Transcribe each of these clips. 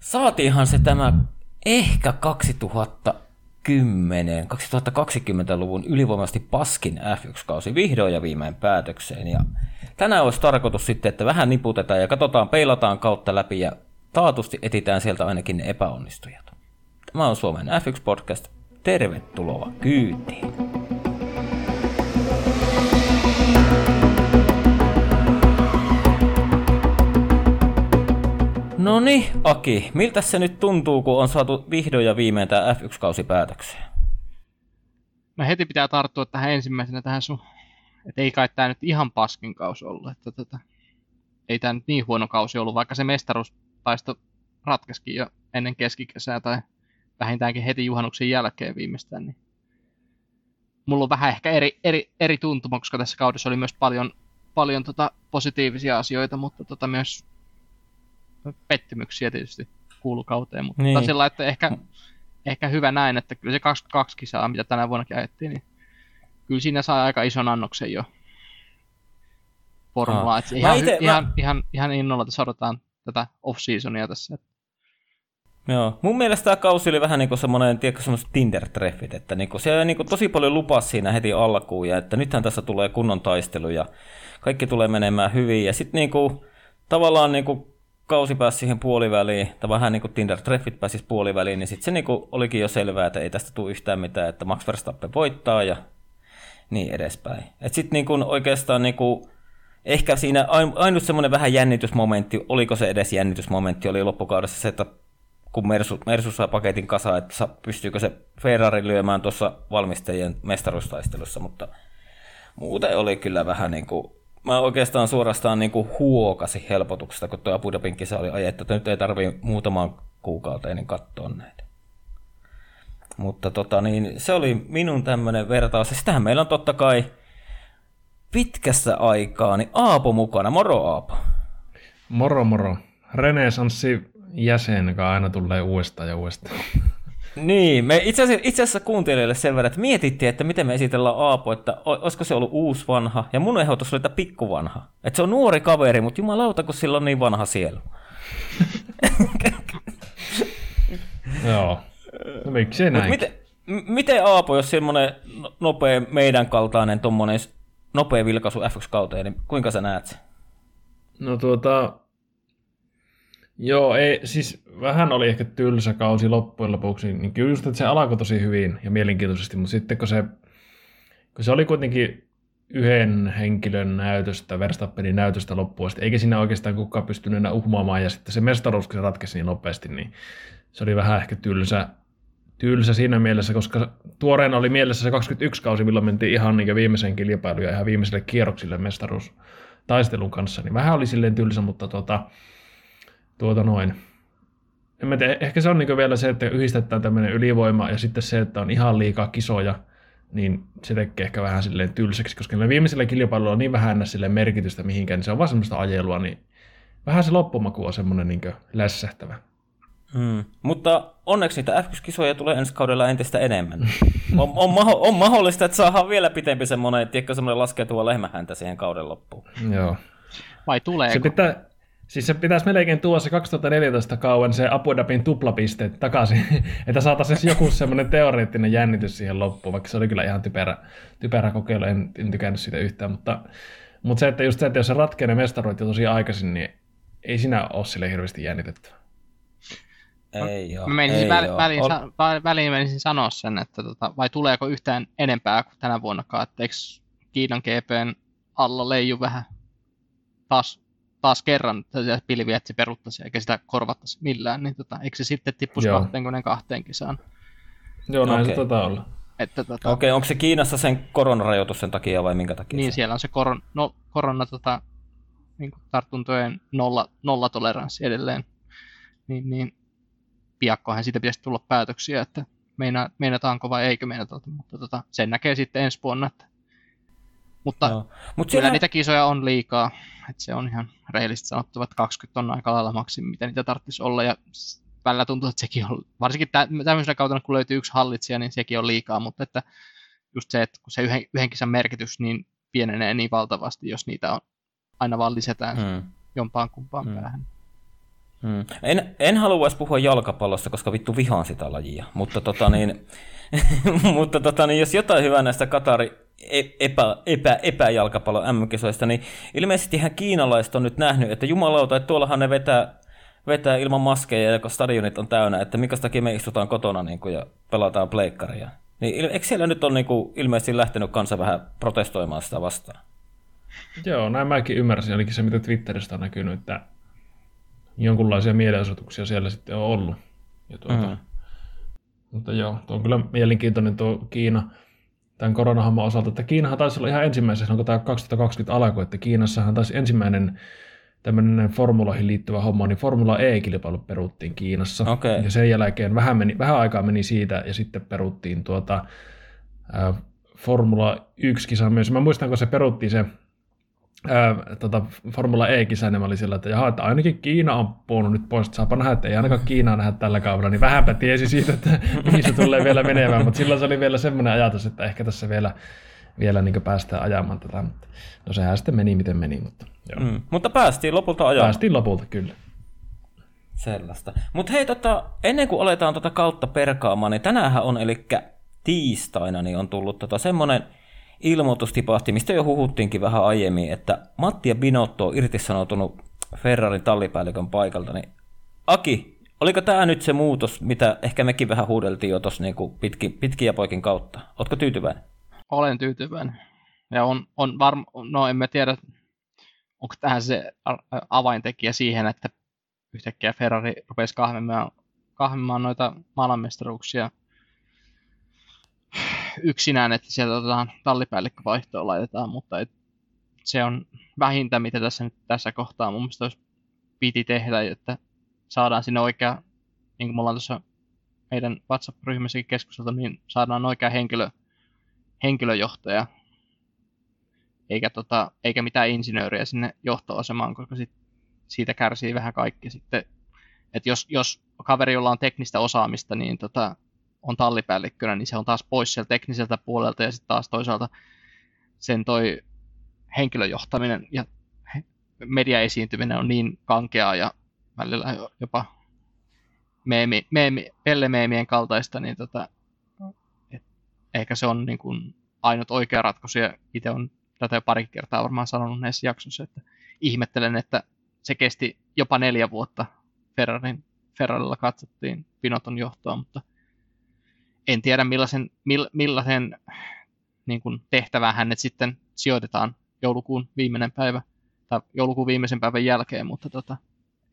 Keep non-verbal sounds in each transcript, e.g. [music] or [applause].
saatiinhan se tämä ehkä 2010, 2020-luvun ylivoimaisesti paskin F1-kausi vihdoin ja viimein päätökseen. Ja tänään olisi tarkoitus sitten, että vähän niputetaan ja katsotaan, peilataan kautta läpi ja taatusti etitään sieltä ainakin ne epäonnistujat. Tämä on Suomen F1-podcast. Tervetuloa kyytiin! No niin, Aki, miltä se nyt tuntuu, kun on saatu vihdoin ja viimein tämä F1-kausi päätökseen? No heti pitää tarttua tähän ensimmäisenä tähän sun, että ei kai tämä nyt ihan paskin kausi ollut, että tota, ei tämä nyt niin huono kausi ollut, vaikka se mestaruustaisto ratkeskin jo ennen keskikesää tai vähintäänkin heti juhannuksen jälkeen viimeistään, niin mulla on vähän ehkä eri, eri, eri tuntuma, koska tässä kaudessa oli myös paljon, paljon tota positiivisia asioita, mutta tota myös pettymyksiä tietysti kuulu kauteen, mutta niin. sillä että ehkä, ehkä hyvä näin, että kyllä se 22 kisaa, mitä tänä vuonna ajettiin, niin kyllä siinä saa aika ison annoksen jo formulaa. Ah. Ihan, ite, ihan, mä... ihan, ihan innolla, että odotetaan tätä off-seasonia tässä. Joo, mun mielestä tämä kausi oli vähän niin kuin semmoinen, tiedätkö, semmoiset Tinder-treffit, että niin kuin, se niin kuin tosi paljon lupas siinä heti alkuun, ja että nythän tässä tulee kunnon taistelu, ja kaikki tulee menemään hyvin, ja sitten niin kuin, tavallaan niin kuin kausi pääsi siihen puoliväliin, tai vähän niin kuin Tinder-treffit pääsisi puoliväliin, niin sitten se niin kuin olikin jo selvää, että ei tästä tule yhtään mitään, että Max Verstappen voittaa ja niin edespäin. Että sitten niin oikeastaan niin kuin, ehkä siinä ainut semmoinen vähän jännitysmomentti, oliko se edes jännitysmomentti, oli loppukaudessa se, että kun Mersu, Mersu saa paketin kasaan, että pystyykö se Ferrari lyömään tuossa valmistajien mestaruustaistelussa, mutta muuten oli kyllä vähän niin kuin mä oikeastaan suorastaan niin kuin huokasin helpotuksesta, kun tuo Abu kisa oli ajettu, että nyt ei tarvii muutamaan kuukauteen niin katsoa näitä. Mutta tota, niin, se oli minun tämmöinen vertaus. Ja sitähän meillä on totta kai pitkässä aikaa niin Aapo mukana. Moro Aapo. Moro moro. Renesanssi jäsen, joka aina tulee uudestaan ja uudestaan. Niin, me itse asiassa, itse asiassa kuuntelijoille sen verran, että mietittiin, että miten me esitellään Aapo, että olisiko se ollut uusi vanha, ja mun ehdotus oli, että pikkuvanha. Että se on nuori kaveri, mutta jumalauta, kun sillä on niin vanha sielu. Joo, no miksi näin? Miten, miten Aapo, jos semmoinen nopea meidän kaltainen tommonen nopea vilkaisu F1-kauteen, niin kuinka sä näet sen? No tuota, Joo, ei, siis vähän oli ehkä tylsä kausi loppujen lopuksi, niin kyllä just, että se alkoi tosi hyvin ja mielenkiintoisesti, mutta sitten kun se, kun se oli kuitenkin yhden henkilön näytöstä, Verstappenin näytöstä loppuun eikä siinä oikeastaan kukaan pystynyt enää uhmaamaan, ja sitten se mestaruus, kun se ratkesi niin nopeasti, niin se oli vähän ehkä tylsä, tylsä siinä mielessä, koska tuoreena oli mielessä se 21 kausi, milloin mentiin ihan niin viimeiseen kilpailuun ja ihan viimeiselle kierroksille mestaruus taistelun kanssa, niin vähän oli silleen tylsä, mutta tota, tuota noin. En mä tiedä, ehkä se on niin vielä se, että yhdistetään tämmöinen ylivoima ja sitten se, että on ihan liikaa kisoja, niin se tekee ehkä vähän silleen tylsäksi, koska ne viimeisellä kilpailulla on niin vähän sille merkitystä mihinkään, niin se on vaan semmoista ajelua, niin vähän se loppumaku on semmoinen niin lässähtävä. Hmm. Mutta onneksi niitä F1-kisoja tulee ensi kaudella entistä enemmän. [laughs] on, on, maho- on mahdollista, että saadaan vielä pitempi semmoinen, tiedätkö, semmoinen laskeutuva lehmähäntä siihen kauden loppuun. Joo. Vai tulee? Se pitää, Siis se pitäisi melkein tuoda se 2014 kauan se Abu Dhabin tuplapisteet takaisin, [laughs] että saataisiin joku semmoinen teoreettinen jännitys siihen loppuun, vaikka se oli kyllä ihan typerä, typerä kokeilu, en, en tykännyt siitä yhtään, mutta, mutta se, että just se, että jos se ratkee ne mestaroit jo tosi aikaisin, niin ei siinä ole sille hirveästi jännitettyä. Ei ole. Mä menisin ei väl, väliin, sa, väliin menisin sanoa sen, että tota, vai tuleeko yhtään enempää kuin tänä vuonnakaan, että eikö Kiinan GPn alla leiju vähän taas taas kerran pilviä, että se peruttaisi eikä sitä korvattaisi millään, niin tota, eikö se sitten tippuisi Joo. 22 kisaan? Joo, näin okay. se tota olla. Että, tota... Okei, okay, onko se Kiinassa sen koronarajoitus sen takia vai minkä takia? Niin, se? siellä on se koron, no, korona tota, niin tartuntojen nolla, nollatoleranssi edelleen. Niin, niin piakkohan siitä pitäisi tulla päätöksiä, että meina, meinataanko vai eikö meinata, mutta tota, sen näkee sitten ensi vuonna. Että... Mutta Joo. Mut kyllä siellä... niitä kisoja on liikaa että se on ihan rehellisesti sanottava, että 20 on aika lailla maksimi, mitä niitä tarvitsisi olla, ja välillä tuntuu, että sekin on, varsinkin tämmöisellä kautta, kun löytyy yksi hallitsija, niin sekin on liikaa, mutta että just se, että kun se yhden, yhden kisan merkitys niin pienenee niin valtavasti, jos niitä on, aina vaan lisätään hmm. jompaan kumpaan hmm. päähän. Hmm. En, en halua edes puhua jalkapallosta, koska vittu vihaan sitä lajia, mutta, tota niin, [laughs] mutta tota niin, jos jotain hyvää näistä Katari epä, epä, epäjalkapallon MM-kisoista, niin ilmeisesti ihan kiinalaiset on nyt nähnyt, että jumalauta, että tuollahan ne vetää, vetää ilman maskeja ja stadionit on täynnä, että minkä takia me istutaan kotona niin kuin, ja pelataan pleikkaria. Niin eikö siellä nyt ole niin kuin, ilmeisesti lähtenyt kanssa vähän protestoimaan sitä vastaan? Joo, näin mäkin ymmärsin, ainakin se mitä Twitteristä on näkynyt, että jonkunlaisia mielenosoituksia siellä sitten on ollut. Ja tuota, mm. Mutta joo, tuo on kyllä mielenkiintoinen tuo Kiina tämän koronahomman osalta, että Kiinahan taisi olla ihan ensimmäisenä, onko tämä 2020 alku, että Kiinassahan taisi ensimmäinen tämmöinen formuloihin liittyvä homma, niin Formula E-kilpailu peruttiin Kiinassa. Okay. Ja sen jälkeen vähän, meni, vähän aikaa meni siitä ja sitten peruttiin tuota, ää, Formula 1-kisa myös. Mä muistan, kun se peruttiin se ää, tota, Formula E-kisa, niin mä olin sillä, että jaha, että ainakin Kiina on puhunut nyt pois, että saapa nähdä, että ei ainakaan Kiinaa nähdä tällä kaudella, niin vähänpä tiesi siitä, että [laughs] mihin se tulee vielä menemään, mutta silloin se oli vielä semmoinen ajatus, että ehkä tässä vielä, vielä niin päästään ajamaan tätä, mutta no sehän sitten meni miten meni, mutta joo. Mm, mutta päästiin lopulta ajamaan. Päästiin lopulta, kyllä. Sellaista. Mutta hei, tota, ennen kuin aletaan tota kautta perkaamaan, niin tänään on, eli tiistaina, niin on tullut tota semmoinen ilmoitus tipahti, mistä jo huhuttiinkin vähän aiemmin, että Matti ja Binotto on irtisanoutunut Ferrarin tallipäällikön paikalta, niin Aki, oliko tämä nyt se muutos, mitä ehkä mekin vähän huudeltiin jo tuossa niin pitkin ja poikin kautta? Oletko tyytyväinen? Olen tyytyväinen. Ja on, on varma, no en mä tiedä, onko tähän se avaintekijä siihen, että yhtäkkiä Ferrari rupesi kahvimaan, kahvimaan noita maailmanmestaruuksia yksinään, että sieltä otetaan tallipäällikkövaihtoon laitetaan, mutta et se on vähintä, mitä tässä nyt tässä kohtaa mun mielestä olisi piti tehdä, että saadaan sinne oikea, niin kuin me ollaan tuossa meidän WhatsApp-ryhmässäkin keskusteltu, niin saadaan oikea henkilö, henkilöjohtaja, eikä, tota, eikä mitään insinööriä sinne johtoasemaan, koska sit, siitä kärsii vähän kaikki sitten. Et jos, jos kaveri, jolla on teknistä osaamista, niin tota, on tallipäällikkönä, niin se on taas pois sieltä tekniseltä puolelta ja sitten taas toisaalta sen toi henkilöjohtaminen ja mediaesiintyminen on niin kankeaa ja välillä jopa meemi, meemi, pellemeemien kaltaista, niin tota, et, ehkä se on niin kuin ainut oikea ratkaisu ja itse on tätä jo pari kertaa varmaan sanonut näissä jaksoissa, että ihmettelen, että se kesti jopa neljä vuotta Ferrarin, Ferrarilla katsottiin Pinoton johtoa, mutta en tiedä millaisen, millaisen niin kuin tehtävään hänet sitten sijoitetaan joulukuun viimeinen päivä tai joulukuun viimeisen päivän jälkeen, mutta tota,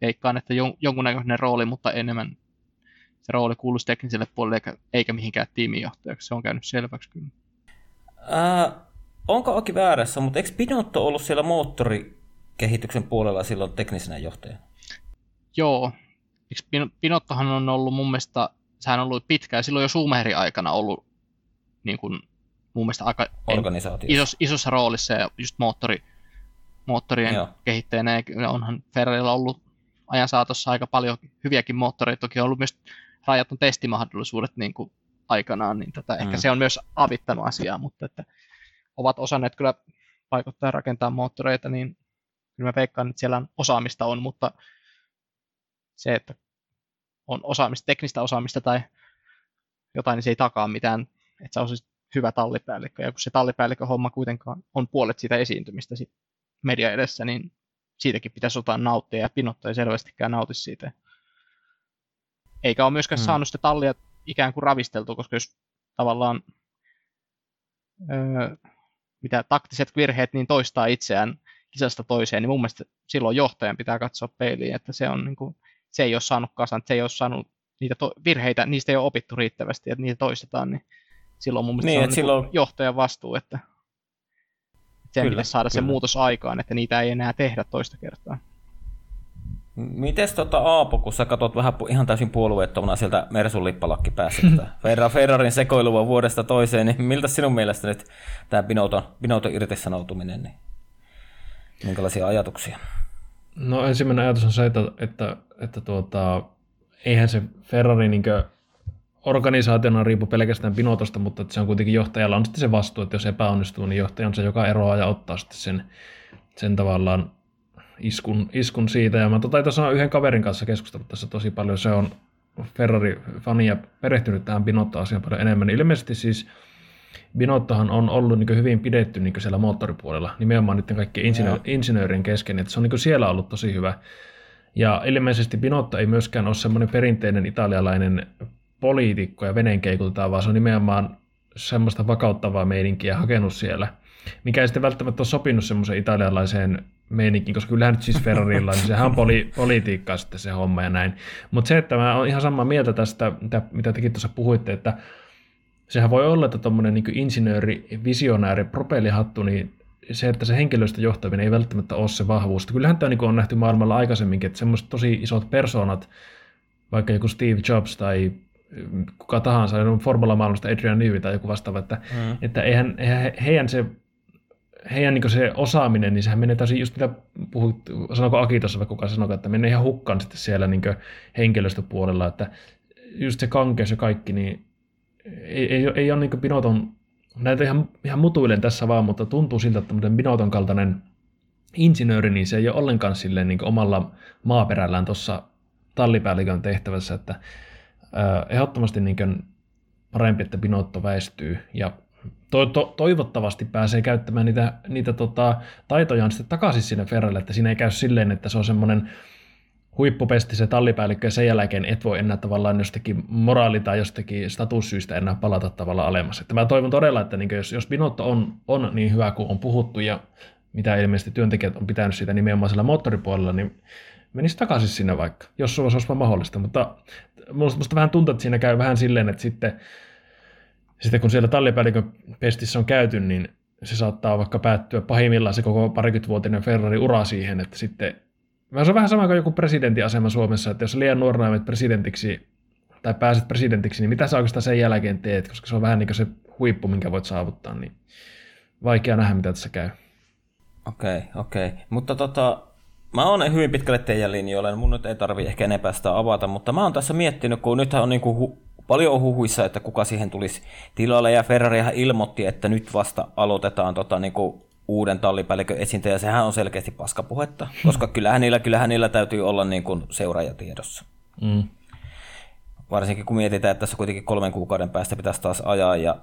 veikkaan, että jon, jonkunnäköinen rooli, mutta enemmän se rooli kuuluisi tekniselle puolelle eikä, eikä mihinkään tiimijohtajaksi. Se on käynyt selväksi kyllä. Ää, onko Aki väärässä, mutta eikö Pinotto ollut siellä moottorikehityksen puolella silloin teknisenä johtajana? Joo. Pinottohan on ollut mun mielestä sehän on ollut pitkään, silloin jo Sumerin aikana ollut niin kuin, mun mielestä aika isos, isossa roolissa ja just moottori, moottorien Joo. kehittäjänä. Ja onhan Ferrarilla ollut ajan saatossa aika paljon hyviäkin moottoreita, toki on ollut myös rajatun testimahdollisuudet niin kuin aikanaan, niin tätä, mm. ehkä se on myös avittanut asiaa, mutta että ovat osanneet kyllä vaikuttaa rakentaa moottoreita, niin kyllä mä veikkaan, että siellä on osaamista on, mutta se, että on osaamista, teknistä osaamista tai jotain, niin se ei takaa mitään, että sä olisit hyvä tallipäällikkö. Ja kun se tallipäällikön homma kuitenkaan on puolet sitä esiintymistä sit media edessä, niin siitäkin pitäisi jotain nauttia, ja Pinotto ei selvästikään nauti siitä. Eikä ole myöskään hmm. saanut sitä tallia ikään kuin ravisteltua, koska jos tavallaan öö, mitä taktiset virheet niin toistaa itseään kisasta toiseen, niin mun mielestä silloin johtajan pitää katsoa peiliin, että se on niin kuin, se ei ole saanut kasan, se ei ole saanut niitä to- virheitä, niistä ei ole opittu riittävästi, että niitä toistetaan, niin silloin mun mielestä niin, se on niin silloin... johtajan vastuu, että sen kyllä, pitäisi saada kyllä. se muutos aikaan, että niitä ei enää tehdä toista kertaa. Mites tota Aapo, kun sä katsot vähän ihan täysin puolueettomana sieltä Mersun lippalakki päässä [laughs] Ferra, Ferrarin sekoilua vuodesta toiseen, niin miltä sinun mielestä nyt tämä Binoton, Binoton irtisanoutuminen, niin minkälaisia ajatuksia? No ensimmäinen ajatus on se, että, että, että tuota, eihän se Ferrari niin organisaationa riipu pelkästään Pinotosta, mutta että se on kuitenkin johtajalla on sitten se vastuu, että jos epäonnistuu, niin johtaja on se, joka eroaa ja ottaa sitten sen, sen tavallaan iskun, iskun siitä. Ja mä tota, tuossa yhden kaverin kanssa keskustellut tässä tosi paljon. Se on Ferrari-fani ja perehtynyt tähän Binotto-asiaan paljon enemmän. Ilmeisesti siis Binottohan on ollut niin hyvin pidetty niin siellä moottoripuolella, nimenomaan niiden kaikkien insinöö- insinöörien kesken, että se on niin siellä ollut tosi hyvä. Ja ilmeisesti Binotto ei myöskään ole semmoinen perinteinen italialainen poliitikko ja veneenkeikutetaan, vaan se on nimenomaan semmoista vakauttavaa meininkiä hakenut siellä, mikä ei sitten välttämättä ole sopinut semmoiseen italialaiseen meininkiin, koska kyllähän nyt siis Ferrarilla, niin sehän on poli- [laughs] politiikkaa sitten se homma ja näin. Mutta se, että mä oon ihan samaa mieltä tästä, mitä, mitä tekin tuossa puhuitte, että sehän voi olla, että tuommoinen niin insinööri, visionääri, propellihattu, niin se, että se henkilöstön johtaminen ei välttämättä ole se vahvuus. Kyllähän tämä niin on nähty maailmalla aikaisemminkin, että semmoiset tosi isot persoonat, vaikka joku Steve Jobs tai kuka tahansa, formula-maailmasta Adrian Newey tai joku vastaava, että, mm. että eihän, eihän heidän se heidän niin se osaaminen, niin sehän menee täysin just mitä puhut, sanoiko Aki tuossa, kuka sanoi, että menee ihan hukkaan sitten siellä niin henkilöstöpuolella, että just se kankeus ja kaikki, niin ei, ei, ei ole niin Binoton, näitä ihan, ihan mutuilen tässä vaan, mutta tuntuu siltä, että Binoton kaltainen insinööri, niin se ei ole ollenkaan silleen niin omalla maaperällään tuossa tallipäällikön tehtävässä, että äh, ehdottomasti niin parempi, että Binotto väistyy. Ja to, to, toivottavasti pääsee käyttämään niitä, niitä tota, taitojaan sitten takaisin sinne Ferrelle, että siinä ei käy silleen, että se on semmoinen huippupesti se tallipäällikkö ja sen jälkeen et voi enää tavallaan jostakin moraali- tai jostakin statussyistä enää palata tavallaan alemmas. Että mä toivon todella, että niin jos, jos Binotto on, on niin hyvä kuin on puhuttu ja mitä ilmeisesti työntekijät on pitänyt siitä nimenomaan sillä moottoripuolella, niin menisi takaisin sinne vaikka, jos se olisi mahdollista. Mutta musta vähän tuntuu, että siinä käy vähän silleen, että sitten sitten kun siellä tallipäällikön pestissä on käyty, niin se saattaa vaikka päättyä pahimmillaan se koko parikymmentävuotinen Ferrari-ura siihen, että sitten se on vähän sama kuin joku presidentin asema Suomessa, että jos liian nuorena menet presidentiksi tai pääset presidentiksi, niin mitä sä oikeastaan sen jälkeen teet, koska se on vähän niin kuin se huippu, minkä voit saavuttaa, niin vaikea nähdä, mitä tässä käy. Okei, okay, okei. Okay. Mutta tota, mä oon hyvin pitkälle teidän linjoilla, mun nyt ei tarvi ehkä enempää sitä avata, mutta mä oon tässä miettinyt, kun nythän on niinku hu- paljon huhuissa, että kuka siihen tulisi tilalle, ja Ferrarihan ilmoitti, että nyt vasta aloitetaan tota, niin kuin uuden tallipäällikön esiintä, sehän on selkeästi paskapuhetta, koska kyllähän niillä, kyllähän niillä täytyy olla niin kuin seuraajatiedossa. Mm. Varsinkin kun mietitään, että tässä kuitenkin kolmen kuukauden päästä pitäisi taas ajaa, ja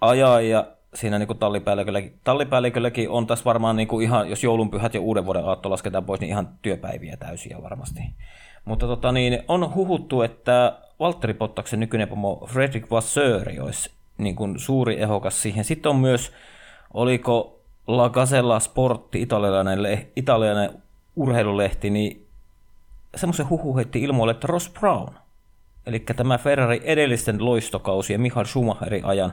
ajaa, ja siinä niin kuin tallipäällikölläkin, tallipäällikölläkin on tässä varmaan niin kuin ihan, jos joulunpyhät ja uuden vuoden aatto lasketaan pois, niin ihan työpäiviä täysiä varmasti. Mutta tota, niin, on huhuttu, että Valtteri Pottaksen nykyinen pomo Fredrik Vassöri olisi niin kuin suuri ehokas siihen. Sitten on myös, oliko La Gazella Sportti, italialainen, italialainen urheilulehti, niin semmoisen huhu heitti ilmoille, että Ross Brown, eli tämä Ferrari edellisten loistokausien Michael Schumacherin ajan,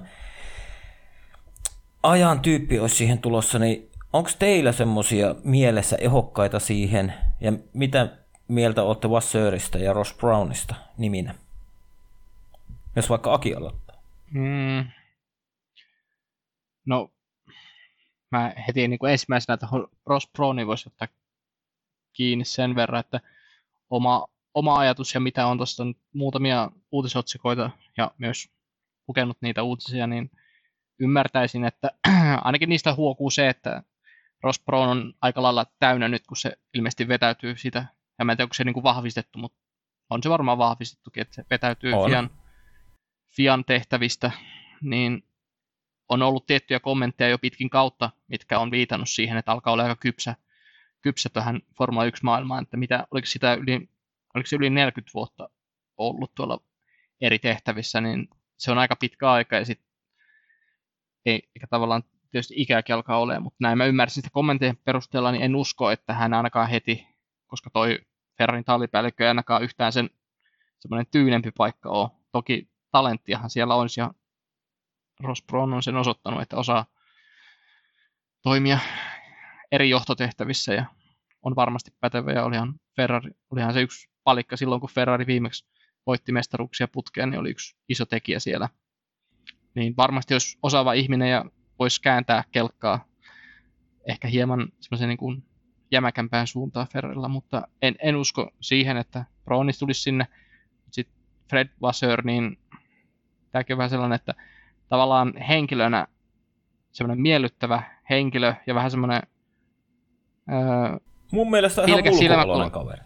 ajan tyyppi olisi siihen tulossa, niin onko teillä semmoisia mielessä ehokkaita siihen, ja mitä mieltä olette Vassöristä ja Ross Brownista niminä? Jos vaikka Aki aloittaa. Mm. No, mä heti niin kuin ensimmäisenä tuohon Ross Browni voisi ottaa kiinni sen verran, että oma, oma ajatus ja mitä on tuosta muutamia uutisotsikoita ja myös lukenut niitä uutisia, niin ymmärtäisin, että [clears throat] ainakin niistä huokuu se, että Ross Brown on aika lailla täynnä nyt, kun se ilmeisesti vetäytyy sitä. Ja mä en tiedä, onko se niin kuin vahvistettu, mutta on se varmaan vahvistettukin, että se vetäytyy on. Fian Fian tehtävistä, niin on ollut tiettyjä kommentteja jo pitkin kautta, mitkä on viitannut siihen, että alkaa olla aika kypsä, kypsä tähän Formula 1-maailmaan, että mitä, oliko, sitä yli, oliko se yli 40 vuotta ollut tuolla eri tehtävissä, niin se on aika pitkä aika ja sitten ei, eikä tavallaan tietysti ikäkin alkaa olemaan, mutta näin mä ymmärsin sitä kommenttien perusteella, niin en usko, että hän ainakaan heti, koska toi Ferrarin tallipäällikkö ei ainakaan yhtään sen semmoinen tyynempi paikka ole. Toki talenttiahan siellä olisi ja Ross Brown on sen osoittanut, että osaa toimia eri johtotehtävissä ja on varmasti pätevä ja olihan, Ferrari, olihan se yksi palikka silloin, kun Ferrari viimeksi voitti mestaruuksia putkeen, niin oli yksi iso tekijä siellä. Niin varmasti jos osaava ihminen ja voisi kääntää kelkkaa ehkä hieman semmoisen niin jämäkämpään suuntaan Ferrarilla, mutta en, en usko siihen, että Brownis tulisi sinne. Sitten Fred Vasseur, niin tämäkin on vähän sellainen, että tavallaan henkilönä semmoinen miellyttävä henkilö ja vähän semmoinen Öö, Mun mielestä ihan Pilkäs silmä kaveri.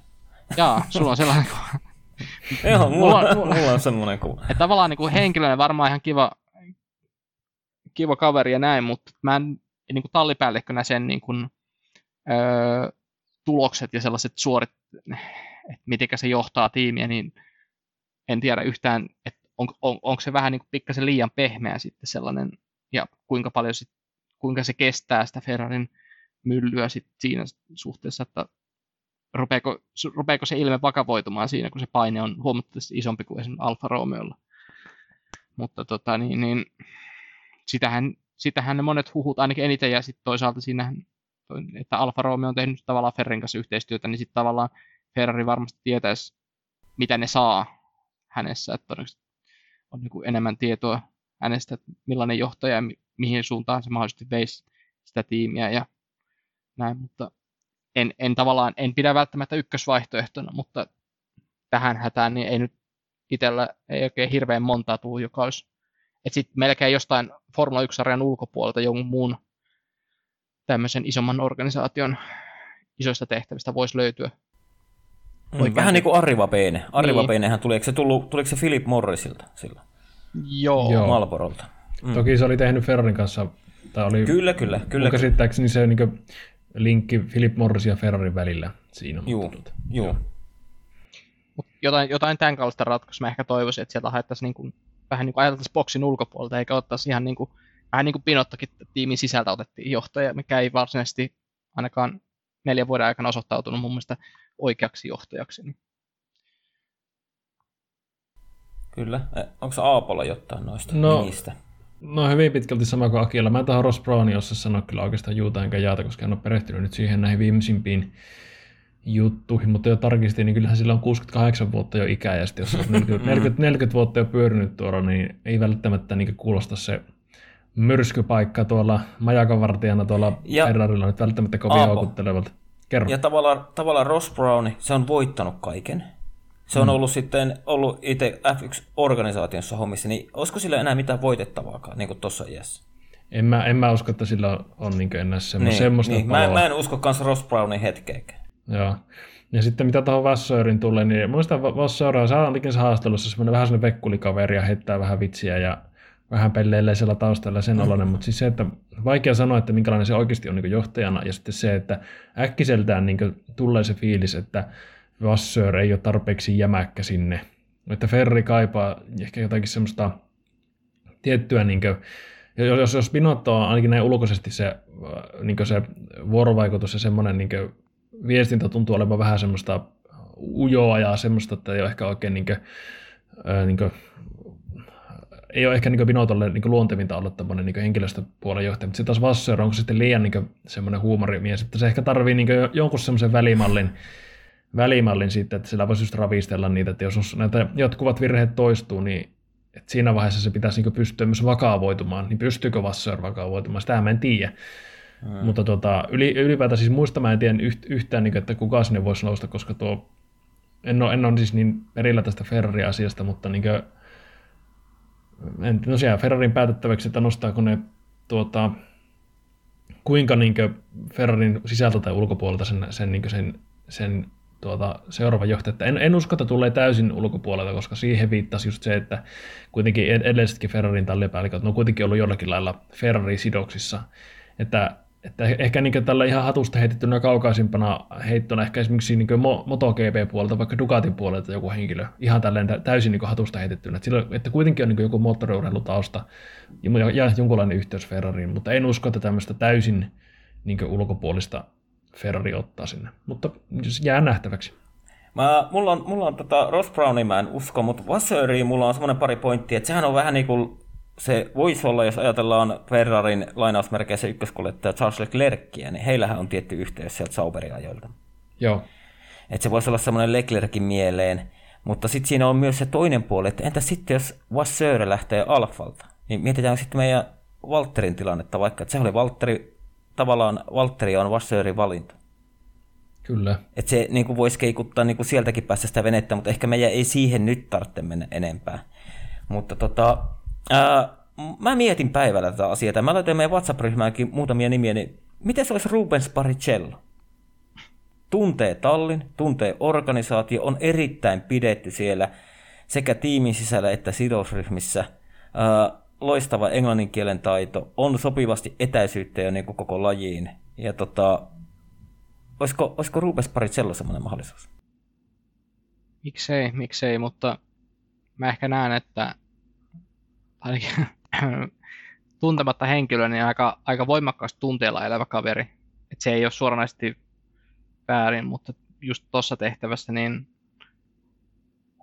jaa, sulla on sellainen kuva. Joo, mulla, [laughs] Mulla- mulla, mulla on semmoinen kuva. Että tavallaan niin kuin henkilönä varmaan ihan kiva, kiva kaveri ja näin, mutta mä en niin kuin tallipäällikkönä sen niin kuin, öö, tulokset ja sellaiset suorit, että miten se johtaa tiimiä, niin en tiedä yhtään, että on, on, onko se vähän niin kuin pikkasen liian pehmeä sitten sellainen, ja kuinka paljon sit, kuinka se kestää sitä Ferrarin myllyä sit siinä suhteessa, että rupeeko, su- rupeeko se ilme vakavoitumaan siinä, kun se paine on huomattavasti isompi kuin esimerkiksi Alfa Romeolla. Mutta tota, niin, niin, sitähän, sitähän ne monet huhut ainakin eniten, ja sitten toisaalta toi- että Alfa Romeo on tehnyt tavallaan Ferrin kanssa yhteistyötä, niin sitten tavallaan Ferrari varmasti tietäisi, mitä ne saa hänessä, että on niin kuin enemmän tietoa hänestä, että millainen johtaja ja mi- mihin suuntaan se mahdollisesti veisi sitä tiimiä ja näin, mutta en, en tavallaan, en pidä välttämättä ykkösvaihtoehtona, mutta tähän hätään niin ei nyt itsellä ei oikein hirveän montaa tule, joka olisi, että sitten melkein jostain Formula 1-sarjan ulkopuolelta jonkun muun tämmöisen isomman organisaation isoista tehtävistä voisi löytyä. Mm, vähän niin kuin Arriva Peine. Arriva Niin. Peinehän tuli, eikö se tullut, tuliko se Philip Morrisilta silloin? Joo, Joo. Malborolta. Mm. Toki se oli tehnyt Ferrarin kanssa, tai oli Kyllä, kyllä, kyllä. Mun käsittääkseni se niin linkki Philip Morris ja Ferrarin välillä siinä. Juu, mutta tuota, juu. Mut jotain, jotain tämän kaltaista ratkaisua mä ehkä toivoisin, että sieltä haettaisiin niin kuin, vähän niin kuin ajateltaisiin boksin ulkopuolelta, eikä ottaisi ihan niin kuin, vähän niin kuin Pinottokin tiimin sisältä otettiin johtaja, mikä ei varsinaisesti ainakaan neljän vuoden aikana osoittautunut mun mielestä oikeaksi johtajaksi. Kyllä. Onko se Aapolla jotain noista No. nimistä? No hyvin pitkälti sama kuin Akilla. Mä en tähän Ross Brownin osaa sanoa kyllä oikeastaan juuta enkä jaata, koska en ole perehtynyt nyt siihen näihin viimeisimpiin juttuihin, mutta jo tarkistin, niin kyllähän sillä on 68 vuotta jo ikää, ja sitten jos on 40, 40, 40 vuotta jo pyörinyt tuolla, niin ei välttämättä niin kuulosta se myrskypaikka tuolla majakavartijana tuolla Ja- Ferrarilla nyt välttämättä kovin houkuttelevalta. Kerro. Ja tavallaan, tavallaan Ross Brown, se on voittanut kaiken. Se on ollut sitten ollut itse F1-organisaatiossa hommissa, niin olisiko sillä enää mitään voitettavaakaan, niin kuin tuossa iässä? En mä, en mä usko, että sillä on niin enää semmo, Niin, semmoista niin. Mä, paloa. mä, en usko kans Ross Brownin hetkeäkään. Joo. Ja sitten mitä tuohon Vassöörin tulee, niin muista Vassööriä se haastelussa semmoinen vähän semmoinen vekkulikaveri ja heittää vähän vitsiä ja vähän pelleilee siellä taustalla sen oloinen, mutta siis se, että vaikea sanoa, että minkälainen se oikeasti on niin johtajana ja sitten se, että äkkiseltään niin tulee se fiilis, että Vassör ei ole tarpeeksi jämäkkä sinne. Että Ferri kaipaa ehkä jotakin semmoista tiettyä, niin kuin, jos, jos Binotto on ainakin näin ulkoisesti se, niin se vuorovaikutus ja semmoinen niin viestintä tuntuu olevan vähän semmoista ujoa ja semmoista, että ei ole ehkä oikein niin kuin, niin kuin, ei ole ehkä niin Binotolle niin luontevinta olla tämmöinen niin henkilöstöpuolen johtaja, mutta sitten taas Vasseur onko sitten liian niin semmoinen huumorimies, että se ehkä tarvii niin jonkun semmoisen välimallin, välimallin sitten, että sillä voisi just ravistella niitä, että jos näitä jatkuvat virheet toistuu, niin että siinä vaiheessa se pitäisi niin pystyä myös vakavoitumaan, niin pystyykö Vasseur vakavoitumaan, sitä mä en tiedä. Hmm. Mutta tota, yli, ylipäätään siis muista mä en tiedä yht, yhtään, niin kuin, että kuka sinne voisi nousta, koska tuo, en ole, en ole siis niin perillä tästä Ferrari-asiasta, mutta niin kuin, en, no siellä Ferrarin päätettäväksi, että nostaako ne tuota, kuinka niin kuin Ferrarin sisältä tai ulkopuolelta sen, sen, niin sen, sen tuota, seuraava johtaja. Että en, en usko, että tulee täysin ulkopuolelta, koska siihen viittasi just se, että kuitenkin edellisetkin Ferrarin tallipäälliköt, ne on kuitenkin ollut jollakin lailla Ferrari-sidoksissa. Että, että ehkä niin tällä ihan hatusta heitettynä kaukaisimpana heittona ehkä esimerkiksi niin MotoGP-puolelta, vaikka Ducatin puolelta joku henkilö, ihan tälleen täysin niin hatusta heitettynä. Että, sillä, että kuitenkin on niin joku moottoriurheilutausta ja, ja jonkunlainen yhteys Ferrariin, mutta en usko, että tämmöistä täysin niin ulkopuolista Ferrari ottaa sinne, mutta jää nähtäväksi. Mä, mulla on, mulla on tota Ross Brownia mä en usko, mutta Vassööriin mulla on semmoinen pari pointtia, että sehän on vähän niin kuin se voisi olla, jos ajatellaan Ferrarin lainausmerkeissä ykköskuljettaja Charles Leclercia, niin heillähän on tietty yhteys sieltä Sauberin ajoilta. Joo. Että se voisi olla semmoinen Leclerkin mieleen, mutta sitten siinä on myös se toinen puoli, että entä sitten jos Vasseur lähtee Alfalta, niin mietitään sitten meidän Walterin tilannetta vaikka, että se oli Valtteri, tavallaan Valtteri on Vasseurin valinta. Kyllä. Että se niin kuin voisi keikuttaa niin kuin sieltäkin päästä sitä venettä, mutta ehkä meidän ei siihen nyt tarvitse mennä enempää. Mutta tota, ää, mä mietin päivällä tätä asiaa. Mä laitoin meidän WhatsApp-ryhmäänkin muutamia nimiä, niin miten se olisi Rubens Barrichello? tuntee tallin, tuntee organisaatio, on erittäin pidetty siellä sekä tiimin sisällä että sidosryhmissä. Ää, loistava englannin kielen taito, on sopivasti etäisyyttä jo niin kuin koko lajiin. Ja tota, olisiko, olisiko Rubens Paricello semmoinen mahdollisuus? Miksei, miksei, mutta mä ehkä näen, että ainakin [clears throat] tuntematta henkilöä, niin aika, aika voimakkaasti tunteella elävä kaveri. Et se ei ole suoranaisesti väärin, mutta just tuossa tehtävässä, niin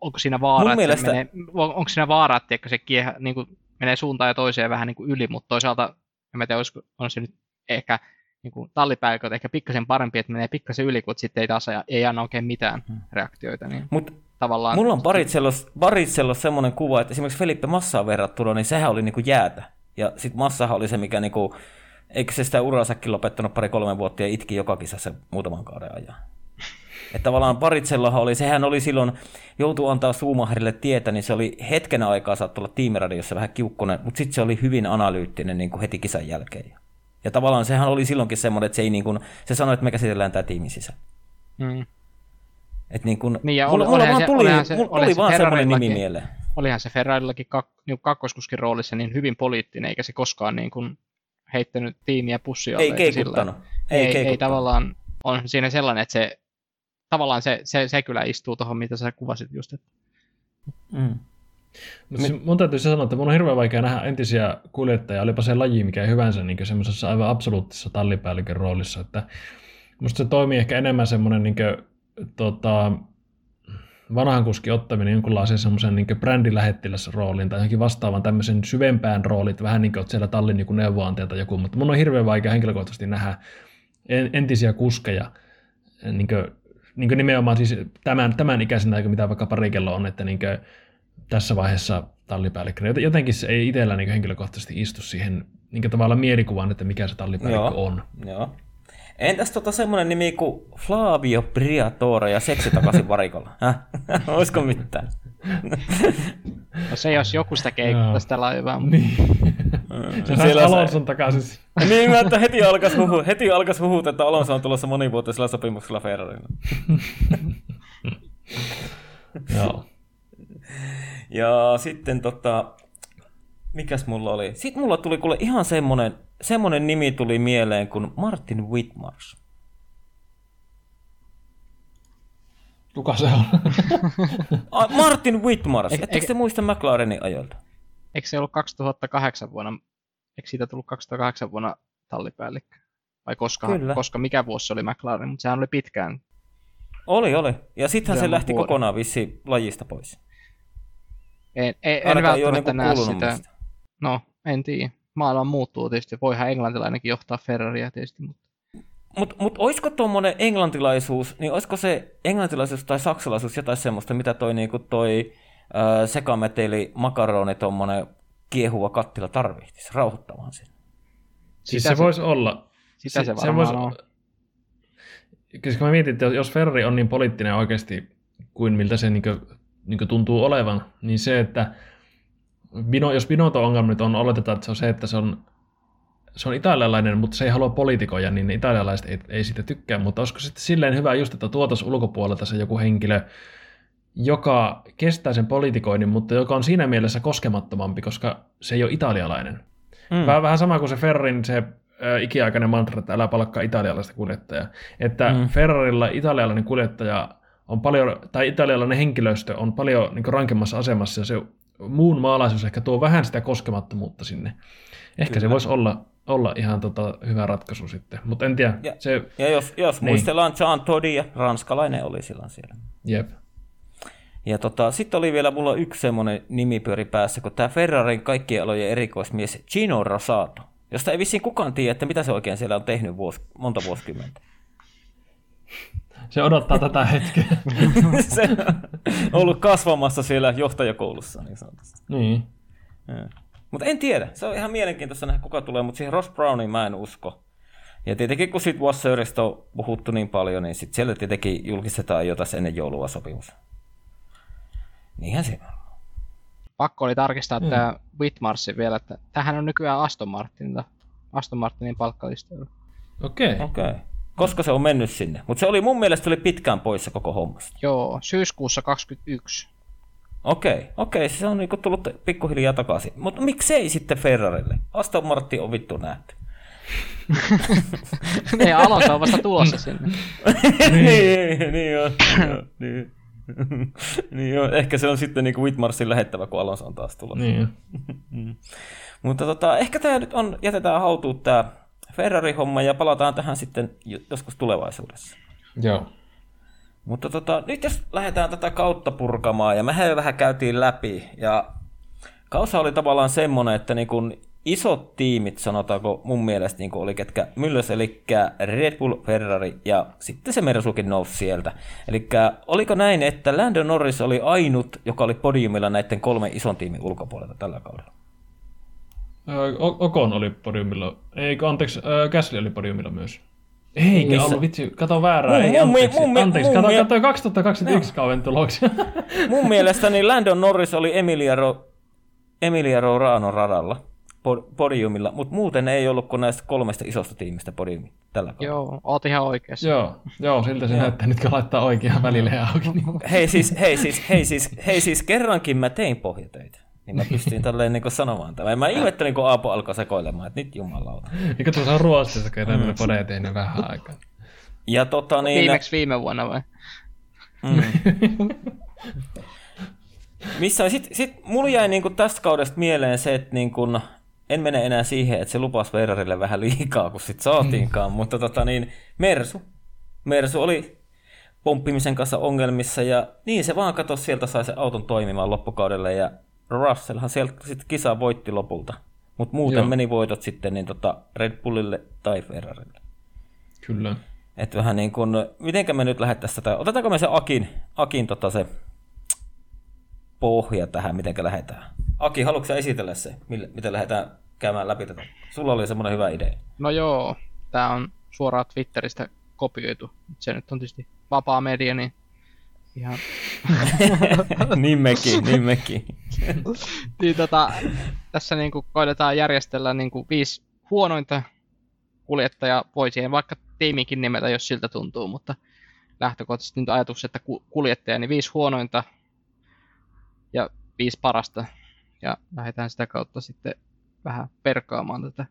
onko siinä vaara, että mielestä... menee, onko siinä vaara, että se kiehä, niin kuin, menee suuntaan ja toiseen vähän niin kuin yli, mutta toisaalta en tiedä, olisiko, on se nyt ehkä niin kuin tallipäälliköt ehkä pikkasen parempi, että menee pikkasen yli, kun sitten ei taas ei anna oikein mitään hmm. reaktioita. Niin Mut tavallaan... Mulla on Baritsellos semmoinen kuva, että esimerkiksi Felipe Massaa verrattuna, niin sehän oli niin kuin jäätä. Ja sitten Massahan oli se, mikä niin kuin, eikö se sitä uransakin lopettanut pari-kolme vuotta ja itki joka kisassa muutaman kauden ajan. Että tavallaan Paritsellahan oli, sehän oli silloin, joutu antaa Suumaharille tietä, niin se oli hetken aikaa saattoi olla tiimiradiossa vähän kiukkunen, mutta sitten se oli hyvin analyyttinen niin kuin heti kisan jälkeen. Ja tavallaan sehän oli silloinkin semmoinen, että se, ei niin kuin, se sanoi, että me käsitellään tämä tiimin sisä. Mm. Et niin kuin, niin ja mulla, mulla vaan se, tuli, se, mulla tuli vaan semmoinen nimi mieleen. Olihan se Ferrarillakin kak, niin kakkoskuskin roolissa niin hyvin poliittinen, eikä se koskaan niin kuin heittänyt tiimiä pussia. Ei keikuttanut. Ei, ei, ei, tavallaan, on siinä sellainen, että se tavallaan se, se, se kyllä istuu tuohon, mitä sä kuvasit just. Että... Mm. Mutta Me... mun täytyy sanoa, että mun on hirveän vaikea nähdä entisiä kuljettajia, olipa se laji mikä hyvänsä niin semmoisessa aivan absoluuttisessa tallipäällikön roolissa. Että musta se toimii ehkä enemmän semmoinen niin tota, vanhan kuskin ottaminen jonkunlaisen semmoisen niin brändilähettilässä rooliin tai johonkin vastaavan tämmöisen syvempään rooliin, että vähän niin kuin siellä tallin niin neuvoantaja tai joku, mutta mun on hirveän vaikea henkilökohtaisesti nähdä entisiä kuskeja niin kuin niin kuin nimenomaan siis tämän, tämän ikäisenä, mitä vaikka parikello on, että niin kuin tässä vaiheessa tallipäällikkö. Jotenkin se ei itsellä niin henkilökohtaisesti istu siihen niin tavallaan mielikuvaan, että mikä se tallipäällikkö joo, on. Joo. Entäs tota semmoinen nimi kuin Flavio Briatore ja seksi takaisin [laughs] varikolla? Olisiko mitään? No se jos joku sitä keikuttaa sitä laivaa. Niin. se Siellä Alonson takaisin. niin, että heti alkas huhut, heti alkas huhut, että Alonso on tulossa monivuotisella sopimuksella Ferrarilla. [laughs] Joo. Ja sitten tota, mikäs mulla oli? Sitten mulla tuli kuule ihan semmonen, semmonen nimi tuli mieleen kuin Martin Whitmars. Kuka se on? [laughs] Martin Whitmars. E- Ettekö te muista McLarenin ajoilta? Eikö se ollut 2008 vuonna, eikö siitä tullut 2008 vuonna tallipäällikkö? Vai koska, Kyllä. koska mikä vuosi se oli McLaren, mutta sehän oli pitkään. Oli, oli. Ja sittenhän se lähti vuoden. kokonaan vissi lajista pois. En, en, en välttämättä näe sitä. Muista. No, en tiedä. Maailma muuttuu tietysti. Voihan englantilainenkin johtaa Ferraria tietysti, mutta mutta mut olisiko tuommoinen englantilaisuus, niin olisiko se englantilaisuus tai saksalaisuus jotain semmoista, mitä toi, niinku toi äh, sekameteli makaroni, tuommoinen kiehuva kattila tarvitsisi rauhoittamaan sen? Siis se, se voisi olla. Sitä se, se varmaan se on. Koska mä mietin, että jos Ferrari on niin poliittinen oikeasti kuin miltä se niin kuin, niin kuin tuntuu olevan, niin se, että Bino, jos Binotto-ongelma nyt on, oletetaan, että se on se, että se on se on italialainen, mutta se ei halua politikoja, niin italialaiset ei, ei siitä tykkää, mutta olisiko sitten silleen hyvä just, että tuotaisiin ulkopuolelta se joku henkilö, joka kestää sen politikoinnin, mutta joka on siinä mielessä koskemattomampi, koska se ei ole italialainen. Mm. Vähän, vähän sama kuin se Ferrarin se äh, ikiaikainen mantra, että älä palkkaa italialaista kuljettajaa. Että mm. Ferrarilla italialainen kuljettaja on paljon, tai italialainen henkilöstö on paljon niin rankemmassa asemassa, ja se muun maalaisuus ehkä tuo vähän sitä koskemattomuutta sinne. Ehkä Kyllä. se voisi olla olla ihan tota, hyvä ratkaisu sitten, mutta en tiedä. Ja, se, ja jos, jos niin. muistellaan Jean Todia, ranskalainen oli silloin siellä. Jep. Ja tota, sitten oli vielä mulla yksi semmoinen nimipyöri päässä, kun tämä Ferrarin kaikkien alojen erikoismies Gino Rosato, josta ei vissiin kukaan tiedä, että mitä se oikein siellä on tehnyt vuos, monta vuosikymmentä. Se odottaa tätä hetkeä. [laughs] se on ollut kasvamassa siellä johtajakoulussa, niin sanotusti. Niin. Mutta en tiedä. Se on ihan mielenkiintoista nähdä, kuka tulee, mutta siihen Ross Browniin mä en usko. Ja tietenkin kun siitä Wasserista on puhuttu niin paljon, niin sitten siellä tietenkin julkistetaan jo tässä ennen joulua sopimus. Niinhän se on. Pakko oli tarkistaa mm. tämä Whitmarsin vielä, että tähän on nykyään Aston Martinilta. Aston Martinin palkkalistoilla. Okei. Okay. Okay. Koska se on mennyt sinne. Mutta se oli mun mielestä oli pitkään poissa koko hommasta. Joo, syyskuussa 21. Okei, okei, se on niinku tullut pikkuhiljaa takaisin. Mutta miksei sitten Ferrarille? Aston Martin on vittu nähty. [laughs] Ei, Alonso on vasta tulossa sinne. [laughs] niin, niin on. joo, niin. niin joo, [laughs] ehkä se on sitten niinku Whitmarsin lähettävä, kun Alonso on taas tulossa. Niin. Mutta tota, ehkä tämä nyt on, jätetään hautuun tämä Ferrari-homma ja palataan tähän sitten joskus tulevaisuudessa. Joo. Mutta tota, nyt jos lähdetään tätä kautta purkamaan, ja mehän jo vähän käytiin läpi, ja kausa oli tavallaan semmoinen, että niin kun isot tiimit, sanotaanko mun mielestä niin oli ketkä mylläs, eli Red Bull, Ferrari ja sitten se Mersukin nousi sieltä. Eli oliko näin, että Lando Norris oli ainut, joka oli podiumilla näiden kolme ison tiimin ulkopuolelta tällä kaudella? Okon oli podiumilla. Ei, anteeksi, Gasly oli podiumilla myös. Ei, Missä? ollut, vitsi, kato väärää. Mun, ei, anteeksi, mun, anteeksi, mun, kato, kato 2021 no. kauden tuloksia. [laughs] mun mielestäni Landon Norris oli Emilia, Ro, Emilia Rorano radalla podiumilla, mutta muuten ei ollut kuin näistä kolmesta isosta tiimistä podiumi tällä kaudella. Joo, oot ihan oikeassa. Joo, joo siltä se näyttää nyt, kun laittaa oikeaan välille auki. hei, siis, hei, siis, hei, siis, hei siis kerrankin mä tein pohjatöitä. Niin mä pystyin tälleen niin sanomaan tämän. Mä ihmettelin, kun Aapo alkoi sekoilemaan, että nyt jumalauta. Eikö tuossa on Ruotsissa, kun tämmöinen mm. podeja tehnyt vähän aikaa. Ja tota niin... Viimeksi viime vuonna vai? Mm. Missä sit, sit mulla jäi niin tästä kaudesta mieleen se, että niin kun, en mene enää siihen, että se lupasi Ferrarille vähän liikaa, kun sit saatiinkaan, mutta tota niin, Mersu. Mersu oli pomppimisen kanssa ongelmissa ja niin se vaan katosi sieltä sai se auton toimimaan loppukaudelle ja Russellhan sieltä sitten kisa voitti lopulta. Mutta muuten Joo. meni voitot sitten niin tota Red Bullille tai Ferrarille. Kyllä. Et vähän niin kuin, mitenkä me nyt lähdettäisiin tätä, otetaanko me se Akin, Akin tota se pohja tähän, mitenkä lähdetään? Aki, haluatko esitellä se, miten lähdetään käymään läpi tätä? Sulla oli semmoinen hyvä idea. No joo, tämä on suoraan Twitteristä kopioitu. Se nyt on tietysti vapaa media, niin ihan... [laughs] niin mekin, niin mekin. niin tota, tässä niin kuin koitetaan järjestellä niin kuin viisi huonointa kuljettajaa. Voi siihen vaikka tiimikin nimetä, jos siltä tuntuu, mutta lähtökohtaisesti nyt ajatus, että kuljettaja, niin viisi huonointa ja viisi parasta. Ja lähdetään sitä kautta sitten vähän perkaamaan tätä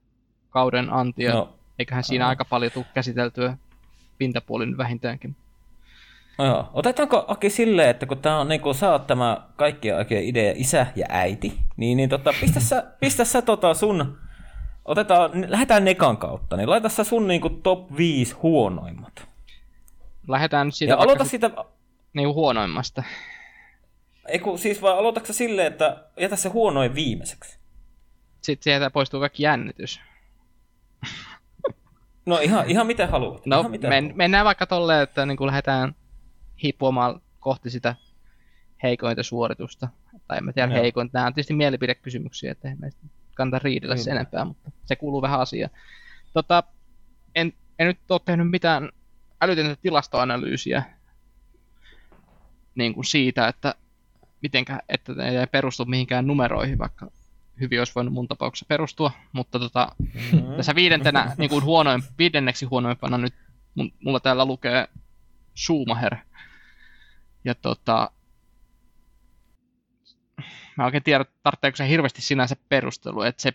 kauden antia. No. Eiköhän siinä aika paljon tule käsiteltyä pintapuolin vähintäänkin. No joo. Otetaanko Aki silleen, että kun tää on niin kun sä oot tämä kaikkien oikein idea isä ja äiti, niin, niin tota, pistä sä, pistä sä tota sun, otetaan, lähdetään Nekan kautta, niin laita sä sun niin kuin top 5 huonoimmat. Lähdetään nyt siitä ja aloita sitä... Niin huonoimmasta. Eiku, siis vaan aloitatko silleen, että jätä se huonoin viimeiseksi? Sitten sieltä poistuu kaikki jännitys. No ihan, ihan miten haluat. No ihan miten men, haluat. mennään vaikka tolleen, että niin kuin lähdetään hipomaan kohti sitä heikointa suoritusta. Tai en mä tiedä heikointa. Nämä on tietysti mielipidekysymyksiä, että meistä kannata riidellä niin. sen enempää, mutta se kuuluu vähän asiaan. Tota, en, en nyt ole tehnyt mitään älytöntä tilastoanalyysiä niin kuin siitä, että mitenkä, että ne ei perustu mihinkään numeroihin, vaikka hyvin olisi voinut mun tapauksessa perustua, mutta tota, mm-hmm. tässä viidentenä, niin kuin huonoin, viidenneksi huonoimpana nyt mulla täällä lukee Schumacher. Ja tota, mä oikein tiedä, tarvitseeko se hirveästi sinänsä perustelu, että se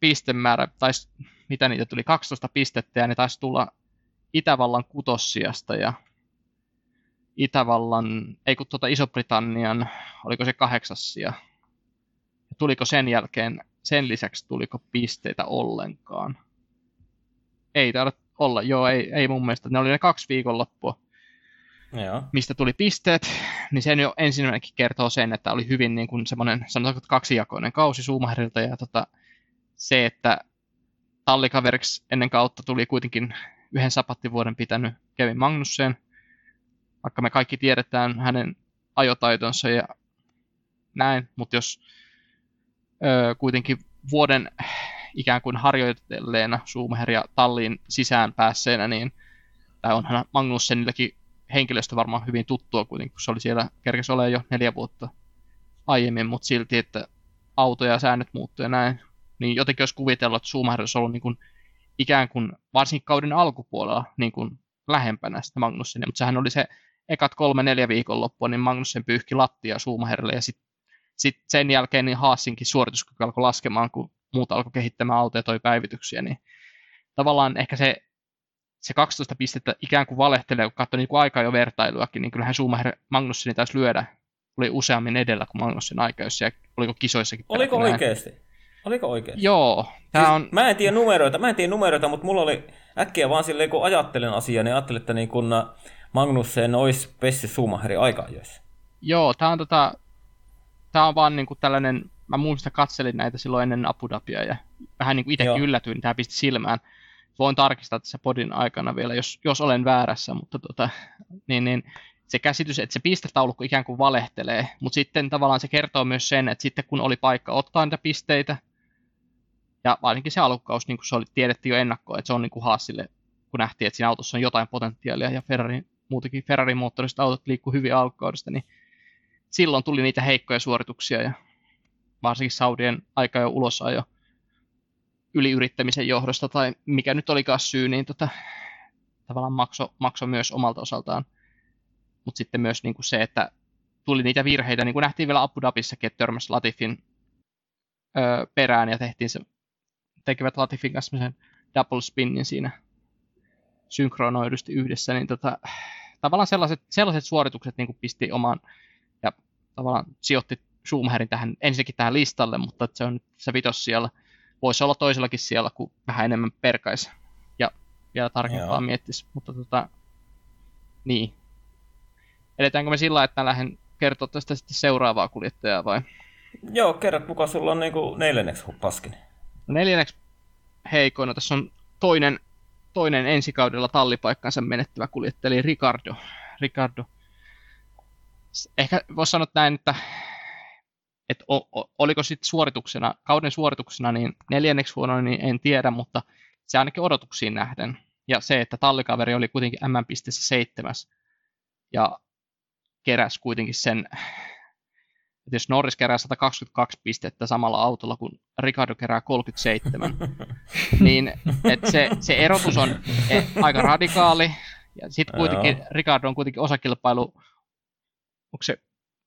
pistemäärä, tai mitä niitä tuli, 12 pistettä, ja ne taisi tulla Itävallan kutossiasta ja Itävallan, ei kun tuota Iso-Britannian, oliko se kahdeksassia. Ja tuliko sen jälkeen, sen lisäksi tuliko pisteitä ollenkaan? Ei taida olla, joo, ei, ei mun mielestä. Ne oli ne kaksi viikonloppua. Joo. mistä tuli pisteet, niin sen jo ensimmäinenkin kertoo sen, että oli hyvin niin kuin semmoinen, sanotaanko kaksijakoinen kausi Suumahdilta ja tota, se, että tallikaveriksi ennen kautta tuli kuitenkin yhden sapattivuoden pitänyt Kevin Magnussen, vaikka me kaikki tiedetään hänen ajotaitonsa ja näin, mutta jos ö, kuitenkin vuoden ikään kuin harjoitelleena Schumacheria talliin sisään päässeenä, niin tai onhan Magnussenillekin henkilöstö varmaan hyvin tuttua kuitenkin, kun se oli siellä, kerkesi olemaan jo neljä vuotta aiemmin, mutta silti, että auto ja säännöt muuttuu ja näin, niin jotenkin olisi kuvitellut, että Schumacher olisi ollut niin kuin, ikään kuin varsinkin kauden alkupuolella niin kuin lähempänä sitä Magnussenia, mutta sehän oli se ekat kolme neljä viikonloppua, niin Magnussen pyyhki lattia Schumacherille ja sitten sit sen jälkeen niin Haasinkin suorituskyky alkoi laskemaan, kun muut alkoi kehittämään autoja ja toi päivityksiä, niin tavallaan ehkä se, se 12 pistettä ikään kuin valehtelee, kun katsoi niin kuin aikaa jo vertailuakin, niin kyllähän Schumacher Magnusseni taisi lyödä, oli useammin edellä kuin Magnussen aika, jos siellä, oliko kisoissakin. Oliko oikeasti? Näin. Oliko oikein? Joo. Tää siis on... Mä en tiedä numeroita, mä en tiedä numeroita, mutta mulla oli äkkiä vaan silleen, kun ajattelen asiaa, niin ajattelin, että niin kun Magnussen olisi Pessi Schumacherin aika ajoissa. Joo, tää on tota, tää on vaan niinku tällainen, mä muista katselin näitä silloin ennen Abu Dhabia ja vähän niinku itsekin yllätyin, niin tää pisti silmään. Voin tarkistaa tässä podin aikana vielä, jos, jos olen väärässä, mutta tota, niin, niin se käsitys, että se pistetaulukko ikään kuin valehtelee, mutta sitten tavallaan se kertoo myös sen, että sitten kun oli paikka ottaa niitä pisteitä, ja varsinkin se alukkaus, niin kuin se oli, tiedettiin jo ennakkoon, että se on niin kuin Haasille, kun nähtiin, että siinä autossa on jotain potentiaalia, ja Ferrari, muutenkin Ferrarin moottorista autot liikkuu hyvin alukkaudesta, niin silloin tuli niitä heikkoja suorituksia, ja varsinkin Saudien aika jo ulos jo yliyrittämisen johdosta, tai mikä nyt olikaan syy, niin tota, tavallaan makso, makso myös omalta osaltaan. Mutta sitten myös niin kuin se, että tuli niitä virheitä, niin kuin nähtiin vielä Abu Dhabissakin, että törmäsi Latifin öö, perään ja tehtiin se tekevät Latifin kanssa sen double spinnin siinä synkronoidusti yhdessä, niin tota, tavallaan sellaiset, sellaiset suoritukset niin pisti omaan ja tavallaan sijoitti Schumacherin tähän, ensinnäkin tähän listalle, mutta se on se vitos siellä. Voisi olla toisellakin siellä, kun vähän enemmän perkaisi ja vielä tarkempaa miettisi. Mutta tota, niin. Edetäänkö me sillä, että lähden kertoa tästä sitten seuraavaa kuljettajaa vai? Joo, kerrot mukaan sulla on niinku neljänneksi paskini. Neljänneksi heikoina tässä on toinen, toinen ensikaudella tallipaikkansa menettävä kuljettaja, eli Ricardo. Ricardo. Ehkä voisi sanoa näin, että, o, oliko sitten suorituksena, kauden suorituksena niin neljänneksi huono, niin en tiedä, mutta se ainakin odotuksiin nähden. Ja se, että tallikaveri oli kuitenkin M-pisteessä seitsemäs ja keräsi kuitenkin sen että jos Norris kerää 122 pistettä samalla autolla kuin Ricardo kerää 37, [laughs] niin että se, se erotus on e, aika radikaali. Ja sitten kuitenkin. Ricardo on kuitenkin osakilpailu, onko se,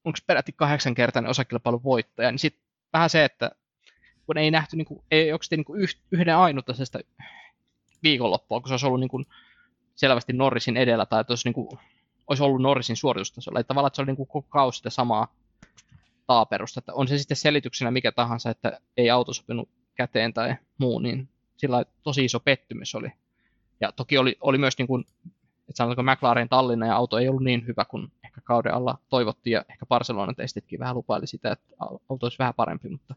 onko peräti kahdeksankertainen osakilpailun voittaja, niin sitten vähän se, että kun ei nähty, niin kuin, ei oikeasti niin kuin yhden ainutaisesta viikonloppua, kun se olisi ollut niin kuin selvästi Norrisin edellä, tai että olisi, niin kuin, olisi ollut Norrisin suoritustasolla. Että tavallaan että se oli niin kuin koko kausi sitä samaa taaperusta. Että on se sitten selityksenä mikä tahansa, että ei auto sopinut käteen tai muu, niin sillä tosi iso pettymys oli. Ja toki oli, oli myös niin kuin, että sanotaanko McLaren Tallinna ja auto ei ollut niin hyvä kuin ehkä kauden alla toivottiin ja ehkä Barcelonan testitkin vähän lupaili sitä, että auto olisi vähän parempi, mutta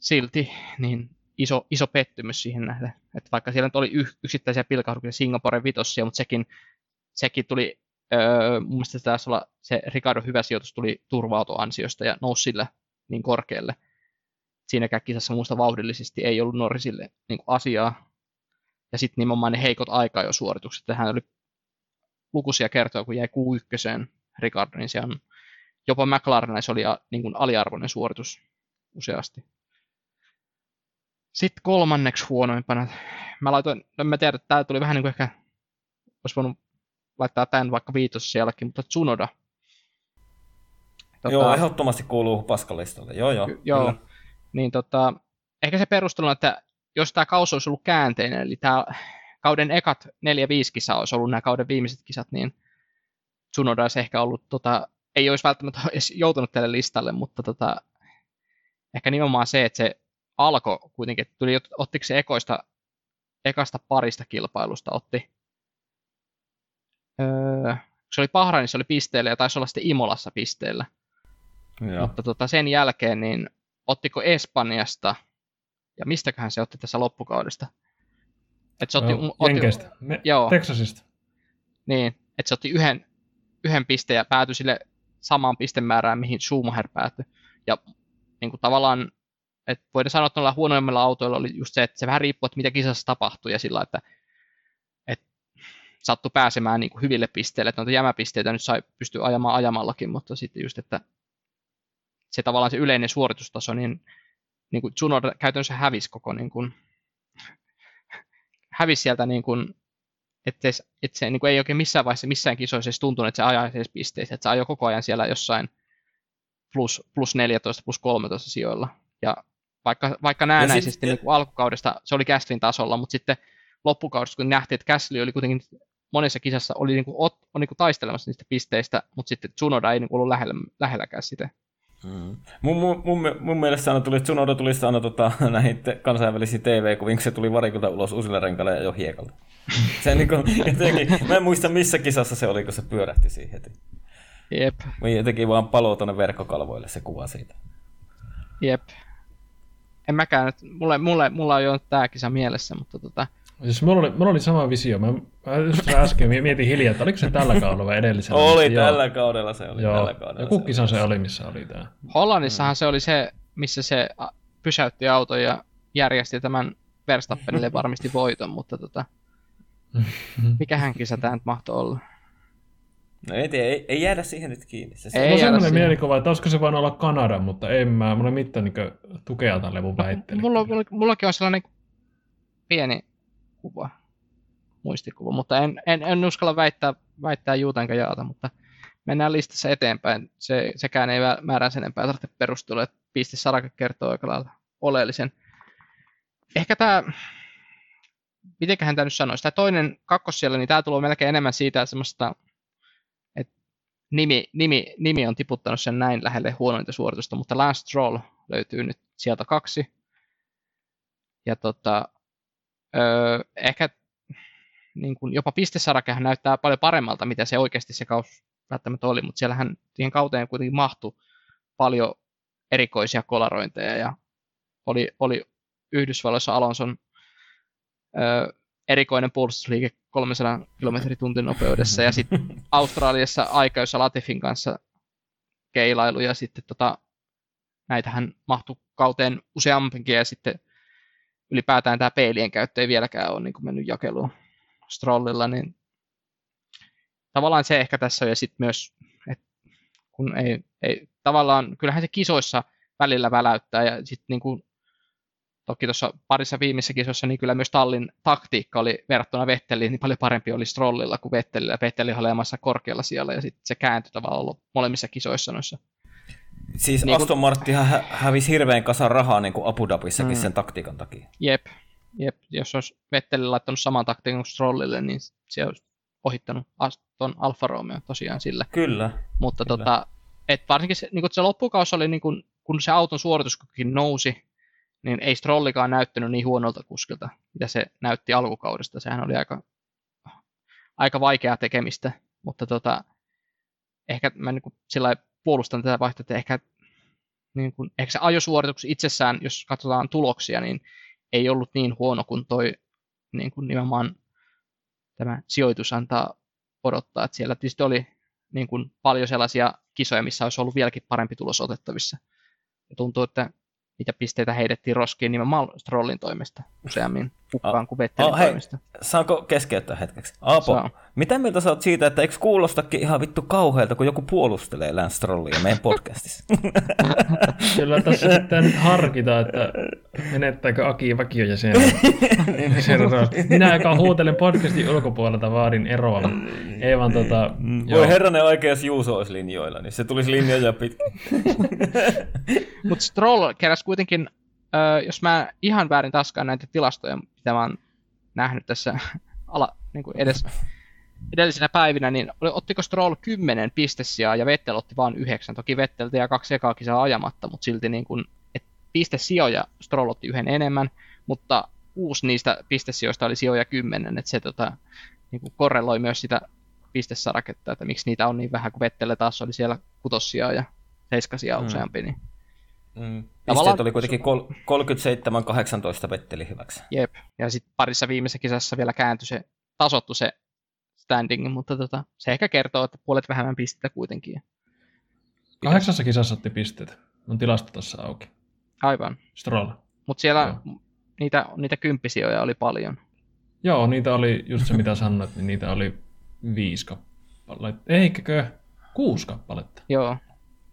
silti niin iso, iso pettymys siihen nähden. Että vaikka siellä nyt oli yksittäisiä pilkahduksia Singaporen vitossia, mutta sekin, sekin tuli Öö, mun mielestä taisi olla se Ricardo hyvä sijoitus tuli turva-autoansiosta ja nousi sillä niin korkealle. Siinäkään kisassa muusta vauhdillisesti ei ollut Norrisille niin asiaa. Ja sitten nimenomaan ne heikot aikaa jo suoritukset. Hän oli lukuisia kertoja, kun jäi Q1 Ricardo, niin se on jopa McLaren se oli niin kuin aliarvoinen suoritus useasti. Sitten kolmanneksi huonoimpana. Mä laitoin, en mä tiedä, että tämä tuli vähän niin kuin ehkä, olisi voinut laittaa tämän vaikka viitos sielläkin, mutta Tsunoda. Tota, joo, ehdottomasti kuuluu paskalistalle. Joo, joo. joo. Niin tota, ehkä se perustelu on, että jos tämä kausi olisi ollut käänteinen, eli tämä kauden ekat 4-5 kisaa olisi ollut nämä kauden viimeiset kisat, niin Tsunoda olisi ehkä ollut, tota, ei olisi välttämättä [laughs] edes joutunut tälle listalle, mutta tota, ehkä nimenomaan se, että se alkoi kuitenkin, että tuli, ottiko se ekoista, ekasta parista kilpailusta, otti Öö, se oli Bahrainissa oli pisteellä ja taisi olla sitten Imolassa pisteellä. Joo. Mutta tota, sen jälkeen, niin ottiko Espanjasta, ja mistäköhän se otti tässä loppukaudesta? Et se otti, joo, otti, Me, joo, Texasista. Niin, että se otti yhden, yhden pisteen ja päätyi sille samaan pistemäärään, mihin Schumacher päätyi. Ja niin kuin tavallaan, että voidaan sanoa, että noilla huonoimmilla autoilla oli just se, että se vähän riippuu, että mitä kisassa tapahtui ja sillä, että sattui pääsemään niin kuin hyville pisteille, että noita jämäpisteitä nyt sai pystyä ajamaan ajamallakin, mutta sitten just, että se tavallaan se yleinen suoritustaso, niin, niin kuin Tsunoda käytännössä hävisi koko niin kuin, [laughs] hävisi sieltä niin kuin että se, että se niin kuin ei oikein missään vaiheessa missään kisoissa edes tuntunut, että se ajaisi edes pisteitä, että se ajoi koko ajan siellä jossain plus, plus 14, plus 13 sijoilla. Ja vaikka, vaikka näennäisesti niin kuin alkukaudesta se oli Gastlin tasolla, mutta sitten loppukaudesta, kun nähtiin, että Gasly oli kuitenkin monessa kisassa oli niin kuin, on niin kuin taistelemassa niistä pisteistä, mutta sitten Tsunoda ei niin kuin ollut lähellä, lähelläkään sitä. Mm. Mun, mun, mun, mun mielestä aina tuli, Tsunoda tuli aina tota, [laughs] näihin te, kansainvälisiin TV-kuviin, kun se tuli varikilta ulos uusille renkaille ja jo hiekalta. [laughs] Se niin kuin, jotenkin, mä en muista missä kisassa se oli, kun se pyörähti siihen heti. Jep. Mä jotenkin vaan paloo tuonne verkkokalvoille se kuva siitä. Jep. En mäkään, mulle, mulle, mulla on jo tämä kisa mielessä, mutta tota, Siis mulla oli, mulla oli sama visio. Mä, mä just äsken mietin hiljaa, että oliko se tällä kaudella vai edellisellä. Oli tällä joo. kaudella se oli. Joo. Tällä kaudella Joku kisa se oli, missä oli tämä. Hollannissahan mm. se oli se, missä se pysäytti auton ja järjesti tämän Verstappenille varmasti voiton, mutta tota, [laughs] mikähän kisa tämä nyt mahtoi olla? No ei tiedä, ei, ei jäädä siihen nyt kiinni. Se ei on sellainen mielikuva, että olisiko se vain olla Kanada, mutta en mä, mulla ei mitään niin tukea tälle mun väitteelle. Mulla, mulla, mullakin on sellainen pieni kuva, muistikuva, mutta en, en, en uskalla väittää, väittää juuta enkä jaata, mutta mennään listassa eteenpäin. Se, sekään ei määrää sen enempää tarvitse perustella, että piste sarake kertoo aika lailla oleellisen. Ehkä tämä, mitenköhän tämä nyt sanoisi, tämä toinen kakkos siellä, niin tämä tulee melkein enemmän siitä semmoista, että nimi, nimi, nimi on tiputtanut sen näin lähelle huonointa suoritusta, mutta Last Stroll löytyy nyt sieltä kaksi. Ja tota, öö, ehkä niin kuin jopa pistesarakehän näyttää paljon paremmalta, mitä se oikeasti se kaus välttämättä oli, mutta siellähän siihen kauteen kuitenkin mahtui paljon erikoisia kolarointeja ja oli, oli Yhdysvalloissa Alonson öö, erikoinen puolustusliike 300 km tuntin nopeudessa ja sitten [laughs] Australiassa aika, jossa Latifin kanssa keilailu ja sitten tota, näitähän mahtui kauteen useampikin ja sitten ylipäätään tämä peilien käyttö ei vieläkään ole niin kuin mennyt jakeluun Strollilla, niin tavallaan se ehkä tässä on, ja sitten myös, että kun ei, ei, tavallaan, kyllähän se kisoissa välillä väläyttää, ja sitten niin kuin, toki tuossa parissa viimeisessä kisossa, niin kyllä myös Tallin taktiikka oli verrattuna Vetteliin, niin paljon parempi oli Strollilla kuin Vettelillä. Vetteli oli korkealla siellä, ja sitten se kääntyi tavallaan molemmissa kisoissa noissa Siis niin Aston kun... Martin hä- hävisi hirveän kasan rahaa niin kuin Abu Dhabissakin mm. sen taktiikan takia. Jep, jep. Jos olisi Vetteli laittanut saman taktiikan kuin Strollille, niin se olisi ohittanut Aston Alfa Romeo tosiaan sillä. Kyllä. Mutta kyllä. Tota, et varsinkin se, niin se loppukausi oli, niin kun, kun se auton suorituskykykin nousi, niin ei Strollikaan näyttänyt niin huonolta kuskilta, mitä se näytti alkukaudesta. Sehän oli aika, aika vaikeaa tekemistä, mutta tota, ehkä mä niin sillä puolustan tätä vaihtoehtoa, ehkä, niin kuin, ehkä se ajosuoritus itsessään, jos katsotaan tuloksia, niin ei ollut niin huono kuin toi niin kuin nimenomaan tämä sijoitus antaa odottaa. Että siellä tietysti oli niin kuin paljon sellaisia kisoja, missä olisi ollut vieläkin parempi tulos otettavissa. Ja tuntuu, että niitä pisteitä heitettiin roskiin nimenomaan Strollin toimesta useammin hukkaan kuin Vettelin oh, hei, toimesta. Saanko keskeyttää hetkeksi? Aapo, Saa. mitä mieltä sä oot siitä, että eikö kuulostakin ihan vittu kauhealta, kun joku puolustelee Lance Strollia meidän [laughs] podcastissa? Kyllä tässä pitää nyt harkita, että menettääkö Aki vakiojäsen. [laughs] Minä, joka huutelen podcastin ulkopuolelta, vaadin eroa. Ei vaan tota... Mm, voi herranen oikeas Juuso olisi linjoilla, niin se tulisi linjoja pitkin. [laughs] Mutta Stroll keräsi kuitenkin, äh, jos mä ihan väärin taskaan näitä tilastoja, mitä mä oon nähnyt tässä [laughs] ala, niin kuin edes edellisenä päivinä, niin ottiko Stroll 10 pistesiä ja Vettel otti vain 9. Toki Vettel ja kaksi ekaa kisaa ajamatta, mutta silti niin kuin, että pistesijoja Stroll otti yhden enemmän, mutta uusi niistä pistesijoista oli sijoja 10, että se tota, niin kuin korreloi myös sitä pistesaraketta, että miksi niitä on niin vähän, kun Vettelle taas oli siellä kutossia ja seiskasia hmm. useampi, niin Mm. Pisteet oli kuitenkin kol- 37-18 Vetteli hyväksi. Jep, ja sitten parissa viimeisessä kisassa vielä kääntyi se, tasottu se standing, mutta tota, se ehkä kertoo, että puolet vähemmän pistettä kuitenkin. Kahdeksassa kisassa otti pisteet. On tilasto tuossa auki. Aivan. Stroll. Mutta siellä Joo. niitä, niitä kymppisijoja oli paljon. Joo, niitä oli just se mitä sanoit, niin niitä oli viisi kappaletta. Eikäkö? Kuusi kappaletta. Joo,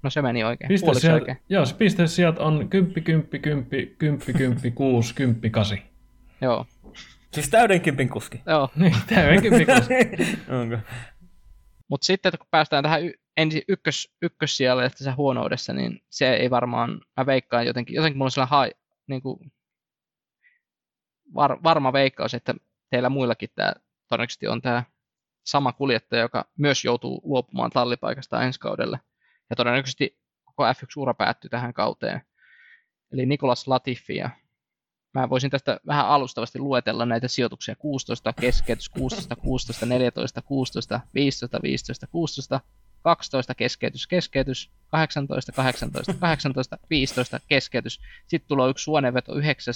No se meni oikein. Piste sijat, oikein. Joo, se piste on 10, 10, 10, 10, 10, 6, 10, 8. Joo. Siis täyden kympin kuski. Joo. [laughs] Niin, täyden kympin kuski. [laughs] Onko? Mutta sitten kun päästään tähän y- ensi ykkös, ykkössijalle tässä huonoudessa, niin se ei varmaan, mä veikkaan jotenkin, jotenkin mulla on sellainen hai, niin kuin var, varma veikkaus, että teillä muillakin tämä todennäköisesti on tämä sama kuljettaja, joka myös joutuu luopumaan tallipaikasta ensi kaudelle. Ja todennäköisesti koko F1-ura päättyy tähän kauteen. Eli Nikolas Latifi ja mä voisin tästä vähän alustavasti luetella näitä sijoituksia. 16, keskeytys, 16, 16, 14, 16, 15, 15, 16, 12, keskeytys, keskeytys, 18, 18, 18, 15, keskeytys. Sitten tulee yksi suonenveto 9,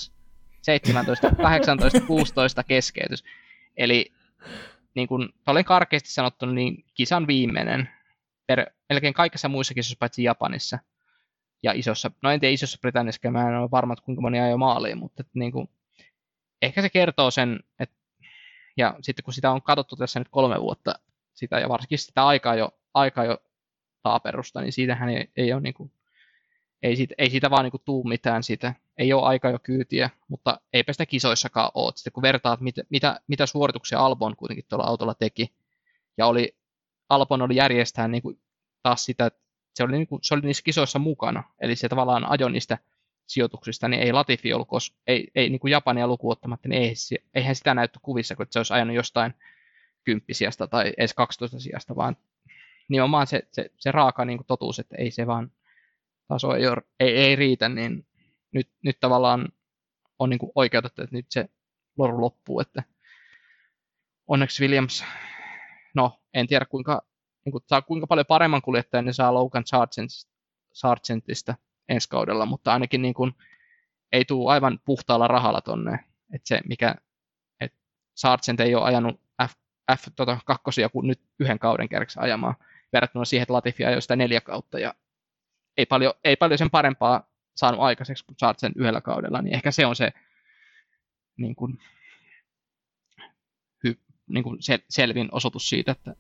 17, 18, 16, keskeytys. Eli niin kuin olen karkeasti sanottu, niin kisan viimeinen per, melkein kaikissa muissa kisoissa paitsi Japanissa ja isossa, no en tiedä isossa Britanniassa, mä en ole varma, että kuinka moni ajoi maaliin, mutta että niin kuin, ehkä se kertoo sen, että ja sitten kun sitä on katsottu tässä nyt kolme vuotta, sitä ja varsinkin sitä aikaa jo, aikaa jo taaperusta, niin siitähän ei, ei ole niin kuin, ei siitä, ei siitä vaan niin kuin tuu mitään siitä, ei ole aika jo kyytiä, mutta eipä sitä kisoissakaan ole. Sitten kun vertaat, mitä, mitä, mitä suorituksia Albon kuitenkin tuolla autolla teki, ja oli, Albon oli järjestää niin kuin taas sitä, että se oli, niin kuin, se oli niissä kisoissa mukana, eli se tavallaan ajoi niistä sijoituksista, niin ei Latifi ollut, koska ei, ei niin kuin Japania lukuun ottamatta, niin ei, eihän sitä näytty kuvissa, kun se olisi ajanut jostain kymppisiasta tai edes 12 sijasta, vaan nimenomaan se, se, se raaka niin kuin totuus, että ei se vaan taso ei, ole, ei, ei riitä, niin nyt, nyt tavallaan on niin kuin oikeutettu, että nyt se loru loppuu, että onneksi Williams, no en tiedä kuinka, niin kuin, saa kuinka paljon paremman kuljettajan ne saa Logan Sargentista ensi kaudella, mutta ainakin niin kuin, ei tule aivan puhtaalla rahalla tonne, että se mikä, että Sargent ei ole ajanut F, F2 tota, kuin nyt yhden kauden kärjeksi ajamaan, verrattuna siihen, että Latifi ajoi sitä neljä kautta ja ei paljon, ei paljon sen parempaa saanut aikaiseksi kuin sen yhdellä kaudella, niin ehkä se on se niin kuin, niin kuin sel, selvin osoitus siitä, että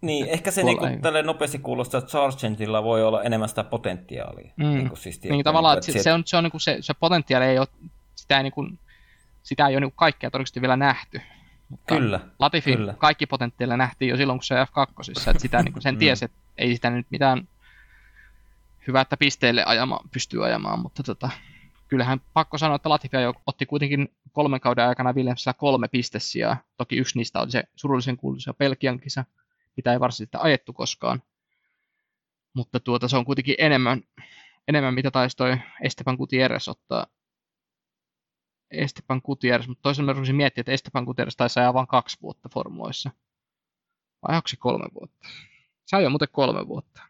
niin, ehkä se niin kuin, tälle nopeasti kuulostaa, että Sargentilla voi olla enemmän sitä potentiaalia. Mm. Niin, kuin, siis niin, tavallaan, niin, että se, on, se, on, niin kuin se, se potentiaali ei ole, sitä ei, niin kuin, sitä ei ole niin kuin kaikkea todennäköisesti vielä nähty. Mutta kyllä. Latifi kyllä. kaikki potentiaalia nähtiin jo silloin, kun se F2, että sitä niin kuin sen mm. tiesi, että ei sitä nyt mitään hyvä, että pisteille ajama, pystyy ajamaan, mutta tota, kyllähän pakko sanoa, että Latifia jo otti kuitenkin kolmen kauden aikana Williamsilla kolme pistessiä. Toki yksi niistä oli se surullisen kuuluisa Pelkian kisa, mitä ei varsinaisesti ajettu koskaan. Mutta tuota, se on kuitenkin enemmän, enemmän mitä taisi toi Esteban Gutierrez ottaa. Esteban Gutierrez, mutta toisaalta mä rupesin miettiä, että Esteban Gutierrez taisi ajaa vain kaksi vuotta formuloissa. Vai onko se kolme vuotta? Se ajoi muuten kolme vuotta.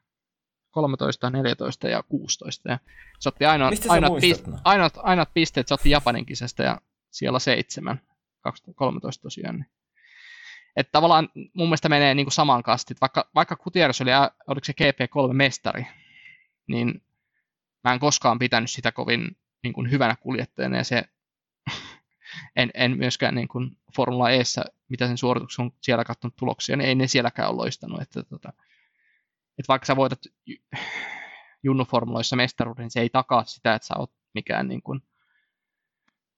13, 14 ja 16. Ja se otti ainoat, ainoat, pist, ainoat, ainoat pisteet, se otti Japanin kisasta ja siellä seitsemän, 2013 tosiaan. Niin. Että tavallaan mun mielestä menee niin kuin saman kastit, vaikka, vaikka Gutierrez oli, oliko se GP3-mestari, niin mä en koskaan pitänyt sitä kovin niin kuin hyvänä kuljettajana ja se [laughs] en, en myöskään niin kuin Formula Eessä, mitä sen suorituksen on siellä katsonut tuloksia, niin ei ne sielläkään ole loistanut. Että, tota, että vaikka sä voitat [sighs] junnuformuloissa mestaruuden, niin se ei takaa sitä, että sä oot mikään niin kuin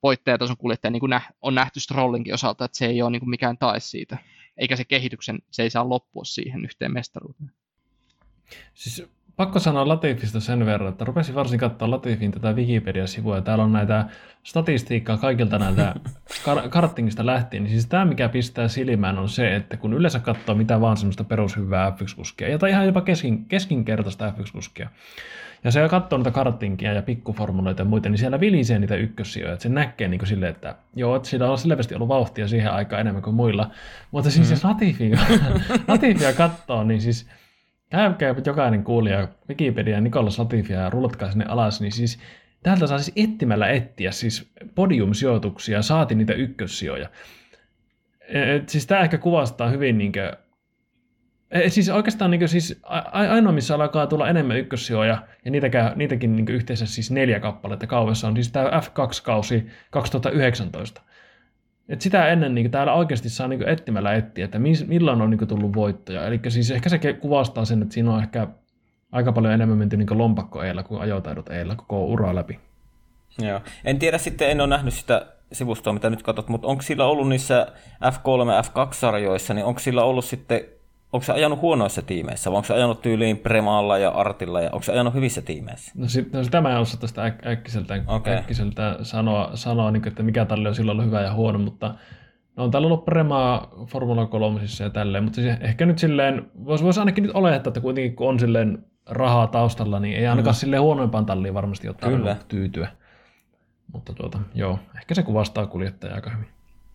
voittajatason kuljettaja, niin kuin on nähty Strollinkin osalta, että se ei ole niin kuin mikään tae siitä. Eikä se kehityksen, se ei saa loppua siihen yhteen mestaruuteen. Siis pakko sanoa Latifista sen verran, että rupesin varsin katsoa Latifin tätä Wikipedia-sivua, ja täällä on näitä statistiikkaa kaikilta näitä [laughs] kar- karttingista lähtien, niin siis tämä, mikä pistää silmään, on se, että kun yleensä katsoo mitä vaan semmoista perushyvää F1-kuskia, ja tai ihan jopa keskin, keskinkertaista F1-kuskia, ja se katsoo niitä karttinkia ja pikkuformuloita ja muita, niin siellä vilisee niitä ykkössijoja, että se näkee niin silleen, että joo, että sillä on selvästi ollut vauhtia siihen aikaan enemmän kuin muilla, mutta siis mm. jos Latifia, [laughs] Latifia katsoo, niin siis käykää jokainen kuulija Wikipedia Nikolas Latifia ja rullatkaa sinne alas, niin siis täältä saa siis etsimällä etsiä siis podiumsijoituksia, saati niitä ykkössijoja. Et siis tämä ehkä kuvastaa hyvin niin kuin, et siis oikeastaan niin siis ainoa, missä alkaa tulla enemmän ykkössijoja, ja niitäkin, niitäkin niin yhteensä siis neljä kappaletta kaudessa on siis tämä F2-kausi 2019. Et sitä ennen niin täällä oikeasti saa niin etsimällä etsiä, että milloin on niin tullut voittoja. Eli siis ehkä se kuvastaa sen, että siinä on ehkä aika paljon enemmän menty niin lompakko eellä kuin ajotaidot eellä koko ura läpi. Joo. En tiedä sitten, en ole nähnyt sitä sivustoa, mitä nyt katsot, mutta onko sillä ollut niissä F3 ja F2-sarjoissa, niin onko sillä ollut sitten, onko se ajanut huonoissa tiimeissä, vai onko se ajanut tyyliin Premaalla ja Artilla, ja onko se ajanut hyvissä tiimeissä? No, sit, no sitä mä en osaa tästä äk- äkkiseltä, okay. äkkiseltä sanoa, sanoa niin kuin, että mikä talli on silloin ollut hyvä ja huono, mutta no on täällä ollut Premaa Formula 3 ja tälleen, mutta siis ehkä nyt silleen, voisi vois ainakin nyt olettaa, että kuitenkin kun on silleen rahaa taustalla, niin ei ainakaan mm. silleen huonoimpaan talliin varmasti ottaa Kyllä. tyytyä. Mutta tuota, joo, ehkä se kuvastaa kuljettajaa aika hyvin.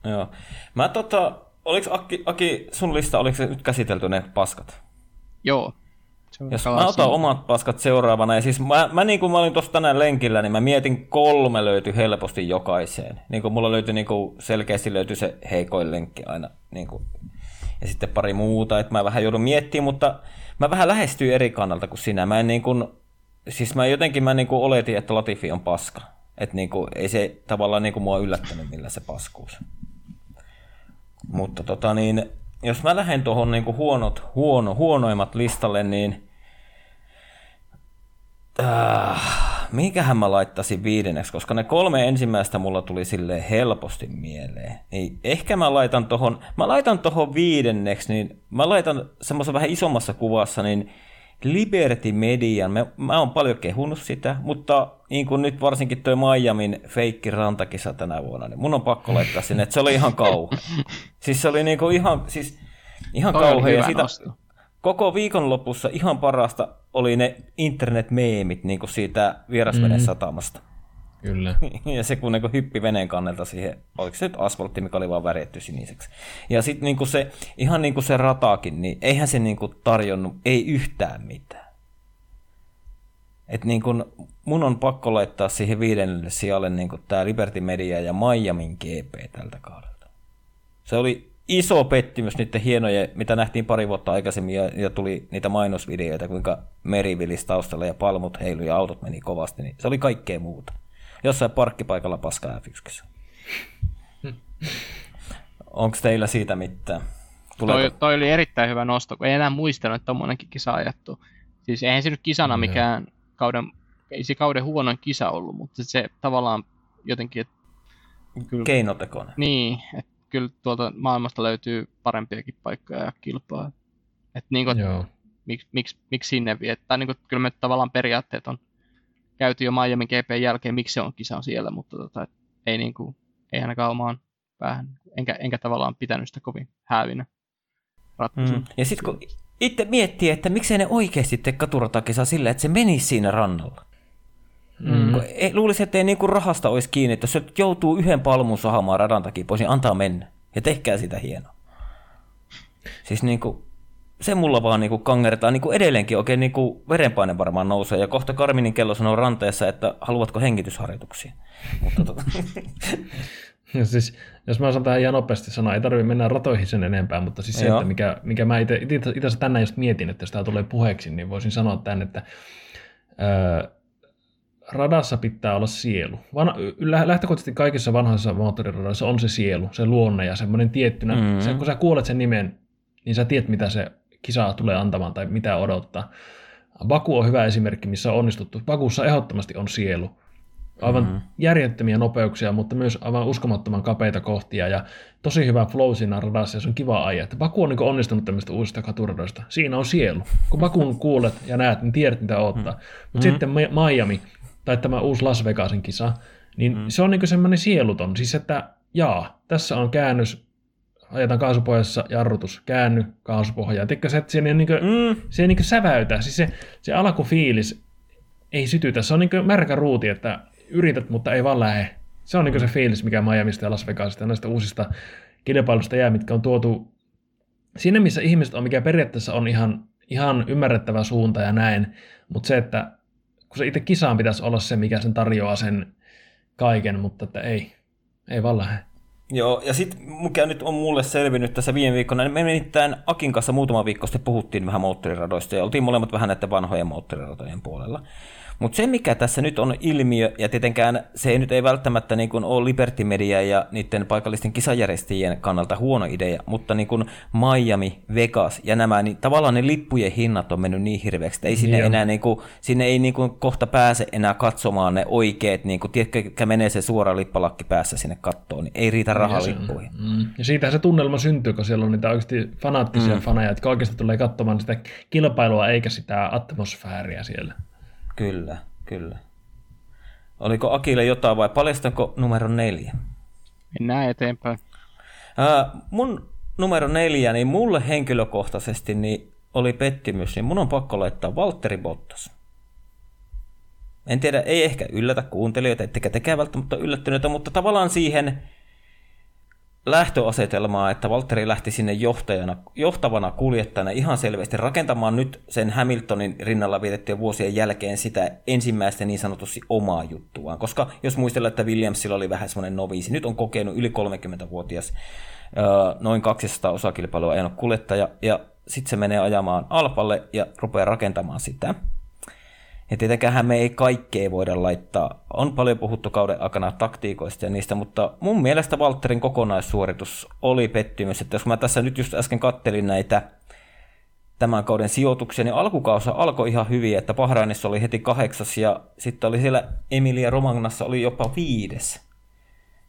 Joo. Mä tota, oliko Aki, Aki, sun lista, oliko se nyt käsitelty ne paskat? Joo. Jos mä otan omat paskat seuraavana, ja siis mä, mä niin kuin mä olin tuossa tänään lenkillä, niin mä mietin kolme löytyi helposti jokaiseen. Niin kuin mulla löytyi niin kuin selkeästi löytyi se heikoin lenkki aina. Niin kuin, ja sitten pari muuta, että mä vähän joudun miettimään, mutta mä vähän lähestyin eri kannalta kuin sinä. Mä en niin kuin, siis mä jotenkin mä niin kuin oletin, että Latifi on paska. Että niinku, ei se tavallaan niinku mua yllättänyt, millä se paskuus. Mutta tota niin, jos mä lähden tuohon niinku huonot, huono, huonoimmat listalle, niin äh, minkähän mä laittaisin viidenneksi, koska ne kolme ensimmäistä mulla tuli sille helposti mieleen. Niin ehkä mä laitan tohon, mä laitan tohon viidenneksi, niin mä laitan semmoisen vähän isommassa kuvassa, niin Liberty Median, mä, mä oon paljon kehunut sitä, mutta niin kuin nyt varsinkin tuo Miamin feikki rantakisa tänä vuonna, niin mun on pakko laittaa sinne, että se oli ihan kauhea. [laughs] siis se oli niin kuin ihan, siis ihan kauhea. Ja sitä, koko viikonlopussa ihan parasta oli ne internet-meemit niin kuin siitä vierasveden mm-hmm. satamasta. Kyllä. [laughs] ja se kun niin hyppi veneen kannelta siihen, oliko se nyt asfaltti, mikä oli vaan väretty siniseksi. Ja sitten niin se, ihan niin kuin se rataakin, niin eihän se niin kuin tarjonnut, ei yhtään mitään. Et niin kuin, mun on pakko laittaa siihen viidennelle sijalle niin tämä Liberty Media ja Miamin GP tältä kaudelta. Se oli iso pettymys niiden hienoja, mitä nähtiin pari vuotta aikaisemmin ja, ja tuli niitä mainosvideoita, kuinka meri taustalla ja palmut heilu ja autot meni kovasti, niin se oli kaikkea muuta jossain parkkipaikalla paska f Onko teillä siitä mitään? Tuleeko? Toi, toi, oli erittäin hyvä nosto, kun ei enää muistanut, että tuommoinenkin kisa ajattu. Siis eihän se nyt kisana mikään kauden, ei se kauden huonoin kisa ollut, mutta se tavallaan jotenkin... Että kyllä, Keinotekoinen. Niin, että kyllä tuolta maailmasta löytyy parempiakin paikkoja ja kilpaa. Että niin kuin, miksi, miksi, miksi sinne vie? Tai niin kuin, kyllä me tavallaan periaatteet on käyty jo Miami GP jälkeen, miksi se on kisa siellä, mutta tota, ei, niin kuin, ei ainakaan omaan päähän, enkä, enkä tavallaan pitänyt sitä kovin häävinä ratkaisuna. Mm. Ja sitten kun itse miettii, että miksei ne oikeasti tee katuratakisa sillä, että se menisi siinä rannalla. Mm. Ei, luulisin, että ei niinku rahasta olisi kiinni, että jos se joutuu yhden palmun sahamaan radan takia pois, niin antaa mennä. Ja tehkää sitä hienoa. Siis niinku, se mulla vaan niinku kangertaa niinku edelleenkin oikein niinku verenpaine varmaan nousee. Ja kohta Karminin kello sanoo ranteessa, että haluatko hengitysharjoituksia. Mutta tota... [laughs] ja siis, jos mä saan tähän ihan nopeasti sanoa, ei tarvitse mennä ratoihin sen enempää, mutta siis se, että mikä, mikä mä itse asiassa tänään just mietin, että jos tämä tulee puheeksi, niin voisin sanoa tämän, että ää, radassa pitää olla sielu. Van, lähtökohtaisesti kaikissa vanhoissa moottoriradoissa on se sielu, se luonne ja semmoinen tiettynä, mm-hmm. se, kun sä kuulet sen nimen, niin sä tiedät, mitä se kisaa tulee antamaan tai mitä odottaa. Baku on hyvä esimerkki, missä on onnistuttu. Bakussa ehdottomasti on sielu. Aivan mm-hmm. järjettömiä nopeuksia, mutta myös aivan uskomattoman kapeita kohtia ja tosi hyvä flow siinä radassa ja se on kiva ajaa. Että Baku on niin onnistunut tämmöistä uusista katuradoista. Siinä on sielu. Kun Bakun kuulet ja näet, niin tiedät mitä odottaa. Mm-hmm. Mutta sitten Miami tai tämä uusi Las Vegasin kisa, niin mm-hmm. se on niin semmoinen sieluton. Siis että jaa, tässä on käännös ajetaan kaasupohjassa, jarrutus, käänny, kaasupohjaa. Tiedätkö se, että se, niin kuin, mm. se niin säväytä, siis se, se alkufiilis ei sytytä, se on niin märkä ruuti, että yrität, mutta ei vaan lähe. Se on niin se fiilis, mikä Miamista ja Las Vegasista ja näistä uusista kilpailusta jää, mitkä on tuotu sinne, missä ihmiset on, mikä periaatteessa on ihan, ihan ymmärrettävä suunta ja näin, mutta se, että kun se itse kisaan pitäisi olla se, mikä sen tarjoaa sen kaiken, mutta että ei, ei vaan lähde. Joo, ja sitten mikä nyt on mulle selvinnyt tässä viime viikolla, niin me nimittäin Akin kanssa muutama viikko sitten puhuttiin vähän moottoriradoista ja oltiin molemmat vähän näiden vanhojen moottoriratojen puolella. Mutta se, mikä tässä nyt on ilmiö, ja tietenkään se ei nyt ei välttämättä niin kuin ole Liberty Media ja niiden paikallisten kisajärjestäjien kannalta huono idea, mutta niin kuin Miami, Vegas ja nämä, niin tavallaan ne lippujen hinnat on mennyt niin hirveäksi, että ei sinne Joo. enää niin kuin, sinne ei niin kuin kohta pääse enää katsomaan ne oikeat, niin kuin, tiedätkö, menee se suora lippalakki päässä sinne kattoon, niin ei riitä rahaa lippuihin. Mm. Ja siitähän se tunnelma syntyy, kun siellä on niitä oikeasti fanaattisia mm. faneja, jotka oikeasti tulee katsomaan sitä kilpailua eikä sitä atmosfääriä siellä. Kyllä, kyllä. Oliko Akille jotain vai paljastanko numero neljä? Mennään eteenpäin. Ää, mun numero neljä, niin mulle henkilökohtaisesti niin oli pettymys, niin mun on pakko laittaa Valtteri Bottas. En tiedä, ei ehkä yllätä kuuntelijoita, ettekä tekään välttämättä yllättyneitä, mutta tavallaan siihen lähtöasetelmaa, että Valtteri lähti sinne johtajana, johtavana kuljettajana ihan selvästi rakentamaan nyt sen Hamiltonin rinnalla vietettyjen vuosien jälkeen sitä ensimmäistä niin sanotusti omaa juttuaan. Koska jos muistellaan, että Williamsilla oli vähän semmoinen noviisi, nyt on kokenut yli 30-vuotias noin 200 osakilpailua ajanut kuljettaja, ja sitten se menee ajamaan Alpalle ja rupeaa rakentamaan sitä. Ja tietenkään me ei kaikkea voida laittaa. On paljon puhuttu kauden aikana taktiikoista ja niistä, mutta mun mielestä Walterin kokonaissuoritus oli pettymys. Että jos mä tässä nyt just äsken kattelin näitä tämän kauden sijoituksia, niin alkukausa alkoi ihan hyvin, että Bahrainissa oli heti kahdeksas ja sitten oli siellä Emilia Romagnassa oli jopa viides.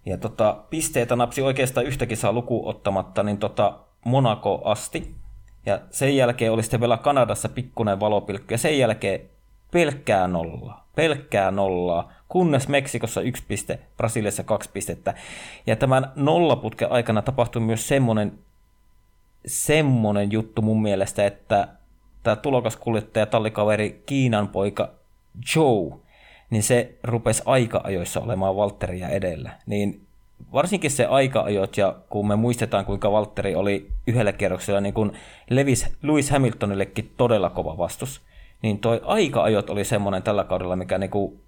Ja tota, pisteitä napsi oikeastaan yhtäkin saa luku ottamatta, niin tota Monaco asti. Ja sen jälkeen oli sitten vielä Kanadassa pikkuinen valopilkku ja sen jälkeen pelkkää nollaa. Pelkkää nollaa, kunnes Meksikossa yksi piste, Brasiliassa kaksi pistettä. Ja tämän nollaputken aikana tapahtui myös semmoinen, semmoinen juttu mun mielestä, että tämä tulokaskuljettaja, tallikaveri, Kiinan poika Joe, niin se rupesi aika-ajoissa olemaan Valtteria edellä. Niin varsinkin se aika-ajot, ja kun me muistetaan, kuinka Valtteri oli yhdellä kierroksella, niin kun levisi Lewis Hamiltonillekin todella kova vastus, niin toi aika-ajot oli semmoinen tällä kaudella, mikä niinku,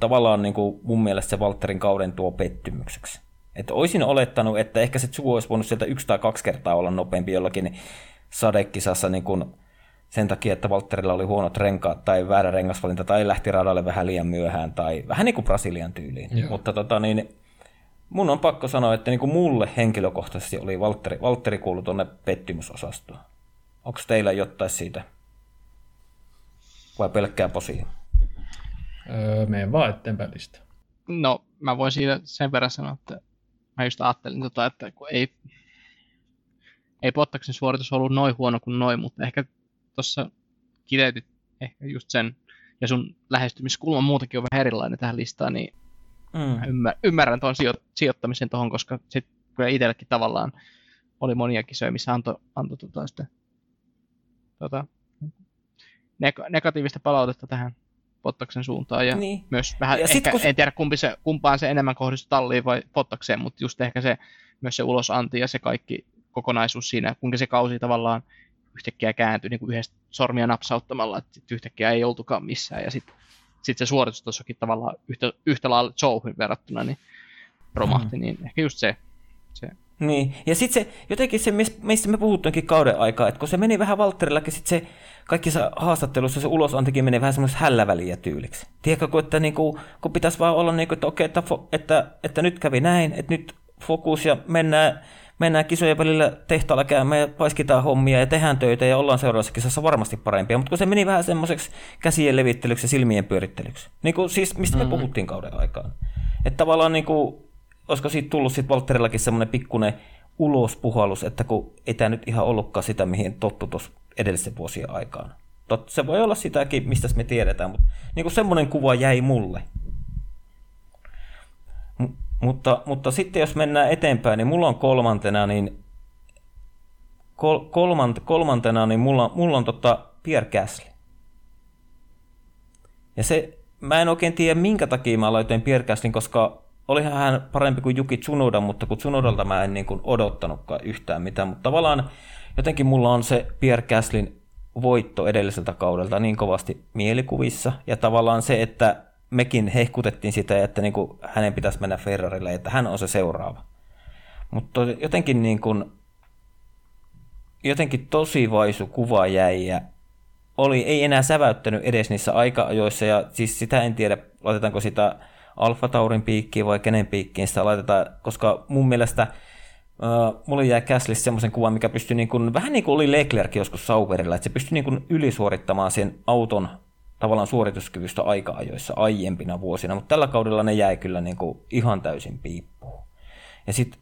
tavallaan niinku mun mielestä se Walterin kauden tuo pettymykseksi. Että olisin olettanut, että ehkä se Zuo olisi voinut sieltä yksi tai kaksi kertaa olla nopeampi jollakin sadekisassa niin kuin sen takia, että Walterilla oli huonot renkaat tai väärä rengasvalinta tai lähti radalle vähän liian myöhään tai vähän niin kuin Brasilian tyyliin. Joo. Mutta tota, niin, mun on pakko sanoa, että niin kuin mulle henkilökohtaisesti oli Valtteri, Valtteri kuulu tuonne pettymysosastoon. Onko teillä jotain siitä vai pelkkää posia? Öö, menen vaan eteenpäin lista. No, mä voin siitä sen verran sanoa, että mä just ajattelin, tota, että kun ei, ei Pottaksen suoritus ollut noin huono kuin noin, mutta ehkä tuossa kiteytit ehkä just sen, ja sun lähestymiskulma muutenkin on vähän erilainen tähän listaan, niin mm. ymmär, ymmärrän tuon sijo, sijoittamisen tuohon, koska sitten kyllä itsellekin tavallaan oli monia kisoja, missä antoi anto, tota, sitä, tota, neg- negatiivista palautetta tähän Pottaksen suuntaan. Ja niin. myös vähän, ja ehkä, sit, en tiedä kumpi se, kumpaan se enemmän kohdistuu talliin vai Pottakseen, mutta just ehkä se, myös se ulosanti ja se kaikki kokonaisuus siinä, kuinka se kausi tavallaan yhtäkkiä kääntyi niin kuin yhdestä sormia napsauttamalla, että yhtäkkiä ei oltukaan missään. Ja sitten sit se suoritus tuossakin tavallaan yhtä, yhtä lailla Jouhin verrattuna niin romahti, mm. niin ehkä just se, se niin, ja sitten se, jotenkin se, mistä me puhuttiinkin kauden aikaa, että kun se meni vähän Valtterillakin, sitten se kaikissa haastattelussa se ulosantikin meni vähän semmoista hälläväliä tyyliksi. Tiedätkö, kun, että, niin kuin, kun pitäisi vaan olla niin kuin, että okei, että, että, että, nyt kävi näin, että nyt fokus ja mennään, mennään kisojen välillä tehtaalla käymään ja paiskitaan hommia ja tehdään töitä ja ollaan seuraavassa kisassa varmasti parempia. Mutta kun se meni vähän semmoiseksi käsien levittelyksi ja silmien pyörittelyksi. Niin kuin, siis mistä me mm-hmm. puhuttiin kauden aikaan. Että tavallaan niin kuin, olisiko siitä tullut sitten Valtterillakin semmoinen pikkuinen ulospuhallus, että kun ei tämä nyt ihan ollutkaan sitä, mihin tottu tuossa edellisen vuosien aikaan. Tot, se voi olla sitäkin, mistä me tiedetään, mutta niin kuin semmoinen kuva jäi mulle. M- mutta, mutta sitten jos mennään eteenpäin, niin mulla on kolmantena, niin kol, kolmant, kolmantena, niin mulla, mulla on tota Pierre Gasly. Ja se, mä en oikein tiedä minkä takia mä laitoin Pierre Gaslyn, koska olihan hän parempi kuin Juki Tsunoda, mutta kun Tsunodalta mä en niin kuin odottanutkaan yhtään mitään, mutta tavallaan jotenkin mulla on se Pierre Gaslin voitto edelliseltä kaudelta niin kovasti mielikuvissa, ja tavallaan se, että mekin hehkutettiin sitä, että niin kuin hänen pitäisi mennä Ferrarille, että hän on se seuraava. Mutta jotenkin niin kuin, jotenkin tosi vaisu kuva jäi ja oli, ei enää säväyttänyt edes niissä aika-ajoissa ja siis sitä en tiedä, laitetaanko sitä Alfa Taurin piikkiin vai kenen piikkiin sitä laitetaan, koska mun mielestä Uh, mulle jäi Käslissä semmoisen kuvan, mikä pystyi niin kuin, vähän niin kuin oli Leclerc joskus Sauberilla, että se pystyi niin kuin ylisuorittamaan sen auton tavallaan suorituskyvystä aika-ajoissa aiempina vuosina, mutta tällä kaudella ne jäi kyllä niin kuin ihan täysin piippuun. Ja sitten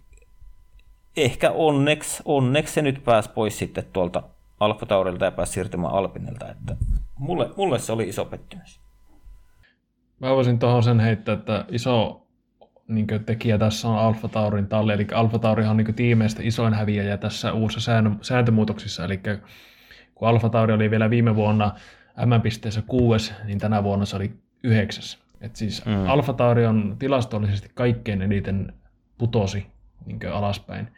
ehkä onneksi, onneksi se nyt pääsi pois sitten tuolta Alfa Taurilta ja pääsi siirtymään Alpinilta, että mulle, mulle se oli iso pettymys. Mä voisin tuohon sen heittää, että iso niin tekijä tässä on Alfa Taurin talli, eli Alfa Taurihan on niin tiimeistä isoin häviäjä tässä uusissa sääntömuutoksissa, eli kun Alfa Tauri oli vielä viime vuonna M-pisteessä kuudes, niin tänä vuonna se oli yhdeksäs. Et siis mm. Alfa Tauri on tilastollisesti kaikkein eniten putosi niin alaspäin.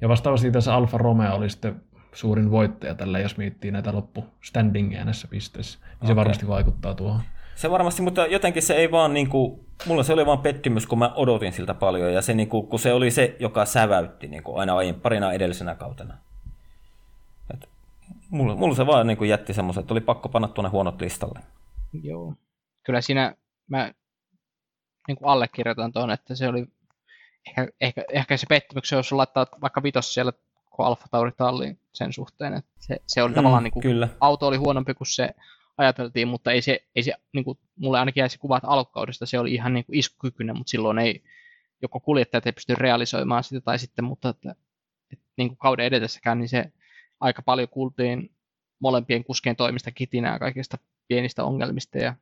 Ja vastaavasti tässä Alfa Romeo oli sitten suurin voittaja tällä, jos miettii näitä loppustandingeja näissä pisteissä. Niin okay. se varmasti vaikuttaa tuohon. Se varmasti, mutta jotenkin se ei vaan niin kuin, mulla se oli vaan pettymys, kun mä odotin siltä paljon, ja se niin kuin, kun se oli se, joka säväytti niin kuin aina aiemmin, parina edellisenä kautena. Et mulla, mulla se vaan niin kuin jätti semmoisen, että oli pakko panna tuonne huonot listalle. Joo. Kyllä siinä mä niin kuin allekirjoitan tuon, että se oli ehkä, ehkä, ehkä se pettymyksen, jos laittaa vaikka vitos siellä kuin Alfa Tauri talliin sen suhteen, että se, se oli mm, tavallaan niin kuin, kyllä. auto oli huonompi kuin se ajateltiin, mutta ei se, ei se niin kuin, mulle ainakin jäisi kuvat alkukaudesta, se oli ihan niin kuin iskukykyinen, mutta silloin ei, joko kuljettajat ei pysty realisoimaan sitä, tai sitten, mutta että, että niin kuin kauden edetessäkään, niin se aika paljon kuultiin molempien kuskien toimista kitinää kaikista pienistä ongelmista, ja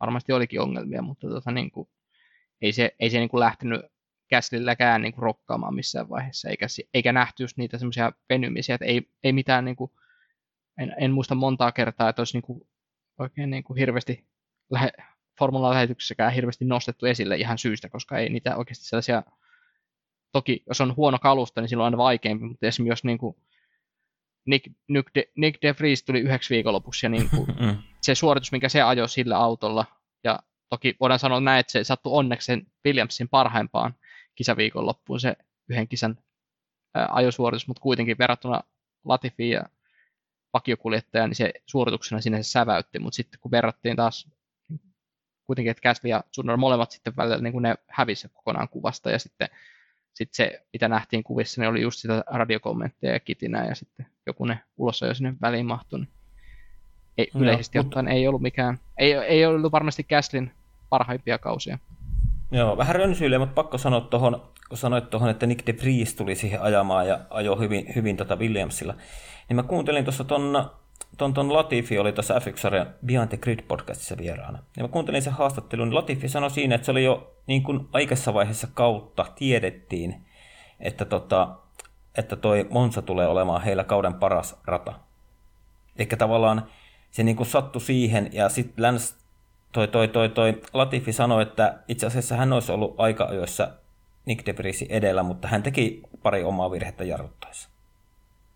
varmasti olikin ongelmia, mutta tota, niin kuin, ei se, ei se niin kuin lähtenyt käsilläkään niin kuin rokkaamaan missään vaiheessa, eikä, eikä nähty just niitä semmoisia venymisiä, että ei, ei mitään, niin kuin, en, en muista montaa kertaa, että olisi niin kuin oikein niin kuin hirveästi lähe, formula-lähetyksessäkään hirveästi nostettu esille ihan syystä, koska ei niitä oikeasti sellaisia, toki jos on huono kalusta, niin silloin on aina vaikeampi, mutta esimerkiksi jos niin kuin Nick, Nick, De, Nick De Vries tuli yhdeksi viikonlopuksi ja niin kuin [laughs] mm. se suoritus, mikä se ajoi sillä autolla, ja toki voidaan sanoa näin, että se sattui onneksi sen Williamsin parhaimpaan kisaviikonloppuun se yhden kisan ajosuoritus, mutta kuitenkin verrattuna Latifiin ja vakiokuljettaja, niin se suorituksena sinne se säväytti, mutta sitten kun verrattiin taas kuitenkin, että Gasly ja Tsunoda molemmat sitten välillä niin kuin ne hävisi kokonaan kuvasta ja sitten sitten se, mitä nähtiin kuvissa, niin oli just sitä radiokommentteja ja kitinää ja sitten joku ne ulos jo sinne väliin mahtui. Niin ei, no, yleisesti mutta... ottaen ei ollut mikään, ei, ei ollut varmasti Gaslin parhaimpia kausia. Joo, vähän rönsyille, mutta pakko sanoa tuohon, kun sanoit tuohon, että Nick de Vries tuli siihen ajamaan ja ajoi hyvin, hyvin tota Williamsilla, niin mä kuuntelin tuossa ton, ton, ton Latifi oli tuossa F1 Beyond the Grid podcastissa vieraana. Ja mä kuuntelin sen haastattelun, niin Latifi sanoi siinä, että se oli jo niin kuin aikaisessa vaiheessa kautta tiedettiin, että, tota, että toi Monza tulee olemaan heillä kauden paras rata. Eli tavallaan se niin kuin sattui siihen, ja sitten Lance toi, toi, toi, toi Latifi sanoi, että itse asiassa hän olisi ollut aika ajoissa Nick de edellä, mutta hän teki pari omaa virhettä jarruttaessa.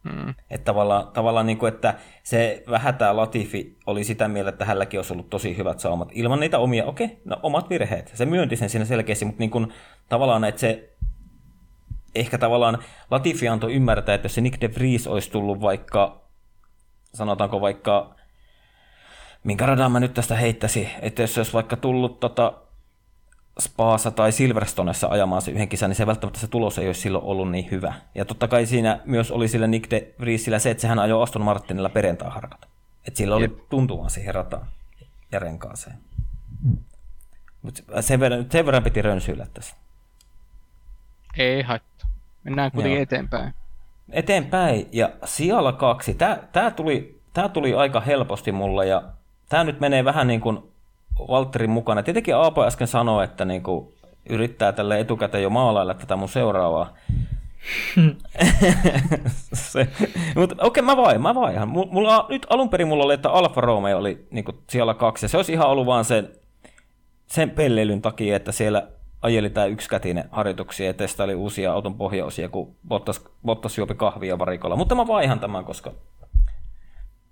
Hmm. Että tavallaan, tavallaan niin kuin, että se vähän tämä Latifi oli sitä mieltä, että hänelläkin olisi ollut tosi hyvät saumat. Ilman niitä omia, okei, okay, no omat virheet. Se myönti sen siinä selkeästi, mutta niin kuin, tavallaan, että se ehkä tavallaan Latifi antoi ymmärtää, että jos se Nick de Vries olisi tullut vaikka, sanotaanko vaikka minkä radan mä nyt tästä heittäisin, että jos se olisi vaikka tullut tota Spaassa tai Silverstonessa ajamaan se yhden kisan, niin se välttämättä se tulos ei olisi silloin ollut niin hyvä. Ja totta kai siinä myös oli sillä Nick de Vriesillä se, että sehän ajoi Aston Martinilla perjantai-harkat. Että sillä oli tuntumaan siihen rataan ja renkaaseen. Mutta sen verran, sen verran piti rönsyillä tässä. Ei haittaa. Mennään kuitenkin Joo. eteenpäin. Eteenpäin. Ja sijalla kaksi. Tämä, tämä, tuli, tämä tuli aika helposti mulle ja tämä nyt menee vähän niin kuin Valtterin mukana. Tietenkin Aapo äsken sanoi, että niin kuin yrittää tälle etukäteen jo maalailla tätä mun seuraavaa. [laughs] Mutta okei, okay, mä vain, mä vaihan. Mulla, nyt alun perin mulla oli, että Alfa Romeo oli niin kuin siellä kaksi, ja se olisi ihan ollut vaan sen, sen pelleilyn takia, että siellä ajeli tämä yksikätinen harjoituksia ja testaili uusia auton pohjaosia, kun Bottas, Bottas juopi kahvia varikolla. Mutta mä vaihan tämän, koska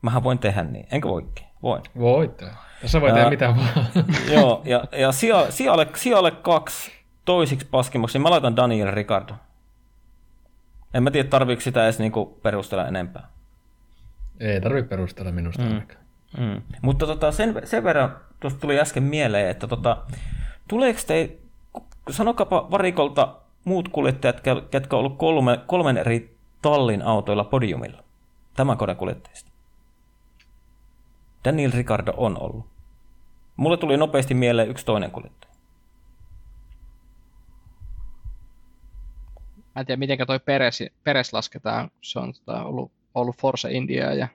mähän voin tehdä niin, enkö voikin? Voin. Voit. Tässä voi tehdä mitä vaan. [laughs] joo, ja, ja sijalle, sijalle kaksi toisiksi paskimmaksi, niin mä laitan Daniel Ricardo. En mä tiedä, tarviiko sitä edes niinku perustella enempää. Ei tarvitse perustella minusta mm. ainakaan. Mm. Mutta tota, sen, sen verran tuosta tuli äsken mieleen, että tota, tuleeko te, sanokapa varikolta muut kuljettajat, ketkä ovat olleet kolme, kolmen eri tallin autoilla podiumilla, tämän koneen kuljettajista? Daniel Ricardo on ollut. Mulle tuli nopeasti mieleen yksi toinen kuljettaja. Mä en tiedä, miten toi Peres, Peres lasketaan. Se on tota, ollut, ollut Force India ja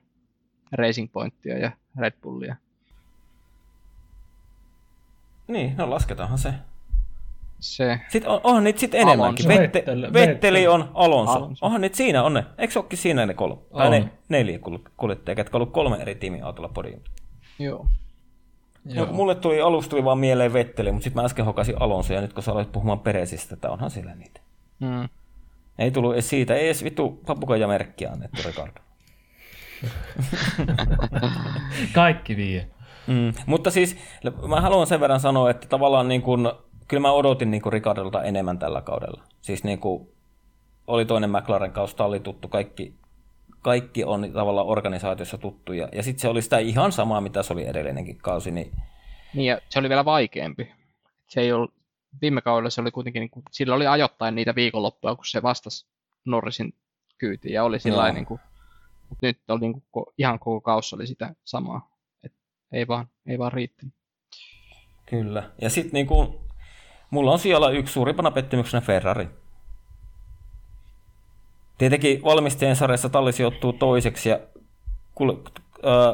Racing Pointia ja Red Bullia. Niin, no lasketaanhan se. Se. Sitten on, onhan niitä sitten enemmänkin. Vette, Vetteli on Alonso. Alonso. Onhan niitä siinä on ne. Eikö se olekin siinä ne kolme? On. Tai ne neljä kuljettajia, jotka on ollut kolme eri tiimiautolla podiumilla. Joo. Joo. No, mulle tuli alusta tuli vaan mieleen Vetteli, mutta sitten mä äsken hokasin Alonso ja nyt kun sä aloit puhumaan Peresistä, että onhan sillä niitä. Mm. Ei tullut edes siitä, ei edes vittu papukajamerkkiä annettu Ricardo. [laughs] Kaikki vie. Mm, mutta siis mä haluan sen verran sanoa, että tavallaan niin kuin, kyllä mä odotin niin kuin Ricardolta enemmän tällä kaudella. Siis niin kuin, oli toinen McLaren kaus, talli tuttu, kaikki, kaikki on tavallaan organisaatiossa tuttuja. Ja sitten se oli sitä ihan samaa, mitä se oli edellinenkin kausi. Niin, niin ja se oli vielä vaikeampi. Se ei ollut, viime kaudella se oli kuitenkin, niin kuin, sillä oli ajoittain niitä viikonloppuja, kun se vastasi Norrisin kyytiin ja oli sillä niin kuin, mutta nyt oli niin kuin, ihan koko kausi oli sitä samaa. Et ei vaan, ei vaan riittänyt. Kyllä. Ja sitten niin kuin, mulla on siellä yksi suurimpana pettymyksenä Ferrari. Tietenkin valmistajien sarjassa talli sijoittuu toiseksi ja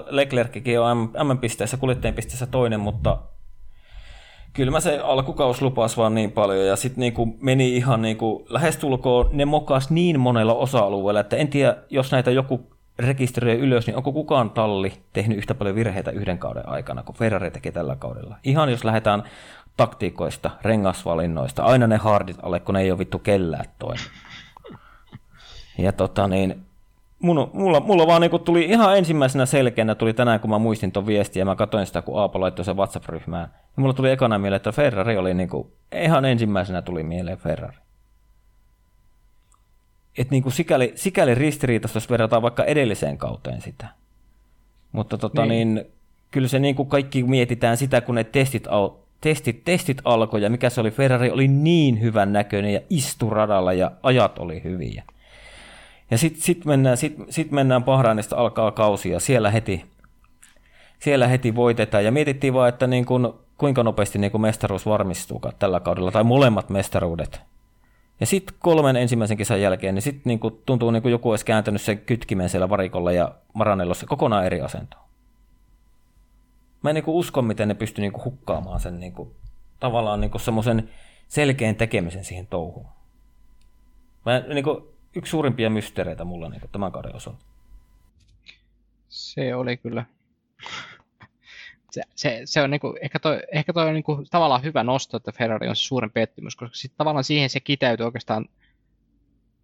Leclerckin on M-pisteessä, kuljettajien pisteessä toinen, mutta kyllä mä se alkukaus lupas vaan niin paljon ja sitten niinku meni ihan niinku, lähestulkoon ne mokas niin monella osa-alueella, että en tiedä, jos näitä joku rekisteröi ylös, niin onko kukaan talli tehnyt yhtä paljon virheitä yhden kauden aikana kuin Ferrari teki tällä kaudella? Ihan jos lähdetään taktiikoista, rengasvalinnoista, aina ne hardit alle, kun ne ei ole vittu kellään toinen. Ja tota niin, mulla, mulla, mulla vaan niinku tuli ihan ensimmäisenä selkeänä tuli tänään, kun mä muistin ton viestiä ja mä katsoin sitä, kun Aapo laittoi sen WhatsApp-ryhmään. Ja mulla tuli ekana mieleen, että Ferrari oli niinku, ihan ensimmäisenä tuli mieleen Ferrari. Että niinku sikäli, sikäli ristiriitasta, jos verrataan vaikka edelliseen kauteen sitä. Mutta tota niin. niin kyllä se niinku kaikki mietitään sitä, kun ne testit, testit, testit alkoi ja mikä se oli, Ferrari oli niin hyvän näköinen ja isturadalla ja ajat oli hyviä. Ja sitten sit mennään, sit, sit mennään Bahrainista alkaa kausi ja siellä heti, siellä heti voitetaan. Ja mietittiin vaan, että niin kun, kuinka nopeasti niin kun mestaruus varmistuu tällä kaudella, tai molemmat mestaruudet. Ja sitten kolmen ensimmäisen kisan jälkeen, niin sitten niin tuntuu niin kuin joku olisi kääntänyt sen kytkimen siellä varikolla ja Maranellossa kokonaan eri asentoon. Mä en niin usko, miten ne pysty niin hukkaamaan sen niin kuin, tavallaan niin semmoisen selkeän tekemisen siihen touhuun. Mä, niin kuin, yksi suurimpia mysteereitä mulla niin tämän kauden osalta. Se oli kyllä. Se, se, se on niinku, ehkä toi, ehkä toi on niinku, tavallaan hyvä nosto, että Ferrari on se suurin pettymys, koska sit tavallaan siihen se kiteytyy oikeastaan,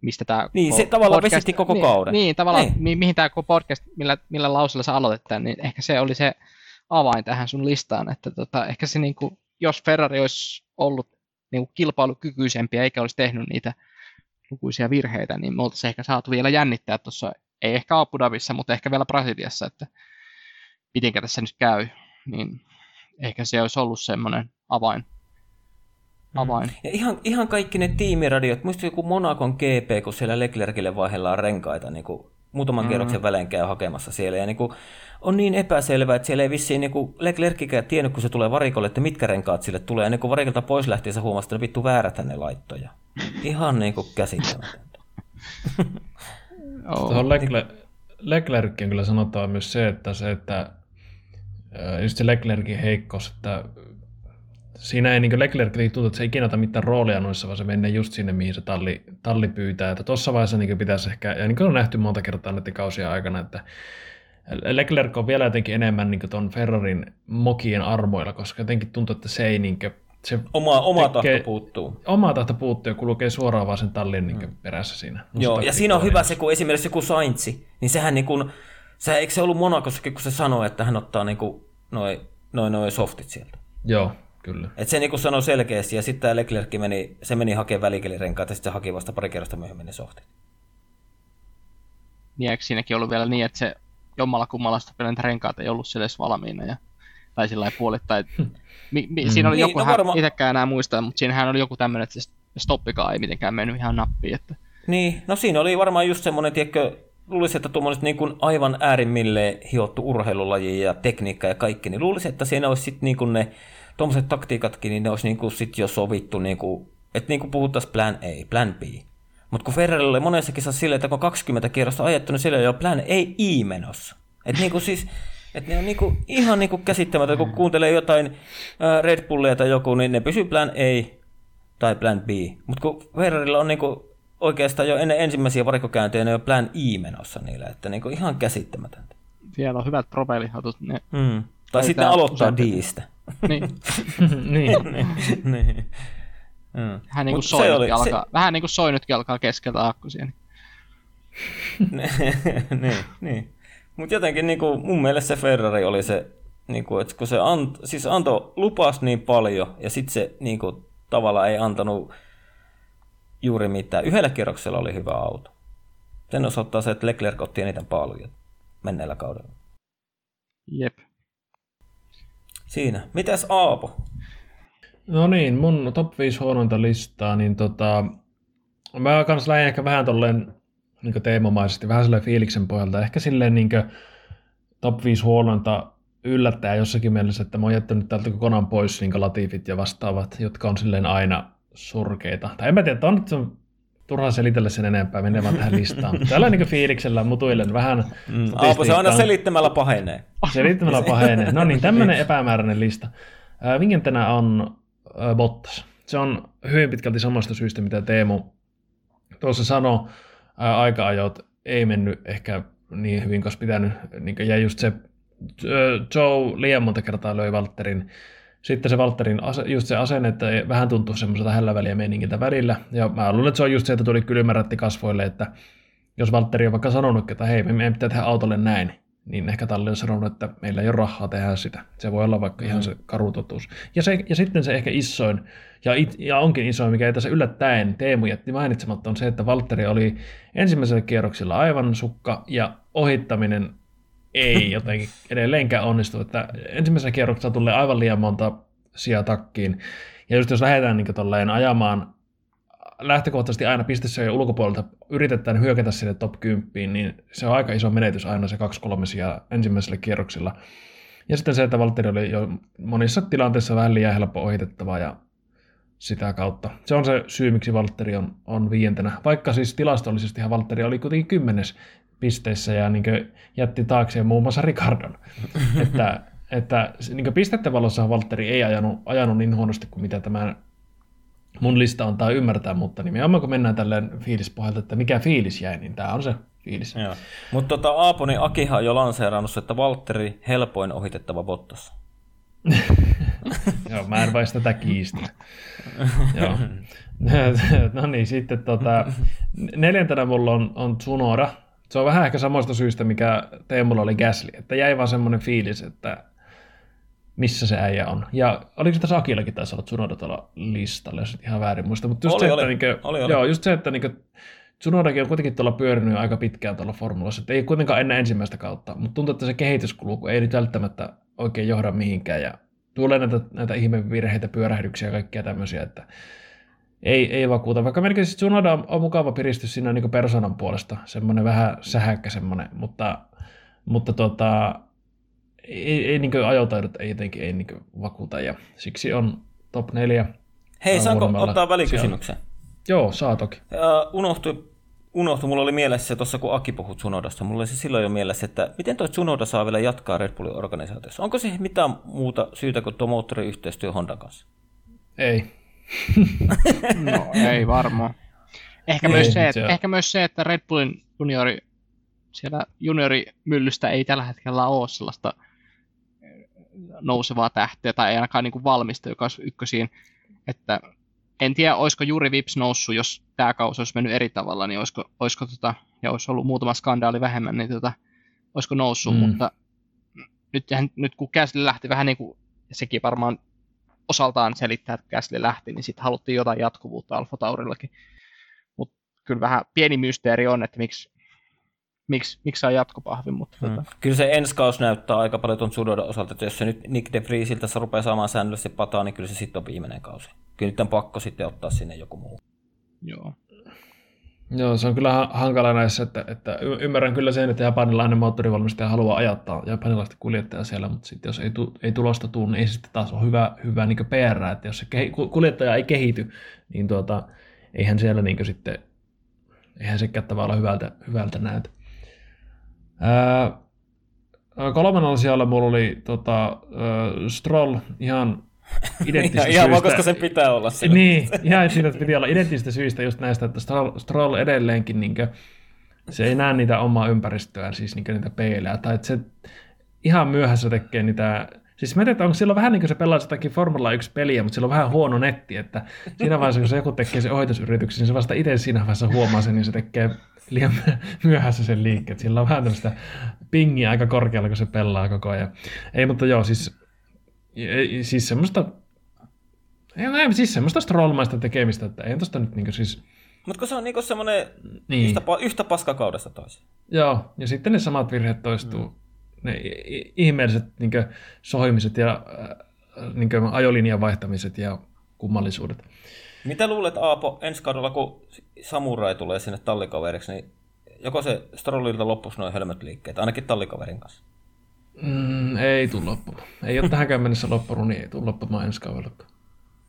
mistä tämä Niin, se tavallaan podcast, vesitti koko niin, kauden. Niin, tavallaan niin. Mi, mihin tämä koko podcast, millä, millä lausella sä aloitettaan, niin ehkä se oli se avain tähän sun listaan, että tota, ehkä se niinku, jos Ferrari olisi ollut niinku kilpailukykyisempiä eikä olisi tehnyt niitä lukuisia virheitä, niin me oltaisiin ehkä saatu vielä jännittää tuossa, ei ehkä Abu Dhabissa, mutta ehkä vielä Brasiliassa, että mitenkä tässä nyt käy, niin ehkä se olisi ollut semmoinen avain. Mm. avain. Ja ihan, ihan kaikki ne tiimiradiot, muista joku Monakon GP, kun siellä Leclercille vaihellaan renkaita, niin kuin muutaman mm. kierroksen välein käy hakemassa siellä, ja niin kuin, on niin epäselvää, että siellä ei vissiin niin kuin Leclerckikään tiennyt, kun se tulee varikolle, että mitkä renkaat sille tulee, ja niin kun varikolta pois lähti, se huomasi, että ne vittu väärät ne laittoja. Ihan niin kuin käsittämätöntä. Tuohon Leclerc, Leclercin kyllä sanotaan myös se, että se, että just se Leclercin heikkous, että siinä ei niin Leclerc tuntuu, että se ei ikinä ota mitään roolia noissa, vaan se menee just sinne, mihin se talli, talli pyytää. Että tuossa vaiheessa niin pitäisi ehkä, ja niin kuin on nähty monta kertaa näiden kausien aikana, että Leclerc on vielä jotenkin enemmän niin tuon Ferrarin mokien armoilla, koska jotenkin tuntuu, että se ei niin kuin, se oma, oma tekee, tahto puuttuu. Oma tahto puuttuu ja kulkee suoraan vaan sen tallin niin mm. perässä siinä. Joo, ja siinä on hyvä se, kun esimerkiksi joku Saintsi, niin sehän niin kuin, se, eikö se ollut Monakossakin, kun se sanoi, että hän ottaa niin kuin noin noi, noi softit sieltä. Joo, kyllä. Et se niin kuin sanoi selkeästi, ja sitten tämä Leclerc meni, se meni hakemaan välikelirenkaat, ja sitten se haki vasta pari kerrosta myöhemmin ne softit. niin eikö siinäkin ollut vielä niin, että se jommalla kummalla sitä renkaat ei ollut sille valmiina ja tai sillä puolittain. Mi, mi, siinä oli mm. joku, niin, no varma... itsekään enää muista, mutta siinähän oli joku tämmöinen, että se stoppikaan ei mitenkään mennyt ihan nappiin. Että... Niin, no siinä oli varmaan just semmoinen, tiedätkö, luulisin, että tuommoiset niin kuin aivan äärimmilleen hiottu urheilulaji ja tekniikka ja kaikki, niin luulisin, että siinä olisi sitten niin kuin ne tuommoiset taktiikatkin, niin ne olisi niin kuin sit jo sovittu, niin kuin, että niin kuin puhuttaisiin plan A, plan B. Mutta kun Ferrari oli monessa kisassa silleen, että kun 20 kierrosta ajettu, niin sillä oli jo plan A I menossa. Että niin kuin siis, että ne on niinku, ihan niinku käsittämätöntä, kun kuuntelee jotain Red Bullia tai joku, niin ne pysyy plan A tai plan B. Mutta kun Ferrarilla on niinku oikeastaan jo ennen ensimmäisiä varikkokäyntöjä, ne on plan I menossa niillä, että niinku ihan käsittämätöntä. Siellä on hyvät propellihatut. Ne mm. Tai sitten ne aloittaa Distä. [laughs] Niin. niin. niin. [laughs] niin. Mm. Vähän niin kuin soi, oli, alkaa, se... vähän niin kuin soi nytkin alkaa keskeltä akkusia. [laughs] niin, niin. Mutta jotenkin niin kuin, mun mielestä se Ferrari oli se, niin kuin, että kun se ant, siis antoi lupas niin paljon ja sitten se niin kuin, tavallaan ei antanut juuri mitään. Yhdellä kierroksella oli hyvä auto. Sen osoittaa se, että Leclerc otti eniten paljon menneellä kaudella. Jep. Siinä. Mitäs Aapo? No niin, mun top 5 huonointa listaa, niin tota, mä kans lähdin ehkä vähän tolleen niin teemamaisesti, vähän sellainen fiiliksen pohjalta. Ehkä silleen niin top 5 huonointa yllättää jossakin mielessä, että mä oon jättänyt täältä kokonaan pois niin latifit ja vastaavat, jotka on silleen aina surkeita. Tai en mä tiedä, on nyt se turha selitellä sen enempää, menee vaan tähän listaan. [laughs] Tällä niin fiiliksellä mutuilen vähän. Mm, Aapo, se aina selittämällä pahenee. Selittämällä [laughs] pahenee. No niin, tämmöinen epämääräinen lista. Vinkentänä on Bottas. Se on hyvin pitkälti samasta syystä, mitä Teemu tuossa sanoi aika-ajot ei mennyt ehkä niin hyvin, koska pitänyt, niin ja just se Joe liian monta kertaa löi Valtterin. Sitten se Valtterin, just se asenne, että vähän tuntuu semmoiselta hällä väliä meningiltä välillä. Ja mä luulen, että se on just se, että tuli kylmärätti kasvoille, että jos Valtteri on vaikka sanonut, että hei, me pitää tehdä autolle näin, niin ehkä talli on sanonut, että meillä ei ole rahaa tehdä sitä. Se voi olla vaikka mm. ihan se karutotuus. Ja, se, ja sitten se ehkä isoin, ja, it, ja onkin isoin, mikä ei tässä yllättäen Teemu jätti mainitsematta, on se, että Valtteri oli ensimmäisellä kierroksilla aivan sukka, ja ohittaminen ei [laughs] jotenkin edelleenkään onnistu. Että ensimmäisellä kierroksella tulee aivan liian monta sijaa takkiin. Ja just jos lähdetään niin ajamaan lähtökohtaisesti aina pisteessä ulkopuolelta yritetään hyökätä sinne top 10, niin se on aika iso menetys aina se 2-3 sijaa ensimmäisellä kierroksilla. Ja sitten se, että Valtteri oli jo monissa tilanteissa vähän liian helppo ohitettava ja sitä kautta. Se on se syy, miksi Valtteri on, on viientenä. Vaikka siis tilastollisesti Valtteri oli kuitenkin kymmenes pisteissä ja niin jätti taakse muun muassa Ricardon. [laughs] että että niin pisteiden valossa Valtteri ei ajanut, ajanut niin huonosti kuin mitä tämä mun lista antaa ymmärtää, mutta nimenomaan kun mennään tälleen fiilispohjalta, että mikä fiilis jäi, niin tämä on se fiilis. Mutta tota, Aaponi Akiha on jo lanseerannut, että Valtteri helpoin ohitettava Bottas. Joo, mä en vaista tätä kiistä. Joo. [laughs] no niin, sitten tota, neljäntenä mulla on, on Tsunoda. Se on vähän ehkä samasta syystä, mikä Teemulla oli Gasly, että jäi vaan semmoinen fiilis, että missä se äijä on. Ja oliko tässä Akillakin taisi olla Tsunoda tuolla listalla, jos ihan väärin muista. Mutta just, oli, se, oli, että, niin kuin, oli, oli. Joo, just se, että niin kuin, Tsunodakin on kuitenkin tuolla pyörinyt aika pitkään tuolla formulassa, että ei kuitenkaan ennen ensimmäistä kautta, mutta tuntuu, että se kehityskulku ei nyt välttämättä oikein johda mihinkään ja tulee näitä, näitä ihmevirheitä, pyörähdyksiä ja kaikkia tämmöisiä, että ei, ei vakuuta. Vaikka melkein siis Tsunoda on, on mukava piristys siinä niin persoonan puolesta, semmoinen vähän sähäkkä semmoinen, mutta, mutta tota, ei, ei niin ajotaidot ei jotenkin ei niin vakuuta ja siksi on top 4. Hei, saanko ottaa välikysymyksen? Joo, saa toki. Uh, unohtui, unohtui, mulla oli mielessä tuossa, kun Aki puhui Tsunodasta, mulla oli se silloin jo mielessä, että miten tuo Tsunoda saa vielä jatkaa Red Bullin organisaatiossa? Onko se mitään muuta syytä kuin tuo moottoriyhteistyö Hondan kanssa? Ei. [laughs] no, ei varmaan. Ehkä, ei, myös se, että, ehkä myös se, että Red Bullin juniori, siellä juniorimyllystä ei tällä hetkellä ole sellaista nousevaa tähteä tai ei ainakaan niin kuin valmista, joka olisi ykkösiin. Että en tiedä, olisiko juuri Vips noussut, jos tämä kausi olisi mennyt eri tavalla, niin olisiko, olisiko tota, ja olisi ollut muutama skandaali vähemmän, niin tota, olisiko noussut, mm. mutta nyt, nyt kun Käsli lähti vähän niin kuin, sekin varmaan osaltaan selittää, että Käsli lähti, niin sitten haluttiin jotain jatkuvuutta Alfa Taurillakin. Mutta kyllä vähän pieni mysteeri on, että miksi, miksi, miksi saa jatkopahvi, mutta hmm. tota. Kyllä se ensi kaus näyttää aika paljon tuon Sudoda osalta, että jos se nyt Nick de Vriesiltä se rupeaa saamaan säännöllisesti pataa, niin kyllä se sitten on viimeinen kausi. Kyllä nyt on pakko sitten ottaa sinne joku muu. Joo. Joo, se on kyllä hankala näissä, että, että ymmärrän kyllä sen, että japanilainen moottorivalmistaja haluaa ajattaa japanilaista kuljettajaa siellä, mutta sitten jos ei, tu, ei tulosta tule, niin ei se sitten taas ole hyvä, hyvä niin PR, että jos se kehi, kuljettaja ei kehity, niin tuota, eihän siellä niin sitten, eihän sekään tavallaan hyvältä, hyvältä näytä. Kolmannella sijalla mulla oli tota, Stroll ihan [laughs] identtistä ihan, syistä. koska sen pitää olla siinä. Niin, ihan siitä, että piti olla identtistä syistä just näistä, että Stroll, Stroll edelleenkin niin kuin, se ei näe niitä omaa ympäristöään, siis niin niitä peilejä, tai että se ihan myöhässä tekee niitä Siis mä tiedän, onko silloin vähän niin kuin se pelaa jotakin Formula 1-peliä, mutta sillä on vähän huono netti, että siinä vaiheessa, kun se joku tekee sen ohitusyrityksen, niin se vasta itse siinä vaiheessa huomaa sen, niin se tekee liian [laughs] myöhässä sen liikkeet. Sillä on vähän tämmöistä pingiä aika korkealla, kun se pelaa koko ajan. Ei, mutta joo, siis siis semmoista, ei, ei, siis semmoista strollmaista tekemistä, että ei tosta nyt niinku siis... Mutta kun se on niinku semmoinen niin. yhtä, yhtä paskakaudesta toisin. Joo, ja sitten ne samat virheet toistuu. Mm. Ne ihmeelliset niinku sohimiset ja äh, niinku ajolinjan vaihtamiset ja kummallisuudet. Mitä luulet Aapo ensi kaudella, kun Samurai tulee sinne tallikaveriksi, niin joko se Strollilta loppuisi noin hölmöt liikkeet, ainakin tallikaverin kanssa? Mm, ei tule loppumaan. Ei ole tähänkään mennessä loppunut, niin ei tule loppumaan ensi kaudella.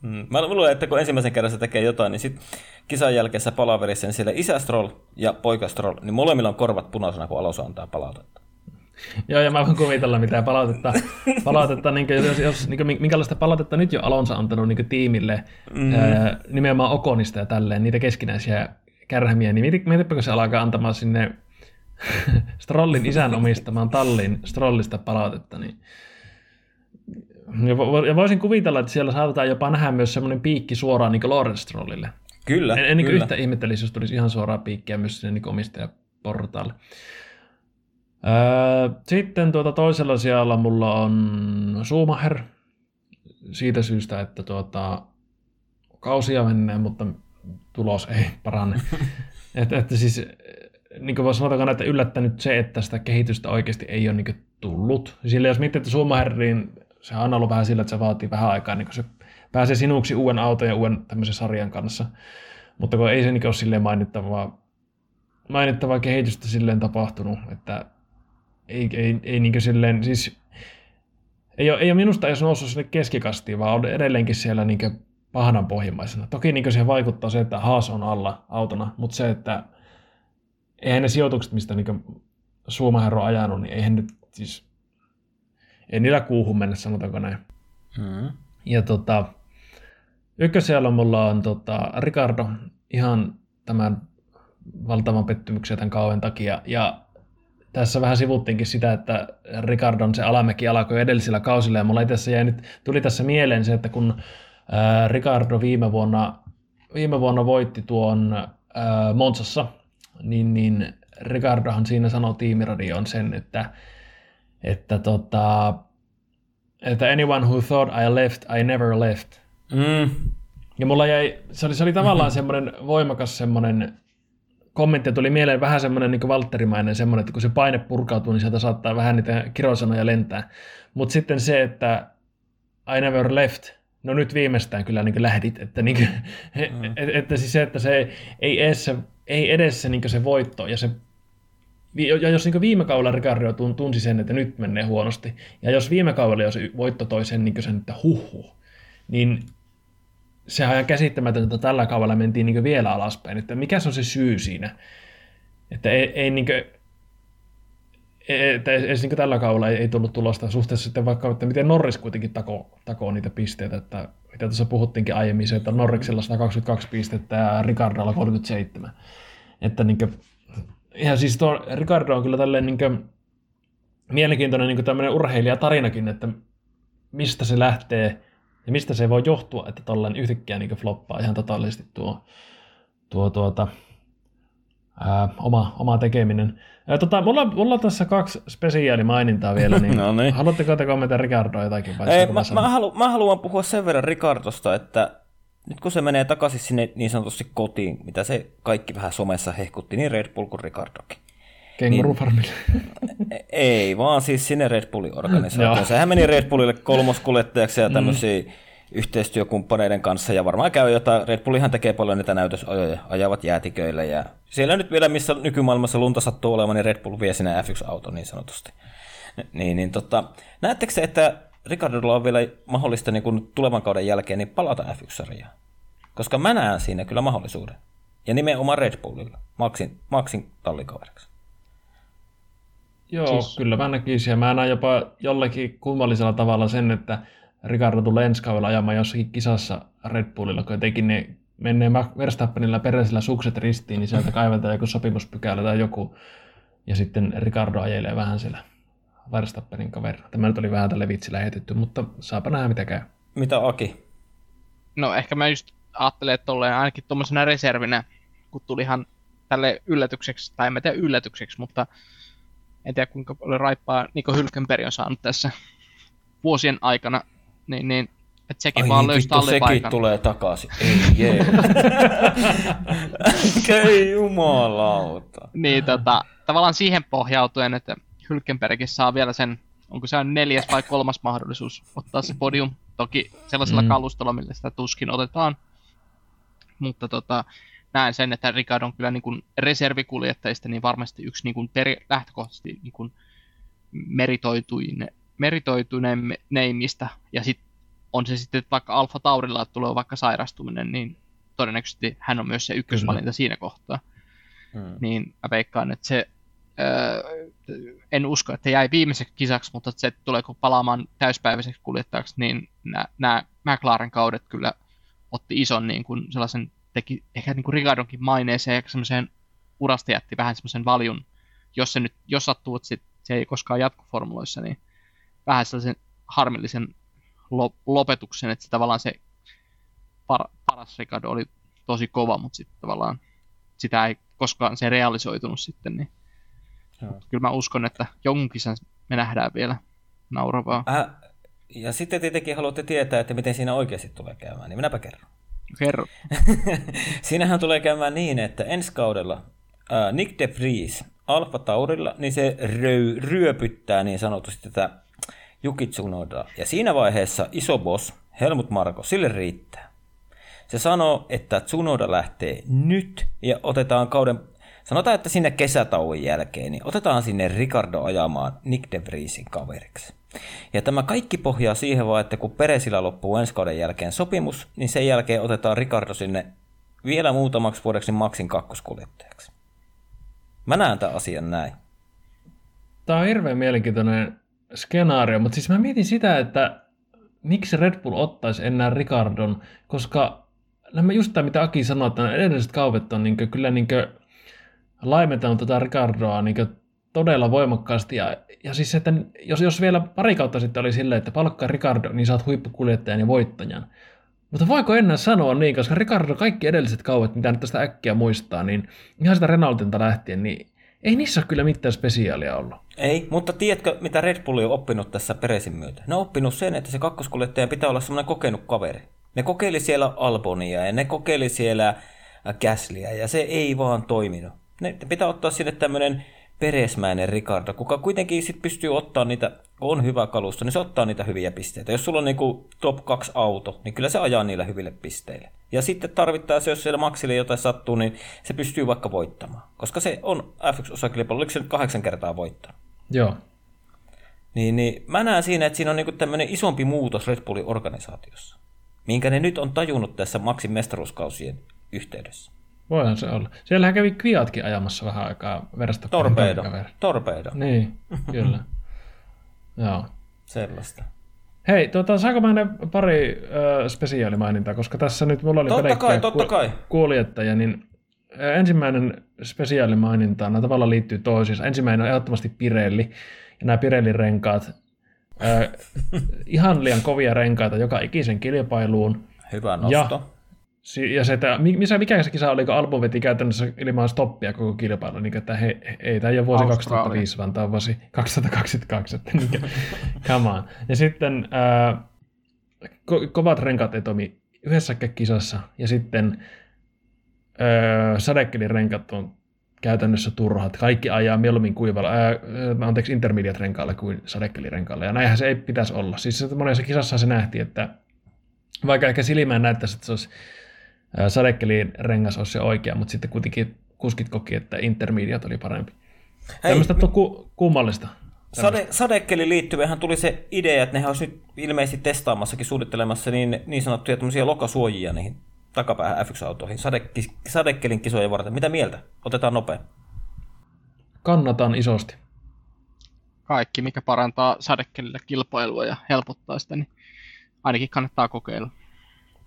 Mm. Mä luulen, että kun ensimmäisen kerran se tekee jotain, niin sitten kisan jälkeessä palaverissa, niin siellä isä Stroll ja poika Stroll, niin molemmilla on korvat punaisena, kun Alonso antaa palautetta. Joo, ja mä voin kuvitella, mitä palautetta, palautetta niin kuin, jos, jos, niin kuin, minkälaista palautetta nyt jo Alonso antanut niin tiimille, mm. ää, nimenomaan Okonista ja tälleen, niitä keskinäisiä kärhämiä, niin mietipä, kun se alkaa antamaan sinne [laughs] Strollin isän omistamaan tallin Strollista palautetta, niin ja voisin kuvitella, että siellä saatetaan jopa nähdä myös semmoinen piikki suoraan niin Lorenz Strollille. Kyllä, en, en niin kyllä. yhtä ihmettelisi, jos tulisi ihan suoraan piikkiä myös sinne niin omistajaportaalle. Öö, sitten tuota toisella sijalla mulla on Schumacher. Siitä syystä, että tuota, kausia menee, mutta tulos ei parane. [laughs] että, että siis niin kuin sanotaanko että yllättänyt se, että sitä kehitystä oikeasti ei ole niin tullut. Sillä jos miettii, että Schumacherin, se on ollut vähän sillä, että se vaatii vähän aikaa, niin se pääsee sinuksi uuden auton ja uuden tämmöisen sarjan kanssa. Mutta kun ei se niin ole silleen mainittavaa, mainittavaa kehitystä silleen tapahtunut, että ei, ei, ei niin silleen, siis ei ole, ei ole minusta edes noussut sinne keskikastiin, vaan on edelleenkin siellä niin pahanan pohjimmaisena. Toki niin siihen vaikuttaa se, että Haas on alla autona, mutta se, että eihän ne sijoitukset, mistä niin Suomaherro on ajanut, niin eihän nyt siis, ei niillä kuuhun mennä, sanotaanko näin. Hmm. Ja tota, ykkösellä mulla on tota, Ricardo ihan tämän valtavan pettymyksen tämän kauan takia. Ja tässä vähän sivuttiinkin sitä, että Ricardon se alamäki alkoi edellisillä kausilla, ja mulla tässä jäi nyt, tuli tässä mieleen se, että kun ää, Ricardo viime vuonna, viime vuonna voitti tuon ää, Monsassa, niin, niin Ricardohan siinä sanoi tiimiradioon sen, että, että, tota, että anyone who thought I left, I never left. Mm. Ja mulla jäi, se oli, se oli tavallaan mm-hmm. semmoinen voimakas semmoinen kommentti, tuli mieleen vähän semmoinen niin Valtterimainen semmoinen, että kun se paine purkautuu, niin sieltä saattaa vähän niitä kirosanoja lentää. Mutta sitten se, että I never left, no nyt viimeistään kyllä niin lähdit, että, niin kuin, [laughs] mm. että, että siis se, että se ei edes se ei edes se, niin se voitto ja se ja jos niin viime kaudella Ricardo tunsi sen, että nyt menee huonosti, ja jos viime kaudella jos voitto toi sen, niin sen että huhu, niin sehän on ihan käsittämätöntä, että tällä kaudella mentiin niin vielä alaspäin. Että mikä se on se syy siinä? Että ei, ei niin kuin, että edes niin tällä kaudella ei, ei tullut tulosta suhteessa sitten vaikka, että miten Norris kuitenkin takoo, takoo niitä pisteitä, että mitä tuossa puhuttiinkin aiemmin, se, että Norriksella 122 pistettä ja Ricardolla 37. Että niin kuin, ihan siis tuo Ricardo on kyllä tälleen niin kuin, mielenkiintoinen niin tämmöinen urheilijatarinakin, että mistä se lähtee ja mistä se voi johtua, että tällainen yhtäkkiä niin floppaa ihan totaalisesti tuo, tuo tuota, ää, oma, oma tekeminen. Ää, tota, mulla, mulla on tässä kaksi spesiaalimainintaa vielä, niin, [laughs] no niin. haluatteko te kommentoida Ricardoa jotakin? Vai Ei, mä, mä, halu, mä haluan puhua sen verran Ricardosta, että nyt kun se menee takaisin sinne niin sanotusti kotiin, mitä se kaikki vähän somessa hehkutti, niin Red Bull kuin Ricardokin, Kenguru Farmille. Niin, [laughs] ei, vaan siis sinne Red Bullin organisaatioon. Sehän meni Red Bullille kolmoskuljettajaksi ja tämmöisiä mm. yhteistyökumppaneiden kanssa, ja varmaan käy jotain, Red Bullihan tekee paljon niitä näytösajoja, ajavat jäätiköille, ja siellä nyt vielä, missä nykymaailmassa lunta sattuu olemaan, niin Red Bull vie sinne F1-auto niin sanotusti. Niin, niin tota, näettekö se, että Ricardolla on vielä mahdollista niin kuin tulevan kauden jälkeen niin palata F1-sarjaan? Koska mä näen siinä kyllä mahdollisuuden. Ja nimenomaan Red Bullilla, Maxin, Maxin tallikaveriksi. Joo, siis... kyllä mä näkisin. Ja mä näen jopa jollekin kummallisella tavalla sen, että Ricardo tulee ensi kaudella ajamaan jossakin kisassa Red Bullilla, kun jotenkin ne menee Verstappenilla peräisillä sukset ristiin, niin sieltä kaivetaan joku sopimuspykälä tai joku, ja sitten Ricardo ajelee vähän siellä Verstappenin kaveri. Tämä nyt oli vähän tälle vitsillä heitetty, mutta saapa nähdä mitä käy. Mitä Aki? No ehkä mä just ajattelen, että tolleen ainakin tuommoisena reservinä, kun tulihan tälle yllätykseksi, tai en mä tiedä yllätykseksi, mutta en tiedä kuinka paljon raippaa Niko Hylkenberg on saanut tässä vuosien aikana, niin, niin että sekin Ai vaan niin, löysi tallipaikan. sekin tulee takaisin. Ei jee. Ei jumalauta. niin tota, tavallaan siihen pohjautuen, että Hylkenbergin saa vielä sen, onko se neljäs vai kolmas mahdollisuus ottaa se podium. Toki sellaisella mm. kalustolla, millä sitä tuskin otetaan. Mutta tota, näen sen, että Ricardo on kyllä niin kuin reservikuljettajista niin varmasti yksi niin kuin peri, lähtökohtaisesti niin kuin meritoituin, meritoituneimmista. Ja sitten on se sitten vaikka Alfa Taurilla että tulee vaikka sairastuminen, niin todennäköisesti hän on myös se ykkösvalinta Kyllä. siinä kohtaa. Hmm. Niin mä veikkaan, että se öö, en usko, että jäi viimeiseksi kisaksi, mutta se tulee kun palaamaan täyspäiväiseksi kuljettajaksi, niin nämä McLaren kaudet kyllä otti ison niin kuin sellaisen teki ehkä niin kuin Ricardonkin maineeseen ja semmoiseen urasta jätti vähän semmoisen valjun, jos se nyt, jos sattuu, että se ei koskaan jatku formuloissa, niin vähän sellaisen harmillisen lopetuksen, että se tavallaan se par, paras Ricardo oli tosi kova, mutta sitten tavallaan sitä ei koskaan se realisoitunut sitten, niin kyllä mä uskon, että jonkun kisan me nähdään vielä nauravaa. Äh, ja sitten tietenkin haluatte tietää, että miten siinä oikeasti tulee käymään, niin minäpä kerron. Kerro. [laughs] Siinähän tulee käymään niin, että ensi kaudella ää, Nick de Vries Alfa Taurilla, niin se ryö, ryöpyttää niin sanotusti tätä Yuki Tsunodaa. Ja siinä vaiheessa iso boss, Helmut Marko, sille riittää. Se sanoo, että Tsunoda lähtee nyt ja otetaan kauden, sanotaan, että sinne kesätauon jälkeen, niin otetaan sinne Ricardo ajamaan Nick de Vriesin kaveriksi. Ja tämä kaikki pohjaa siihen vaan, että kun Peresillä loppuu ensi kauden jälkeen sopimus, niin sen jälkeen otetaan Ricardo sinne vielä muutamaksi vuodeksi Maxin kakkoskuljettajaksi. Mä näen tämän asian näin. Tämä on hirveän mielenkiintoinen skenaario, mutta siis mä mietin sitä, että miksi Red Bull ottaisi enää Ricardon, koska nämä just tämä, mitä Aki sanoi, että edelliset kaupat on niin kyllä niin laimentanut tätä Ricardoa niin todella voimakkaasti. Ja, ja siis, että jos, jos vielä pari kautta sitten oli silleen, että palkkaa Ricardo, niin saat huippukuljettajan ja voittajan. Mutta voiko ennen sanoa niin, koska Ricardo kaikki edelliset kauet, mitä nyt tästä äkkiä muistaa, niin ihan sitä Renaultilta lähtien, niin ei niissä ole kyllä mitään spesiaalia ollut. Ei, mutta tiedätkö, mitä Red Bull on oppinut tässä Peresin myötä? Ne on oppinut sen, että se kakkoskuljettaja pitää olla semmoinen kokenut kaveri. Ne kokeili siellä Albonia ja ne kokeili siellä Gaslyä ja se ei vaan toiminut. Ne pitää ottaa sinne tämmöinen peresmäinen Ricardo, kuka kuitenkin sit pystyy ottaa niitä, on hyvä kalusto, niin se ottaa niitä hyviä pisteitä. Jos sulla on niinku top 2 auto, niin kyllä se ajaa niillä hyville pisteille. Ja sitten tarvittaessa, jos siellä maksille jotain sattuu, niin se pystyy vaikka voittamaan. Koska se on F1-osakilpailu, oliko se nyt kahdeksan kertaa voittanut? Joo. Niin, niin mä näen siinä, että siinä on niinku tämmöinen isompi muutos Red Bullin organisaatiossa, minkä ne nyt on tajunnut tässä Maxin mestaruuskausien yhteydessä. Voihan se olla. Siellähän kävi Kviatkin ajamassa vähän aikaa verestä. Torpedo. Torpedo. Niin, kyllä. [laughs] Joo. Sellaista. Hei, tuota, saanko mä ne pari äh, spesiaalimainintaa, koska tässä nyt mulla oli totta kai, totta kai. kuulijattaja, niin äh, ensimmäinen spesiaalimaininta, nämä tavallaan liittyy toisiinsa. Ensimmäinen on ehdottomasti Pirelli, ja nämä Pirellin renkaat, äh, [laughs] ihan liian kovia renkaita joka ikisen kilpailuun. Hyvä nosto. Ja ja se, että missä, mikä se kisa oli, kun Albon veti käytännössä ilman stoppia koko kilpailu, niin että he, he, ei tämä ei ole vuosi Australia. 2005, vaan tämä on vuosi 2022, että niin, [laughs] come on. Ja sitten ää, ko- kovat renkaat ei toimi yhdessäkään kisassa, ja sitten ää, sadekelin renkat on käytännössä turhat. Kaikki ajaa mieluummin kuivalla, ää, anteeksi, intermediate-renkaalle kuin sadekelirenkaalle. Ja näinhän se ei pitäisi olla. Siis monessa kisassa se nähtiin, että vaikka ehkä silmään näyttäisi, että se olisi sadekeliin rengas olisi se oikea, mutta sitten kuitenkin kuskit koki, että intermediate oli parempi. Hei, Tämmöistä on ku, kummallista. Sade, sadekeli liittyvähän tuli se idea, että nehän olisi nyt ilmeisesti testaamassakin suunnittelemassa niin, niin sanottuja tämmöisiä lokasuojia niihin takapäähän F1-autoihin sadekki, sadekelin kisojen varten. Mitä mieltä? Otetaan nopea. Kannatan isosti. Kaikki, mikä parantaa sadekelillä kilpailua ja helpottaa sitä, niin ainakin kannattaa kokeilla.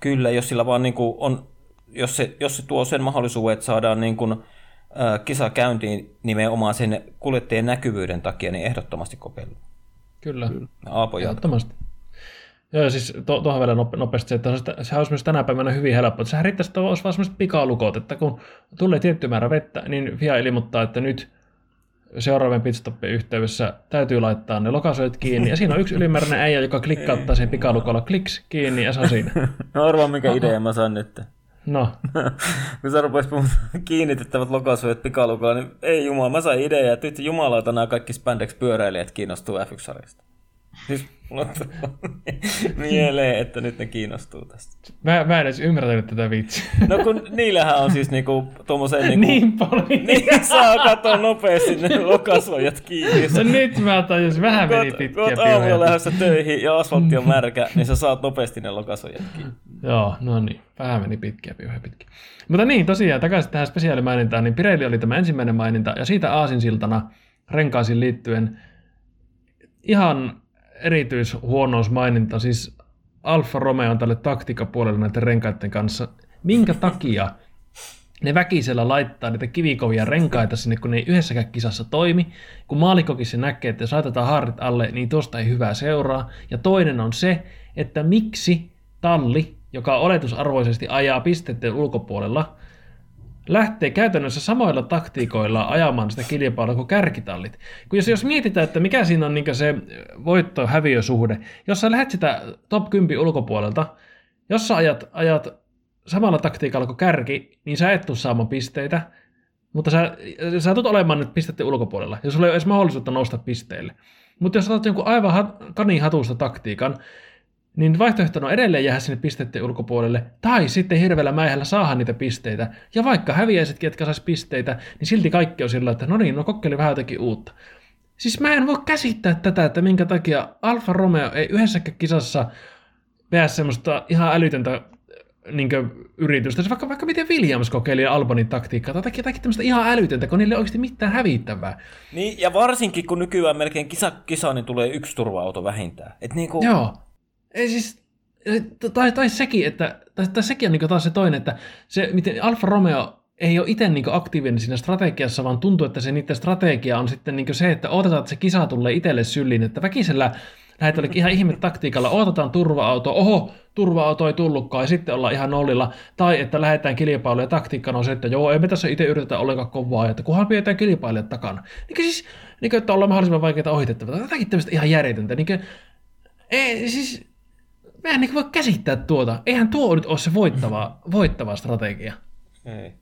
Kyllä, jos sillä vaan niin kuin on, jos se, jos se tuo sen mahdollisuuden, että saadaan niin kuin, äh, kisa käyntiin nimenomaan sen kuljettajien näkyvyyden takia, niin ehdottomasti kokeilla. Kyllä. Aapo Ehdottomasti. Joo, siis tuohon to, vielä nopeasti se, että se olisi myös tänä päivänä hyvin helppo. Sehän riittäisi, että olisi vaan sellaiset pikalukot, että kun tulee tietty määrä vettä, niin FIA ilmoittaa, että nyt seuraavan pitstoppin yhteydessä täytyy laittaa ne lokasuojat kiinni. Ja siinä on yksi ylimääräinen äijä, joka klikkauttaa [laughs] sen pikalukolla kliks kiinni ja se on siinä. [laughs] No arvaa mikä idea mä saan nyt. No. [laughs] Kun sä rupes kiinnitettävät lokasuojat pikalukolla, niin ei jumala, mä sain idea, että nyt jumalauta nämä kaikki spandex-pyöräilijät kiinnostuu F1-sarjasta. Siis mulla mieleen, että nyt ne kiinnostuu tästä. Mä, mä en edes ymmärtänyt tätä vitsiä. No kun niillähän on siis niinku tuommoiseen [laughs] niinku... niin paljon. Niin saa katsoa nopeasti ne lokasuojat kiinni. No nyt mä tajusin, vähän meni pitkiä Kun aamulla lähdössä töihin ja asfaltti on märkä, niin sä saat nopeasti ne lokasuojat kiinni. Joo, no niin. Vähän meni pitkiä, piuhe pitkiä. Mutta niin, tosiaan takaisin tähän spesiaalimainintaan, niin Pirelli oli tämä ensimmäinen maininta, ja siitä aasinsiltana renkaisiin liittyen ihan erityishuonousmaininta, siis Alfa Romeo on tälle taktikapuolelle näiden renkaiden kanssa. Minkä takia ne väkisellä laittaa niitä kivikovia renkaita sinne, kun ne ei yhdessäkään kisassa toimi. Kun maalikokin se näkee, että jos laitetaan haarit alle, niin tuosta ei hyvää seuraa. Ja toinen on se, että miksi talli, joka oletusarvoisesti ajaa pisteiden ulkopuolella, lähtee käytännössä samoilla taktiikoilla ajamaan sitä kilpailua kuin kärkitallit. Kun jos, jos mietitään, että mikä siinä on niin se voitto-häviösuhde, jos sä lähdet sitä top 10 ulkopuolelta, jos sä ajat, ajat samalla taktiikalla kuin kärki, niin sä et tule saamaan pisteitä, mutta sä, sä tulet olemaan nyt pisteiden ulkopuolella, jos sulla ei ole edes mahdollisuutta nousta pisteille. Mutta jos otat jonkun aivan hat, kanihatusta taktiikan, niin vaihtoehtona on edelleen jäädä sinne pisteiden ulkopuolelle, tai sitten hirveällä mäihällä saada niitä pisteitä. Ja vaikka häviäisetkin, ketkä saisi pisteitä, niin silti kaikki on sillä, että no niin, no kokeili vähän jotakin uutta. Siis mä en voi käsittää tätä, että minkä takia Alfa Romeo ei yhdessäkään kisassa pääse semmoista ihan älytöntä niin yritystä. Se vaikka, vaikka miten Williams kokeili Albonin taktiikkaa, tai teki jotakin tämmöistä ihan älytöntä, kun niille ei oikeasti mitään hävittävää. Niin, ja varsinkin kun nykyään melkein kisa, kisa niin tulee yksi turva-auto vähintään. Et niin kuin... Joo. Ei siis, tai, tai sekin, että, tai, tai sekin on niin taas se toinen, että se, miten Alfa Romeo ei ole itse niin aktiivinen siinä strategiassa, vaan tuntuu, että se niiden strategia on sitten niin se, että odotetaan, että se kisa tulee itselle syliin, että väkisellä lähdetään ihan ihme taktiikalla, odotetaan turva-auto, oho, turva-auto ei tullutkaan, ja sitten ollaan ihan nollilla, tai että lähdetään kilpailuun, ja taktiikkana on se, että joo, ei me tässä itse yritetä ollenkaan kovaa, että kunhan pidetään kilpailijat takana. Niin siis, niin kuin, että ollaan mahdollisimman vaikeita ohitettavaa, jotakin tämmöistä ihan järjetöntä, niin kuin, ei, siis, Mä en niin voi käsittää tuota. Eihän tuo nyt ole se voittava, voittava strategia. Ei.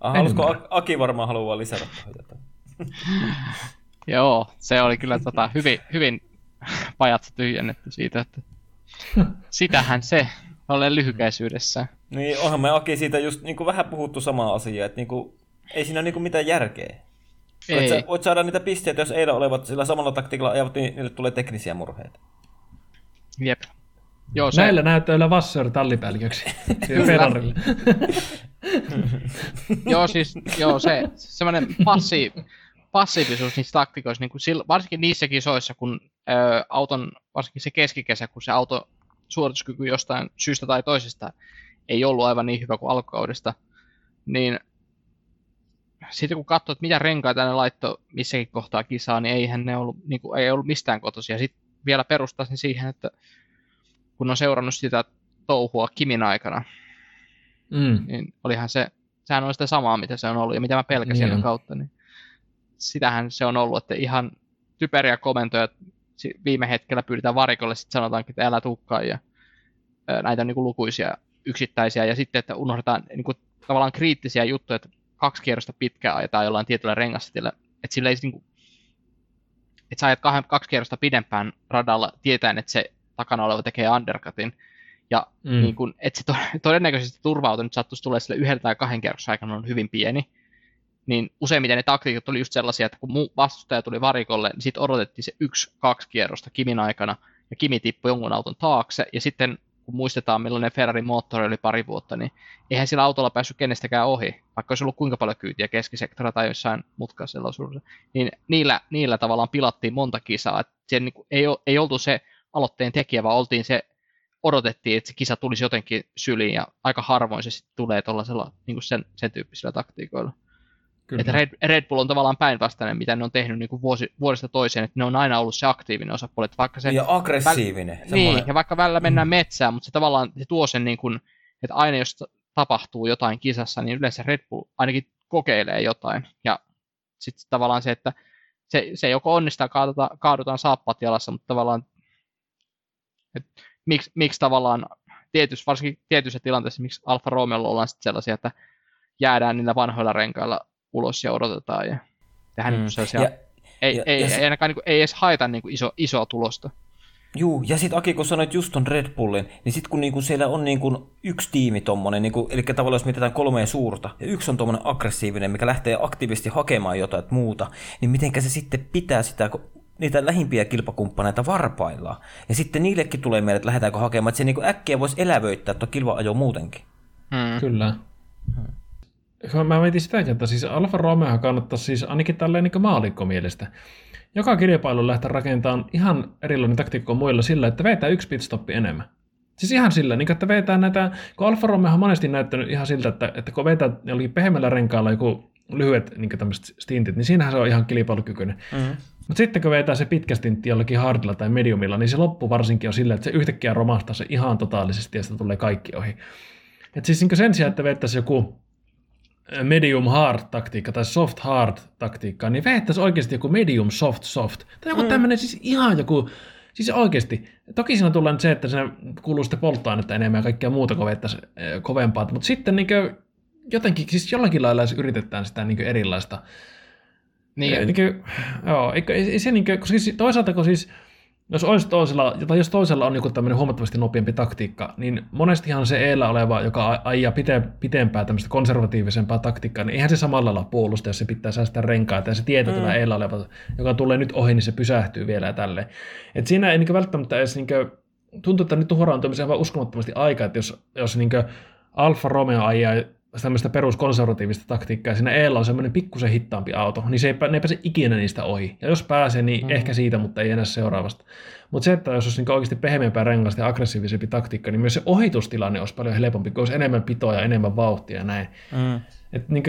Aha, halusko Aki varmaan haluaa lisätä tätä? [laughs] Joo, se oli kyllä tota, hyvin, hyvin pajatsa tyhjennetty siitä, että [laughs] sitähän se ole lyhykäisyydessä. Niin, onhan me Aki siitä just niin kuin vähän puhuttu samaa asiaa, että niin kuin, ei siinä ole niin kuin mitään järkeä. Ei. Voit, sä, voit saada niitä pisteitä, jos eilen olevat sillä samalla taktiikalla ajavat, niin niille tulee teknisiä murheita. Jep. Joo, se... Näillä näyttöillä Vassör tallipäälliköksi [laughs] Ferrarille. [laughs] joo, siis joo, se semmoinen passi, passiivisuus niissä taktikoissa, niin kuin sillä, varsinkin niissä kisoissa, kun ö, auton, varsinkin se keskikesä, kun se auto suorituskyky jostain syystä tai toisesta ei ollut aivan niin hyvä kuin alkukaudesta, niin sitten kun katsoo, että mitä renkaita ne laittoi missäkin kohtaa kisaa, niin eihän ne ollut, niin kuin, ei ollut mistään kotoisia. Sitten vielä perustaisin siihen, että kun on seurannut sitä touhua Kimin aikana, mm. niin olihan se, sehän on sitä samaa, mitä se on ollut ja mitä mä pelkäsin niin kautta, niin sitähän se on ollut, että ihan typeriä komentoja viime hetkellä pyydetään varikolle, sitten sanotaankin, että älä tukkaa ja näitä niin kuin lukuisia yksittäisiä ja sitten, että unohdetaan niin kuin, tavallaan kriittisiä juttuja, että kaksi kierrosta pitkään ajetaan jollain tietyllä rengastilillä, että sillä ei niin kuin, että sä ajat kaksi kierrosta pidempään radalla tietäen, että se takana oleva tekee undercutin, ja mm. niin kun, että se to, [laughs] todennäköisesti turvautu nyt sattuisi tulee sille yhden tai kahden kierroksen aikana on hyvin pieni, niin useimmiten ne taktiikat oli just sellaisia, että kun muu vastustaja tuli varikolle, niin sitten odotettiin se yksi, kaksi kierrosta Kimin aikana, ja Kimi tippui jonkun auton taakse, ja sitten kun muistetaan millainen Ferrarin moottori oli pari vuotta, niin eihän sillä autolla päässyt kenestäkään ohi, vaikka olisi ollut kuinka paljon kyytiä keskisektorilla tai jossain mutkaisella osuudessa, niin niillä, niillä tavallaan pilattiin monta kisaa, että siellä niin ei, ei oltu se aloitteen tekijä, vaan oltiin se, odotettiin, että se kisa tulisi jotenkin syliin, ja aika harvoin se sitten tulee tuollaisella niin sen, sen tyyppisillä taktiikoilla. Kyllä. Että Red, Red Bull on tavallaan päinvastainen, mitä ne on tehnyt niin kuin vuosi, vuodesta toiseen, että ne on aina ollut se aktiivinen osapuoli. Että vaikka se, ja aggressiivinen. Väl, niin, ja vaikka välillä mennään mm. metsään, mutta se tavallaan se tuo sen, niin kuin, että aina jos tapahtuu jotain kisassa, niin yleensä Red Bull ainakin kokeilee jotain. Ja sitten tavallaan se, että se, se joko onnistaa, kaadutaan, kaadutaan saappaat jalassa, mutta tavallaan, että miksi, miksi tavallaan tietysti, varsinkin tietyissä tilanteissa, miksi Alfa Romeo ollaan sitten sellaisia, että jäädään niillä vanhoilla renkailla ulos ja odotetaan ja tehdään mm. niin ja, ei, ja, ei, ja ei, ainakaan niin kuin, ei edes haeta niin kuin iso, isoa tulosta. Juu, ja sitten Aki, kun sanoit just ton Red Bullin, niin sitten kun niinku siellä on niinku yksi tiimi tommonen, niinku, eli tavallaan jos mietitään kolmea suurta, ja yksi on tommonen aggressiivinen, mikä lähtee aktiivisesti hakemaan jotain muuta, niin mitenkä se sitten pitää sitä, niitä lähimpiä kilpakumppaneita varpaillaan. Ja sitten niillekin tulee mieleen, että lähdetäänkö hakemaan, että se niinku äkkiä voisi elävöittää tuo kilva-ajo muutenkin. Hmm. Kyllä. Hmm. Mä mietin sitäkin, että siis Alfa Romeo kannattaa siis ainakin tälleen niin maalikko mielestä. Joka kilpailu lähtee rakentamaan ihan erilainen taktiikko muilla sillä, että vetää yksi pitstoppi enemmän. Siis ihan sillä, niin että vetää näitä, kun Alfa Romeo on monesti näyttänyt ihan siltä, että, että kun vetää jollakin pehmeällä renkaalla joku lyhyet niin tämmöiset stintit, niin siinähän se on ihan kilpailukykyinen. Mm-hmm. Mutta sitten kun vetää se pitkä stintti jollakin hardilla tai mediumilla, niin se loppu varsinkin on sillä, että se yhtäkkiä romahtaa se ihan totaalisesti ja sitä tulee kaikki ohi. Et siis niin sen sijaan, että vettäisi joku medium hard taktiikka tai soft hard taktiikka, niin vettäisi oikeasti joku medium soft soft. Tai joku mm. tämmöinen siis ihan joku, siis oikeasti. Toki siinä tulee nyt se, että siinä kuuluu sitten polttoainetta enemmän ja kaikkea muuta kun vettäisi eh, kovempaa, mutta sitten niin kuin, jotenkin, siis jollakin lailla yritetään sitä niin erilaista. Niin. Ja, niin kuin, joo, eikö, ei, se niin kuin, koska siis, toisaalta kun siis jos, olisi toisella, tai jos toisella on joku tämmöinen huomattavasti nopeampi taktiikka, niin monestihan se eellä oleva, joka ajaa pite, pitempää tämmöistä konservatiivisempaa taktiikkaa, niin eihän se samalla lailla puolusta, jos se pitää säästää renkaita, ja se tietää, mm. tämä eellä oleva, joka tulee nyt ohi, niin se pysähtyy vielä ja tälleen. Et siinä ei niin välttämättä edes, niin kuin, tuntuu, että nyt tuhoraa aivan uskomattomasti aikaa, että jos, jos niin Alfa Romeo ajaa tämmöistä peruskonservatiivista taktiikkaa, siinä Eellä on semmoinen pikkusen hittaampi auto, niin se ei, ne ei pääse ikinä niistä ohi. Ja jos pääsee, niin mm-hmm. ehkä siitä, mutta ei enää seuraavasta. Mutta se, että jos olisi niin oikeasti pehmeämpää rengasta ja aggressiivisempi taktiikka, niin myös se ohitustilanne olisi paljon helpompi, kun olisi enemmän pitoa ja enemmän vauhtia ja näin. Mm. Et niin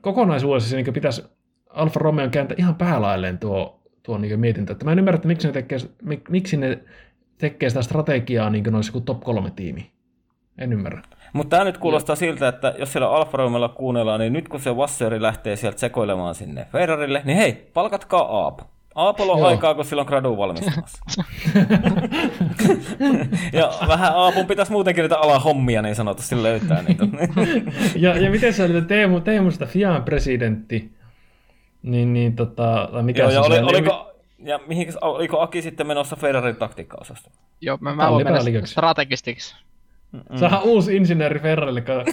kokonaisuudessa se niin pitäisi Alfa Romeo kääntää ihan päälailleen tuo, tuo niin mietintä. Että mä en ymmärrä, että miksi ne tekee, miksi ne tekee sitä strategiaa niin kuin olisi joku top kolme tiimi. En ymmärrä. Mutta tämä nyt kuulostaa siltä, että jos siellä Alfa Romeolla kuunnellaan, niin nyt kun se Wasseri lähtee sieltä sekoilemaan sinne Ferrarille, niin hei, palkatkaa Aap. Aapolla on Joo. aikaa, kun silloin gradu valmistumassa. [laughs] ja vähän Aapun pitäisi muutenkin niitä alahommia niin sanotusti löytää niitä. [laughs] ja, ja miten se oli Teemu, Teemusta Fian presidentti? Niin, niin tota, tai mikä Joo, ja oli, oliko, ja mihin, oliko Aki sitten menossa Ferrarin taktiikka-osastoon? Joo, mä, mä voin mennä strategistiksi. Mm. Saadaan uusi insinööri Ferrarille, kun [laughs]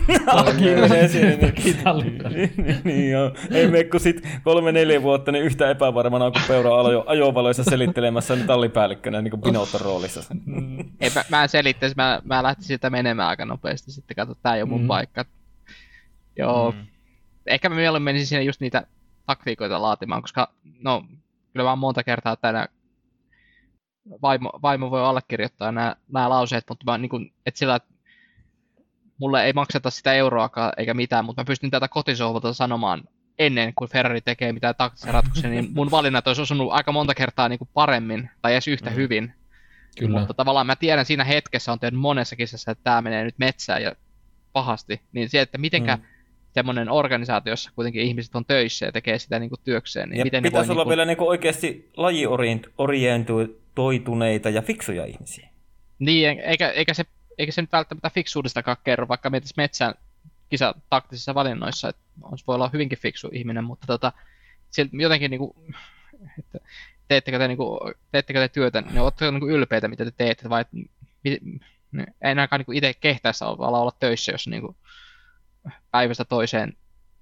[laughs] niin, niin joo. Ei mene kun sit kolme neljä vuotta niin yhtä epävarmana kuin Peura ajo, ajovaloissa selittelemässä niin tallipäällikkönä niin kuin roolissa. Mm. Ei, mä, mä selittäisin, mä, mä lähtisin siitä menemään aika nopeasti sitten, katso, tää ei ole mun mm. paikka. Joo, mm. ehkä mä mieluummin menisin sinne just niitä taktiikoita laatimaan, koska no, kyllä mä monta kertaa tänä vaimo, vaimo voi allekirjoittaa nämä, nämä lauseet, mutta mä, niin kuin, että sillä, että mulle ei makseta sitä euroakaan eikä mitään, mutta mä pystyn tätä kotisohvalta sanomaan ennen kuin Ferrari tekee mitään taktisia ratkaisuja, niin mun valinnat olisi osunut aika monta kertaa niin kuin paremmin tai edes yhtä mm. hyvin. Kyllä. Mutta tavallaan mä tiedän siinä hetkessä on tehnyt monessa kisassa, että tämä menee nyt metsään ja pahasti. Niin se, että mitenkä mm. semmoinen organisaatio, jossa kuitenkin ihmiset on töissä ja tekee sitä niin kuin työkseen. Niin ja miten pitäisi olla niin kuin... vielä niin kuin oikeasti lajiorientoituneita ja fiksuja ihmisiä. Niin, eikä, eikä se eikä se nyt välttämättä fiksuudestakaan kerro, vaikka mietis metsään kisa taktisissa valinnoissa, että voi olla hyvinkin fiksu ihminen, mutta tota, silti jotenkin niin kuin, että teettekö te, niin kuin, teettekö te työtä, ne oletteko niin ylpeitä, mitä te teette, vai ei ainakaan niin itse kehtäessä olla, olla töissä, jos niin kuin, päivästä toiseen.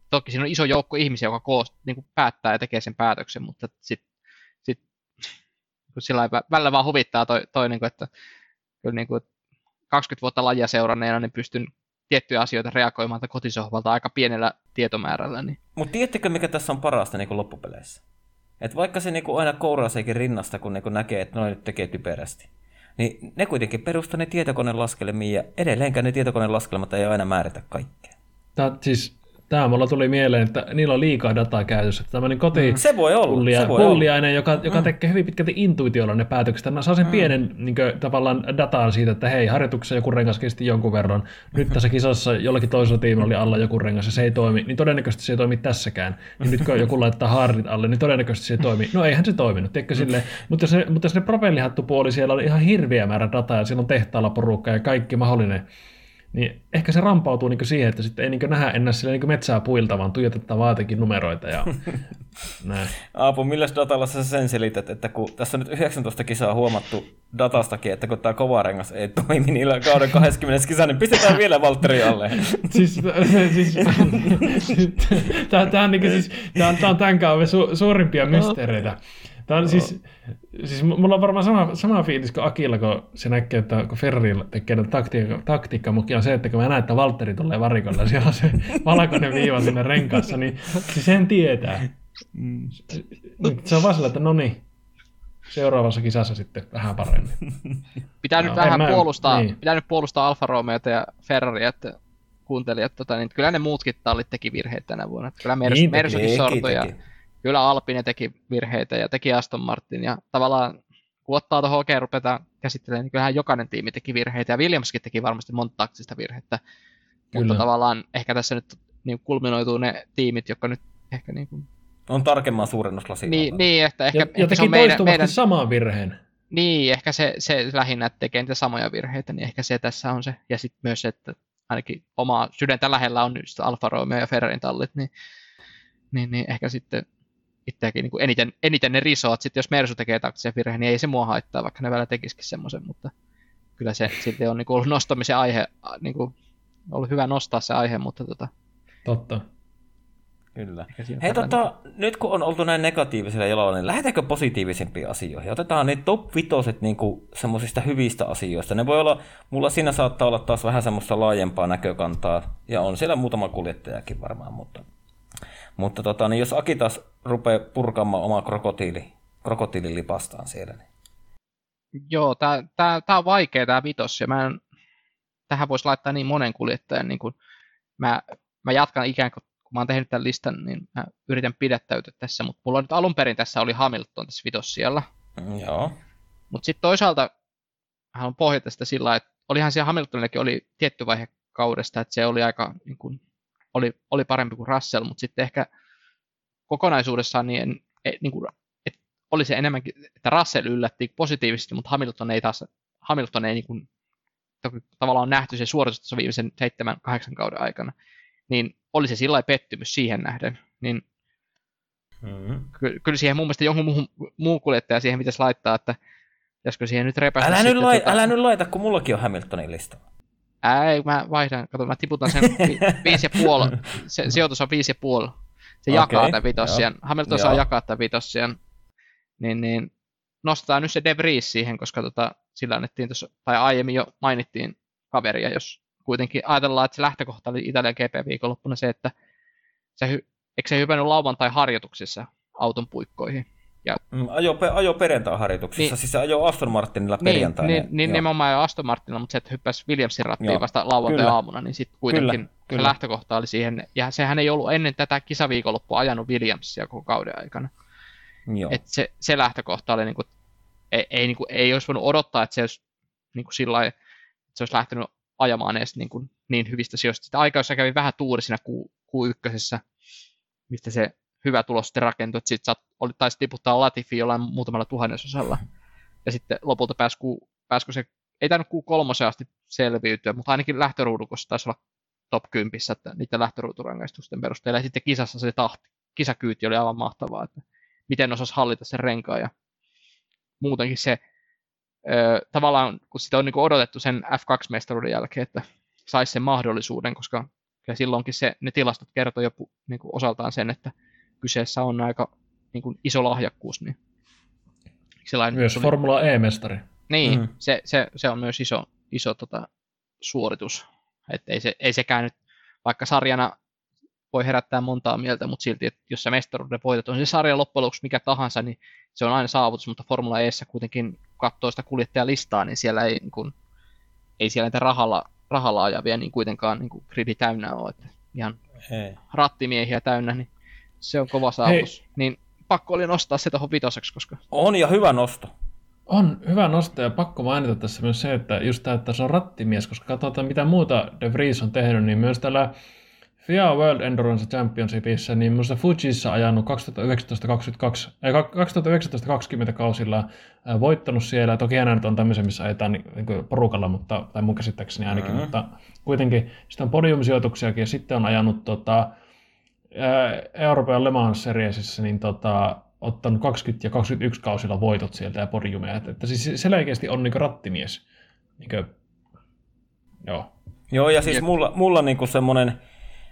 Toki siinä on iso joukko ihmisiä, joka koost, niin kuin päättää ja tekee sen päätöksen, mutta sitten sit, kun sillä välillä vaan huvittaa toi, toi niin kuin, että kyllä niin kuin 20 vuotta lajia seuranneena, niin pystyn tiettyjä asioita reagoimaan kotisohvalta aika pienellä tietomäärällä. Niin. Mutta tiedättekö, mikä tässä on parasta niin loppupeleissä? Et vaikka se niin aina kouraa sekin rinnasta, kun niin näkee, että noin nyt tekee typerästi, niin ne kuitenkin perustaa ne tietokoneen laskelmiin, ja edelleenkään ne tietokoneen laskelmat ei aina määritä kaikkea. Tämä, siis Tämä mulla tuli mieleen, että niillä on liikaa dataa käytössä. Tämmöinen koti mm, se voi olla, kullia, se voi kulliainen, olla. joka, joka mm. tekee hyvin pitkälti intuitiolla ne päätökset. Mä saa sen mm. pienen niin kuin, tavallaan dataa siitä, että hei, harjoituksessa joku rengas kesti jonkun verran. Nyt tässä kisassa jollakin toisella tiimillä oli alla joku rengas ja se ei toimi, niin todennäköisesti se ei toimi tässäkään. Ja nyt kun joku laittaa hardit alle, niin todennäköisesti se ei toimi. No eihän se toiminut, tiedätkö, sille. Mutta, se, mutta se propellihattupuoli siellä oli ihan hirviä määrä dataa ja siellä on tehtaalla porukka ja kaikki mahdollinen niin ehkä se rampautuu niin siihen, että sitten ei niin nähdä enää sille niin metsää puilta, vaan tuijotetaan vaan jotenkin numeroita ja [laughs] näin. Aapu, millä datalla sä sen selität, että kun tässä on nyt 19 kisaa huomattu datastakin, että kun tämä kova rengas ei toimi niillä kauden 20 kisaa, niin pistetään vielä Valtteri alle. [laughs] [laughs] siis, siis, tämä, on, niin siis, tämä, on, tämä on tämän kauden su, suurimpia mysteereitä. Tämä on siis, siis mulla on varmaan sama, sama fiilis kuin Akilla, kun se näkee, että kun Ferrari tekee taktiikka, taktiikka mutta on se, että kun mä näen, että Valtteri tulee varikolla, [laughs] siellä on se valkoinen viiva sinne renkaassa, niin siis sen tietää. Mm. Se on vaan sillä, että no niin, seuraavassa kisassa sitten vähän paremmin. Pitää no, nyt vähän mä, puolustaa, niin. pitää nyt puolustaa Alfa Romeota ja Ferraria, että kuuntelijat, tota, niin kyllä ne muutkin tallit teki virheitä tänä vuonna. Kyllä Mers, niin, Mersukin sortui ja kyllä Alpine teki virheitä ja teki Aston Martin. Ja tavallaan kun ottaa tuohon oikein rupetaan käsittelemään, niin kyllähän jokainen tiimi teki virheitä ja Williamskin teki varmasti monta taktista virhettä. Kyllä. Mutta tavallaan ehkä tässä nyt niin kulminoituu ne tiimit, jotka nyt ehkä niin kuin... On tarkemman suurennuslasi. Niin, niin, että ehkä, ja, ehkä se on meidän, meidän... samaan virheen. Niin, ehkä se, se lähinnä tekee niitä samoja virheitä, niin ehkä se tässä on se. Ja sitten myös se, että ainakin oma sydäntä lähellä on nyt Alfa Romeo ja Ferrarin tallit, niin, niin, niin ehkä sitten itseäkin niin kuin eniten, eniten ne risoat. Sitten jos Mersu tekee taktisen virheen, niin ei se mua haittaa, vaikka ne välillä tekisikin semmoisen, mutta kyllä se silti on niin kuin ollut nostamisen aihe, niin kuin, ollut hyvä nostaa se aihe, mutta tota... Totta. Kyllä. Hei, tota, nyt kun on oltu näin negatiivisella jaloilla, niin lähdetäänkö positiivisempiin asioihin? Otetaan ne top vitoset niin semmoisista hyvistä asioista. Ne voi olla, mulla siinä saattaa olla taas vähän semmoista laajempaa näkökantaa, ja on siellä muutama kuljettajakin varmaan, mutta mutta tota, niin jos Aki taas rupeaa purkamaan omaa krokotiili, krokotiililipastaan siellä. Niin. Joo, tämä tää, tää on vaikea tämä vitos, ja mä en, tähän voisi laittaa niin monen kuljettajan, niin kun mä, mä jatkan ikään kuin, kun mä oon tehnyt tämän listan, niin mä yritän pidättäytyä tässä, mutta mulla nyt alun perin tässä oli Hamilton tässä vitos siellä. Mm, joo. Mutta sitten toisaalta haluan pohjata sitä sillä että olihan siellä Hamiltonillakin oli tietty vaihe kaudesta, että se oli aika niin kuin, oli, oli parempi kuin Russell, mutta sitten ehkä kokonaisuudessaan niin, en, e, niin kuin, et oli se enemmänkin, että Russell yllätti positiivisesti, mutta Hamilton ei taas, Hamilton ei niin kuin, tavallaan nähty se suoritus viimeisen seitsemän, kahdeksan kauden aikana, niin oli se sillä pettymys siihen nähden, niin mm-hmm. ky- kyllä siihen mun mielestä jonkun muu, muu kuljettaja siihen pitäisi laittaa, että josko siihen nyt repästä. Älä, nyt, lai, tota... älä nyt laita, kun mullakin on Hamiltonin lista. Ei, mä vaihdan, kato, mä tiputan sen vi, [laughs] viisi ja puoli, se sijoitus on viisi ja puoli. Se okay, jakaa tämän vitossian. Hamilton joo. saa jakaa tämän vitossian. Niin, niin nostetaan nyt se De Vries siihen, koska tota, sillä annettiin tuossa, tai aiemmin jo mainittiin kaveria, jos kuitenkin ajatellaan, että se lähtökohta oli Italian GP-viikonloppuna se, että se, eikö se hypännyt lauantai-harjoituksissa auton puikkoihin. Ja... Mm, ajo, ajo perjantai-harjoituksessa, niin, siis se ajo Aston Martinilla niin, perjantaina. Niin, niin nimenomaan jo Aston Martinilla, mutta se, että hyppäsi Williamsin rattiin vasta lauantai-aamuna, niin sitten kuitenkin kyllä, se kyllä. lähtökohta oli siihen. Ja sehän ei ollut ennen tätä kisaviikonloppua ajanut Williamsia koko kauden aikana. Joo. Et se, se lähtökohta oli, niin kuin, ei, ei, niin kuin, ei olisi voinut odottaa, että se olisi niin kuin sillä että se olisi lähtenyt ajamaan edes niin, kuin, niin hyvistä sijoista. Sitä aikaa, jossa kävi vähän tuuri siinä Q1, mistä se hyvä tulos sitten rakentui, että sitten oli, taisi tiputtaa Latifi jollain muutamalla tuhannesosalla. Ja sitten lopulta pääsi, pääskö se, ei tainnut Q3 asti selviytyä, mutta ainakin lähtöruudukossa taisi olla top 10 että niiden lähtöruuturangaistusten perusteella. Ja sitten kisassa se tahti, kisakyyti oli aivan mahtavaa, että miten osasi hallita sen renkaan ja muutenkin se ö, tavallaan, kun sitä on niin odotettu sen F2-mestaruuden jälkeen, että saisi sen mahdollisuuden, koska ja silloinkin se, ne tilastot kertoi jo niin osaltaan sen, että kyseessä on aika niin kuin iso lahjakkuus. Niin sellainen, myös tuli... Formula E-mestari. Niin, mm. se, se, se, on myös iso, iso tota, suoritus. Että ei, se, ei sekään nyt, vaikka sarjana voi herättää montaa mieltä, mutta silti, että jos se mestaruuden voitat, on se sarja loppujen lopuksi mikä tahansa, niin se on aina saavutus, mutta Formula Eessä kuitenkin katsoo sitä kuljettajalistaa, niin siellä ei, niin kuin, ei siellä niitä rahalla, rahalla ajavia niin kuitenkaan niin kuin gridi täynnä ole, että ihan Hei. rattimiehiä täynnä, niin se on kova saavutus. Hei. Niin pakko oli nostaa se tuohon vitoseksi, koska... On ja hyvä nosto. On hyvä nosto ja pakko mainita tässä myös se, että just tämä, että se on rattimies, koska katsotaan mitä muuta De Vries on tehnyt, niin myös tällä FIA World Endurance Championshipissa, niin minusta Fujissa ajanut 2019-20 kausilla voittanut siellä. Toki hänet on tämmöisen, missä ajetaan niin, niin porukalla, mutta, tai mun käsittääkseni ainakin, mm-hmm. mutta kuitenkin sitä on podiumsijoituksiakin ja sitten on ajanut tota, Euroopan Le Mans Seriesissä, niin tota, ottanut 20 ja 21 kausilla voitot sieltä ja podiumeja. Että, että siis selkeästi on niin rattimies. Niin kuin, joo. Joo, ja siis mulla, mulla niin semmoinen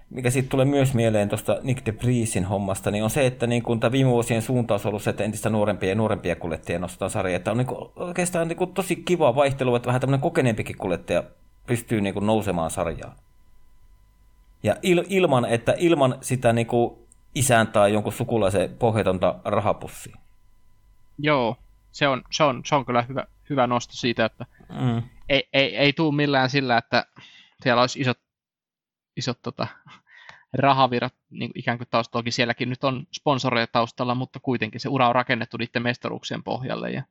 mikä sitten tulee myös mieleen tuosta Nick de Vriesin hommasta, niin on se, että niin kun tämä viime vuosien suuntaus on ollut se, että entistä nuorempia ja nuorempia kuljettajia nostetaan sarja, että on niin kuin oikeastaan niin kuin tosi kiva vaihtelu, että vähän tämmöinen kokeneempikin kuljettaja pystyy niin kuin nousemaan sarjaan. Ja il, ilman, että ilman sitä niin kuin isän tai jonkun sukulaisen pohjatonta rahapussia. Joo, se on, se on, se on kyllä hyvä, hyvä nosto siitä, että mm. ei, ei, ei tule millään sillä, että siellä olisi isot isot tota, rahavirrat niin ikään kuin taustalla. Toki sielläkin nyt on sponsoreja taustalla, mutta kuitenkin se ura on rakennettu niiden mestaruuksien pohjalle ja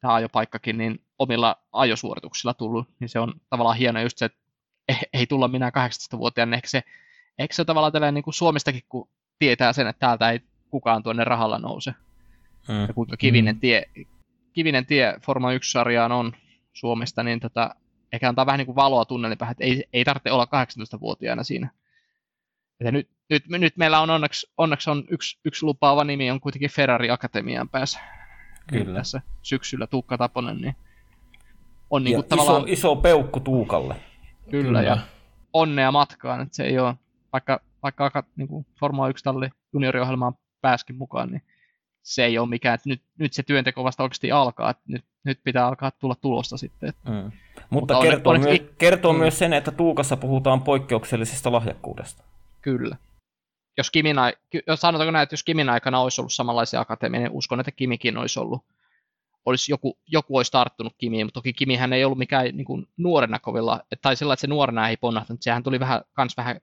tämä ajopaikkakin niin omilla ajosuorituksilla tullut, niin se on tavallaan hieno just se, että ei tulla minä 18-vuotiaana. Ehkä se, ehkä se tavallaan tällainen niin kuin Suomestakin, kun tietää sen, että täältä ei kukaan tuonne rahalla nouse. Mm. Ja kuinka kivinen mm. tie, kivinen tie Forma 1-sarjaan on Suomesta, niin tota, ehkä antaa vähän niin kuin valoa tunnelin päähän, että ei, ei tarvitse olla 18-vuotiaana siinä. Että nyt, nyt, nyt, meillä on onneksi, onneksi on yksi, yksi lupaava nimi, on kuitenkin Ferrari Akatemiaan päässä. Kyllä. Tässä syksyllä Tuukka Taponen, niin on niin kuin tavallaan... iso, iso peukku Tuukalle. Kyllä, Kyllä. ja onnea matkaan, että se ei ole, vaikka, vaikka niin kuin Formula 1-talli junioriohjelmaan pääskin mukaan, niin se ei ole mikään, että nyt, nyt se työnteko vasta oikeasti alkaa, että nyt, nyt pitää alkaa tulla tulosta sitten. Että. Mm. Mutta, Mutta kertoo, onneksi, myö, kertoo mm. myös sen, että Tuukassa puhutaan poikkeuksellisesta lahjakkuudesta. Kyllä. Jos, Kimin, jos sanotaanko näin, että jos Kimin aikana olisi ollut samanlaisia akatemiaa, niin uskon, että Kimikin olisi ollut, olisi joku, joku olisi tarttunut Kimiin, mutta toki Kimihän ei ollut mikään niin kuin nuorena kovilla, tai sillä, että se nuorena ei ponnahtanut, sehän tuli vähän, kans vähän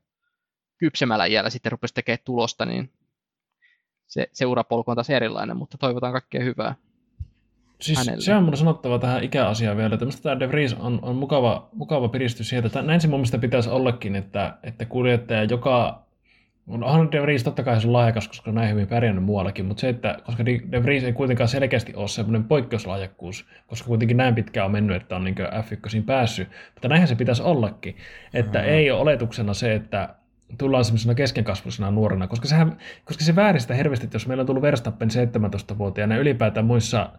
kypsemällä iällä sitten rupesi tekemään tulosta, niin se, se urapolku on taas erilainen, mutta toivotaan kaikkea hyvää. Siis hänelle. se on mun sanottava tähän ikäasiaan vielä, että tämä De Vries on, on mukava, mukava piristys sieltä. Että näin se mun mielestä pitäisi ollakin, että, että kuljettaja, joka Onhan De Vries totta kai se on lahjakas, koska on näin hyvin pärjännyt muuallakin, mutta se, että koska De Vries ei kuitenkaan selkeästi ole semmoinen poikkeuslahjakkuus, koska kuitenkin näin pitkään on mennyt, että on niin F1 päässyt, mutta näinhän se pitäisi ollakin, että mm-hmm. ei ole oletuksena se, että tullaan semmoisena keskenkasvuisena nuorena, koska, sehän, koska se vääristää hirveästi, että jos meillä on tullut Verstappen 17-vuotiaana ja ylipäätään muissa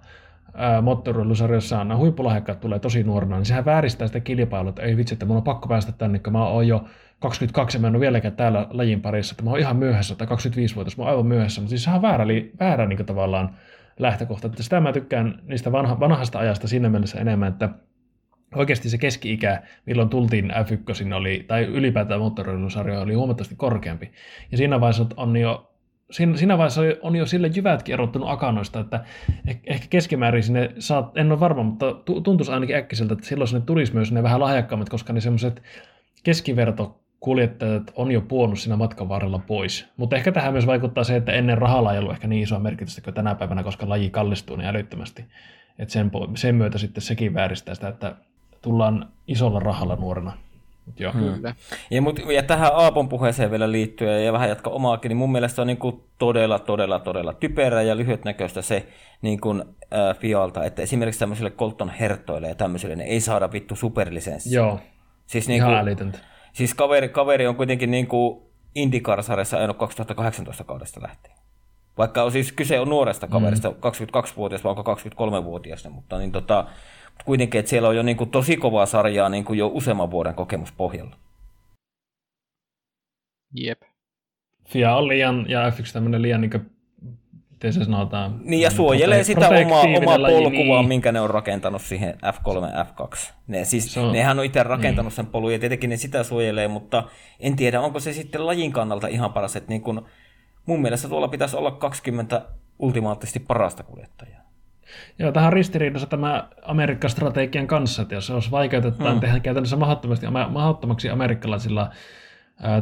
moottoriurheilusarjoissa nämä huippulahjakkaat tulee tosi nuorena, niin sehän vääristää sitä kilpailua, että ei vitsi, että mun on pakko päästä tänne, kun mä oon jo 22 ja mä en ole vieläkään täällä lajin parissa, että mä oon ihan myöhässä, tai 25-vuotias, mä oon aivan myöhässä, mutta siis sehän on väärä, väärä niin tavallaan lähtökohta, että sitä mä tykkään niistä vanha, vanhasta ajasta siinä mielessä enemmän, että oikeasti se keski-ikä, milloin tultiin F1, oli, tai ylipäätään moottoriurheilusarjoja oli huomattavasti korkeampi. Ja siinä vaiheessa on jo siinä, siinä vaiheessa on jo sille jyvätkin erottunut akanoista, että ehkä keskimäärin sinne saat, en ole varma, mutta tuntuisi ainakin äkkiseltä, että silloin sinne tulisi myös ne vähän lahjakkaammat, koska ne semmoiset keskiverto kuljettajat on jo puonut siinä matkan varrella pois. Mutta ehkä tähän myös vaikuttaa se, että ennen rahalla ei ollut ehkä niin isoa merkitystä kuin tänä päivänä, koska laji kallistuu niin älyttömästi. Et sen, sen myötä sitten sekin vääristää sitä, että tullaan isolla rahalla nuorena. Joo. Hmm. Ja, mut, ja tähän Aapon puheeseen vielä liittyen ja vähän jatka omaakin, niin mun mielestä on niin kuin todella, todella, todella typerä ja lyhytnäköistä se niin kuin, äh, Fialta, että esimerkiksi tämmöisille Colton Hertoille ja tämmöisille ne ei saada vittu superlisenssi. Joo, siis niin ihan kuin, älytöntä. Siis kaveri, kaveri on kuitenkin niin kuin IndyCar-sarjassa ajanut 2018 kaudesta lähtien. Vaikka on siis kyse on nuoresta kaverista, mm. 22-vuotias vai onko 23-vuotias, mutta niin tota, kuitenkin, että siellä on jo niin kuin tosi kovaa sarjaa niin kuin jo useamman vuoden kokemus pohjalla. Jep. FIA on liian, ja F1 tämmöinen liian niin kuin, miten se sanotaan? Niin ja suojelee sitä omaa, omaa polkua, niin. minkä ne on rakentanut siihen F3 F2. Ne, siis, on, nehän on itse rakentanut niin. sen polun ja tietenkin ne sitä suojelee, mutta en tiedä, onko se sitten lajin kannalta ihan paras, että niin kun, mun mielestä tuolla pitäisi olla 20 ultimaattisesti parasta kuljettajaa. Joo, tähän ristiriidassa tämä Amerikka-strategian kanssa, että jos se olisi vaikeutetaan hmm. tehdä käytännössä mahdottomasti, mahdottomaksi amerikkalaisilla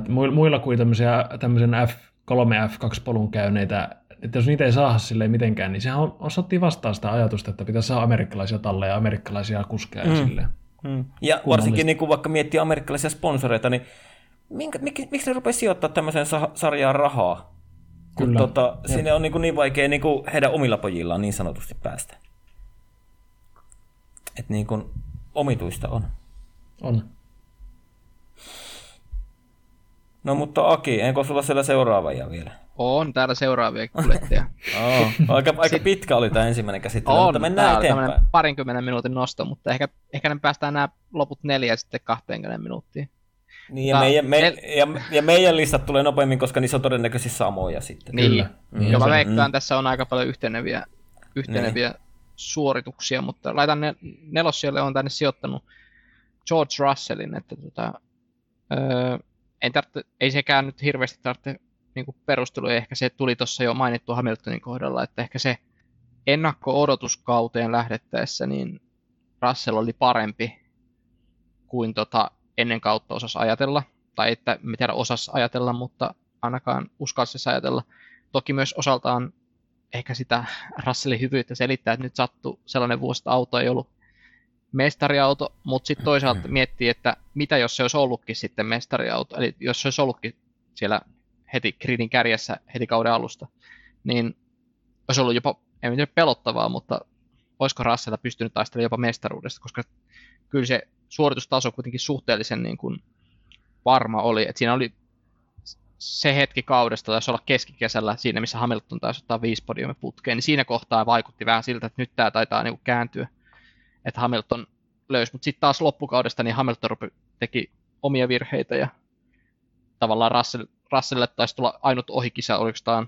muilla kuin tämmöisiä, tämmöisen F3 F2-polun käyneitä, että jos niitä ei saa silleen mitenkään, niin sehän on, osattiin vastaan sitä ajatusta, että pitäisi saada amerikkalaisia talleja, amerikkalaisia kuskeja mm. silleen. Mm. Ja varsinkin niin kuin vaikka miettii amerikkalaisia sponsoreita, niin minkä, mik, miksi ne rupeaa sijoittaa tämmöiseen sarjaan rahaa? Kyllä. Tota, sinne on niin, kuin niin vaikea niin kuin heidän omilla pojillaan niin sanotusti päästä. Että niin kuin omituista on. On. No mutta Aki, enkä sulla siellä seuraavia vielä? On täällä seuraavia kuljettajia. [laughs] oh, aika, aika pitkä oli tämä ensimmäinen käsittely, on, mutta mennään eteenpäin. parinkymmenen minuutin nosto, mutta ehkä, ehkä ne päästään nämä loput neljä sitten 20 minuuttiin. Niin, ja, meidän, me, ja, ja meidän listat tulee nopeammin, koska niissä on todennäköisesti samoja sitten. Niin, Kyllä. Mm. mä veikkaan, mm. tässä on aika paljon yhteneviä, yhteneviä niin. suorituksia, mutta laitan ne nelossijalle on tänne sijoittanut George Russellin, että tota, öö, ei, tarvitse, ei sekään nyt hirveästi tarvitse niin perusteluja, ehkä se tuli tuossa jo mainittu Hamiltonin kohdalla, että ehkä se ennakko-odotuskauteen lähdettäessä, niin Russell oli parempi kuin tota ennen kautta osas ajatella, tai että tiedä osas ajatella, mutta ainakaan uskalsi ajatella. Toki myös osaltaan ehkä sitä Russellin hyvyyttä selittää, että nyt sattui sellainen vuosi, auto ei ollut mestariauto, mutta sitten toisaalta miettii, että mitä jos se olisi ollutkin sitten mestariauto, eli jos se olisi ollutkin siellä heti gridin kärjessä heti kauden alusta, niin olisi ollut jopa, en tiedä pelottavaa, mutta olisiko Rassella pystynyt taistelemaan jopa mestaruudesta, koska kyllä se suoritustaso kuitenkin suhteellisen niin kuin varma oli, että siinä oli se hetki kaudesta, taisi olla keskikesällä siinä, missä Hamilton taisi ottaa viisi podiumme putkeen, niin siinä kohtaa vaikutti vähän siltä, että nyt tämä taitaa niin kuin kääntyä, että Hamilton löysi, mutta sitten taas loppukaudesta niin Hamilton teki omia virheitä ja tavallaan Russell, Russellille taisi tulla ainut ohikisa, oliko tämä,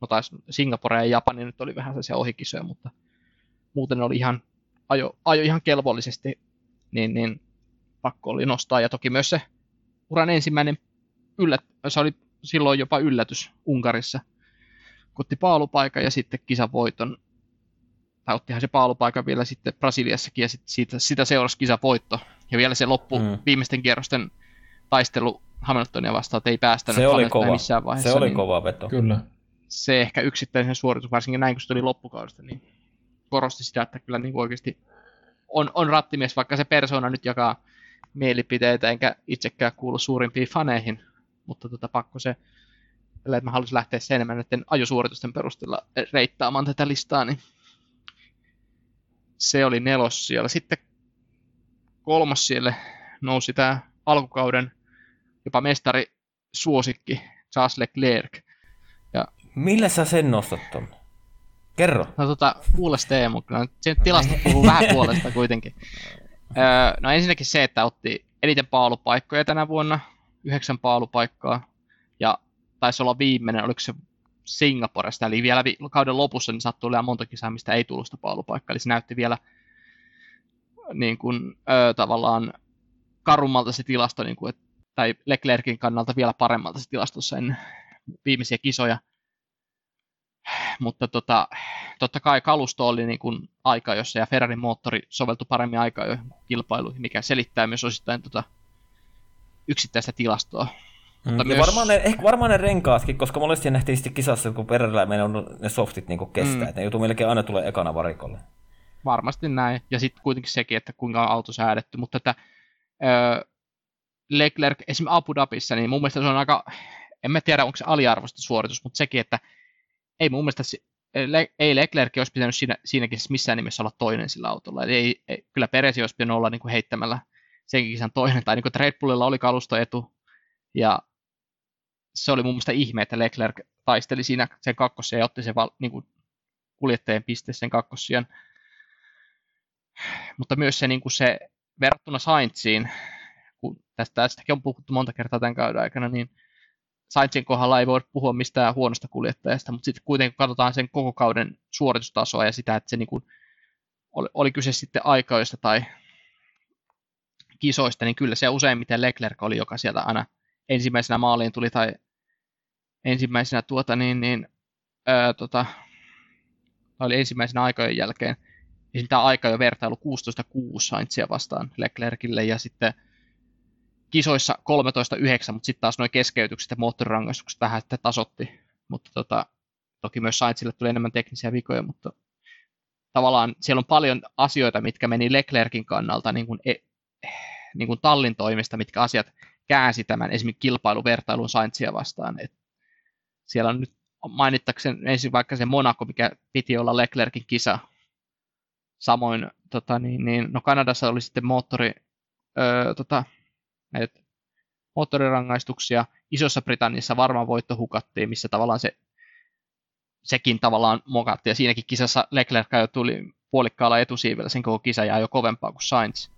no taisi Singapore ja Japani nyt oli vähän sellaisia ohikisoja, mutta muuten oli ihan, ajo, ajo ihan kelvollisesti, niin, niin pakko oli nostaa. Ja toki myös se uran ensimmäinen yllät, se oli silloin jopa yllätys Unkarissa, kun otti paalupaikan ja sitten kisavoiton. Tai ottihan se paalupaikan vielä sitten Brasiliassakin ja sitten siitä, sitä seurasi kisavoitto. Ja vielä se loppu mm. viimeisten kierrosten taistelu Hamiltonia vastaan, että ei päästänyt se oli kova. missään vaiheessa. Se oli niin kova veto. Kyllä. Se ehkä yksittäisen suoritus, varsinkin näin kun se tuli loppukaudesta, niin korosti sitä, että kyllä niin oikeasti on, on rattimies, vaikka se persona nyt jakaa mielipiteitä, enkä itsekään kuulu suurimpiin faneihin, mutta tota, pakko se, että mä haluaisin lähteä sen enemmän näiden ajosuoritusten perusteella reittaamaan tätä listaa, niin se oli nelos siellä. Sitten kolmas siellä nousi tämä alkukauden jopa mestari suosikki Charles Leclerc. Ja... Millä sä sen nostat ton? Kerro. No tota, kuules Teemu, kyllä se tilasto puhuu vähän [laughs] puolesta kuitenkin. Öö, no ensinnäkin se, että otti eniten paalupaikkoja tänä vuonna, yhdeksän paalupaikkaa, ja taisi olla viimeinen, oliko se Singaporesta, eli vielä kauden lopussa niin sattui olemaan monta kisaa, mistä ei tullut sitä paalupaikkaa, eli se näytti vielä niin kuin, öö, tavallaan karummalta se tilasto, niin kuin, et, tai Leclerkin kannalta vielä paremmalta se tilasto sen viimeisiä kisoja. Mutta tota, totta kai kalusto oli niin kuin aika, jossa ja Ferrarin moottori soveltui paremmin aikaa kilpailuihin, mikä selittää myös osittain tota yksittäistä tilastoa. Mm. Mutta myös... varmaan, ne, ehkä varmaan ne renkaatkin, koska monesti nähtiin sitten kisassa, kun Ferrarilla menee ne softit niin kestää, mm. että ne joutuu melkein aina tulee ekana varikolle. Varmasti näin, ja sitten kuitenkin sekin, että kuinka on auto säädetty, mutta että öö, Leclerc esimerkiksi Abu Dhabissa, niin mun mielestä se on aika, en mä tiedä onko se aliarvoista suoritus, mutta sekin, että ei mun mielestä ei Leclerc olisi pitänyt siinä, siinäkin missään nimessä olla toinen sillä autolla. Eli ei, ei, kyllä Peresi olisi pitänyt olla niin kuin heittämällä senkin kisan toinen, tai niin kuin, Red Bullilla oli kalustoetu, ja se oli mun mielestä ihme, että Leclerc taisteli siinä sen kakkosen ja otti sen val, niin kuin kuljettajien piste sen kakkossian. Mutta myös se, niin kuin se verrattuna Sainziin, kun tästä, tästäkin on puhuttu monta kertaa tämän kauden aikana, niin Sainzin kohdalla ei voi puhua mistään huonosta kuljettajasta, mutta sitten kuitenkin katsotaan sen koko kauden suoritustasoa ja sitä, että se niin kuin, oli, oli kyse sitten aikaista tai kisoista, niin kyllä se useimmiten Leclerc oli, joka sieltä aina ensimmäisenä maaliin tuli tai ensimmäisenä tuota niin, niin ää, tota, oli ensimmäisenä aikojen jälkeen. Ja sitä aika jo vertailu 16-6 Sainzia vastaan Leclercille ja sitten kisoissa 13-9, mutta sitten taas nuo keskeytykset ja moottorirangaistukset vähän sitten tasotti. Mutta tota, toki myös Sainzille tuli enemmän teknisiä vikoja, mutta tavallaan siellä on paljon asioita, mitkä meni Leclerkin kannalta niin kuin, e, niin kuin tallin toimista, mitkä asiat käänsi tämän esimerkiksi kilpailuvertailun Sainzia vastaan. Et siellä on nyt mainittakseni ensin vaikka se Monaco, mikä piti olla Leclerkin kisa. Samoin tota, niin, niin, no Kanadassa oli sitten moottori, öö, tota, näitä moottorirangaistuksia. Isossa Britanniassa varmaan voitto hukattiin, missä tavallaan se, sekin tavallaan mokattiin. Ja siinäkin kisassa Leclerc jo tuli puolikkaalla etusiivellä, sen koko kisa jää jo kovempaa kuin Sainz.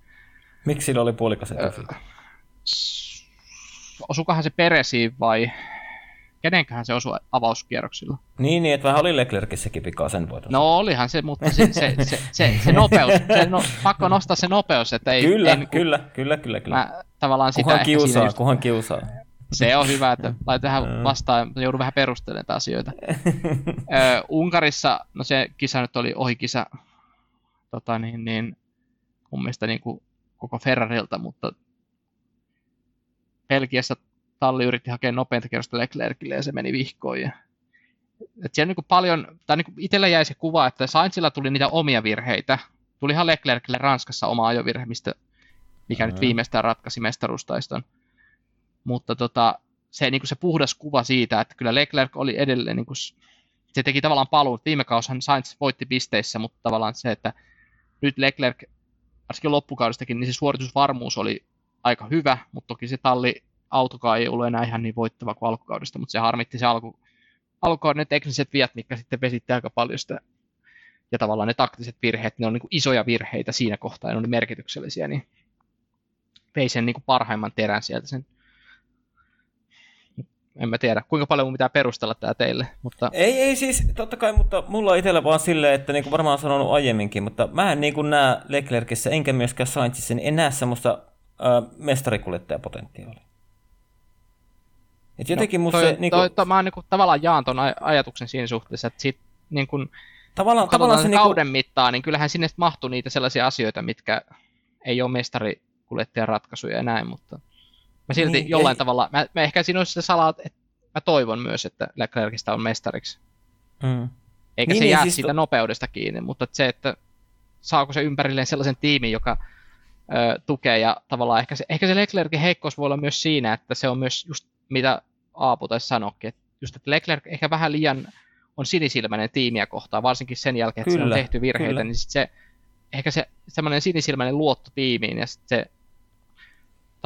Miksi sillä oli puolikas etusiivi? Osukahan se Peresiin vai kenenköhän se osui avauskierroksilla? Niin, niin, että vähän oli Leclercissäkin pikaa sen voitossa. No olihan se, mutta se, se, se, se, se nopeus, se no, pakko nostaa se nopeus, että ei... Kyllä, ei, kyllä, kyllä, kyllä, kyllä. Mä, tavallaan sitä kuhan kiusaa, just, kiusaa. Se on hyvä, että laitetaan vastaan, joudun vähän perustelemaan asioita. [laughs] Ö, Unkarissa, no se kisa nyt oli ohikisa, tota niin, niin mun mielestä niin kuin koko Ferrarilta, mutta Belgiassa talli yritti hakea nopeinta kerrosta Leclercille ja se meni vihkoon. Ja... Et siellä niin kuin paljon, tai niin itsellä jäi se kuva, että Sainzilla tuli niitä omia virheitä. Tulihan Leclercille Ranskassa oma ajovirhe, mistä, mikä mm-hmm. nyt viimeistään ratkaisi mestaruustaiston. Mutta tota, se, niin kuin se puhdas kuva siitä, että kyllä Leclerc oli edelleen, niin kuin, se teki tavallaan paluun. Viime kaushan Sainz voitti pisteissä, mutta tavallaan se, että nyt Leclerc, varsinkin loppukaudestakin, niin se suoritusvarmuus oli aika hyvä, mutta toki se talli autokaan ei ollut enää ihan niin voittava kuin alkukaudesta, mutta se harmitti se alku, alkukauden ne tekniset viat, mitkä sitten vesitti aika paljon sitä, ja tavallaan ne taktiset virheet, ne on niin kuin isoja virheitä siinä kohtaa, ne oli merkityksellisiä, niin vei sen niin kuin parhaimman terän sieltä sen en mä tiedä, kuinka paljon mun pitää perustella tämä teille. Mutta... Ei, ei siis, totta kai, mutta mulla on itsellä vaan silleen, että niin kuin varmaan sanonut aiemminkin, mutta mä en niin kuin näe Leclercissä, enkä myöskään Sainzissa, niin en näe semmoista äh, mestarikuljettajapotentiaalia. Et jotenkin no, musta toi, se, niin kuin... toi, toi, mä niin kuin, tavallaan jaan ton ajatuksen siinä suhteessa, että sit, niin kuin, tavallaan, tavallaan se kauden niin kuin... mittaan, niin kyllähän sinne mahtuu niitä sellaisia asioita, mitkä ei ole mestarikuljettajan ratkaisuja ja näin, mutta mä silti niin, jollain ei... tavalla, mä, mä ehkä siinä olisi se salaa, että mä toivon myös, että Leclercistä on mestariksi. Mm. Eikä niin, se niin, jää siis siitä to... nopeudesta kiinni, mutta se, että saako se ympärilleen sellaisen tiimin, joka ö, tukee ja tavallaan ehkä se, ehkä se Leclercin heikkous voi olla myös siinä, että se on myös just mitä Aapu taisi sanoakin, että just että Leclerc ehkä vähän liian on sinisilmäinen tiimiä kohtaan, varsinkin sen jälkeen, että kyllä, on tehty virheitä, kyllä. niin sit se, ehkä se semmoinen sinisilmäinen luotto tiimiin ja sit se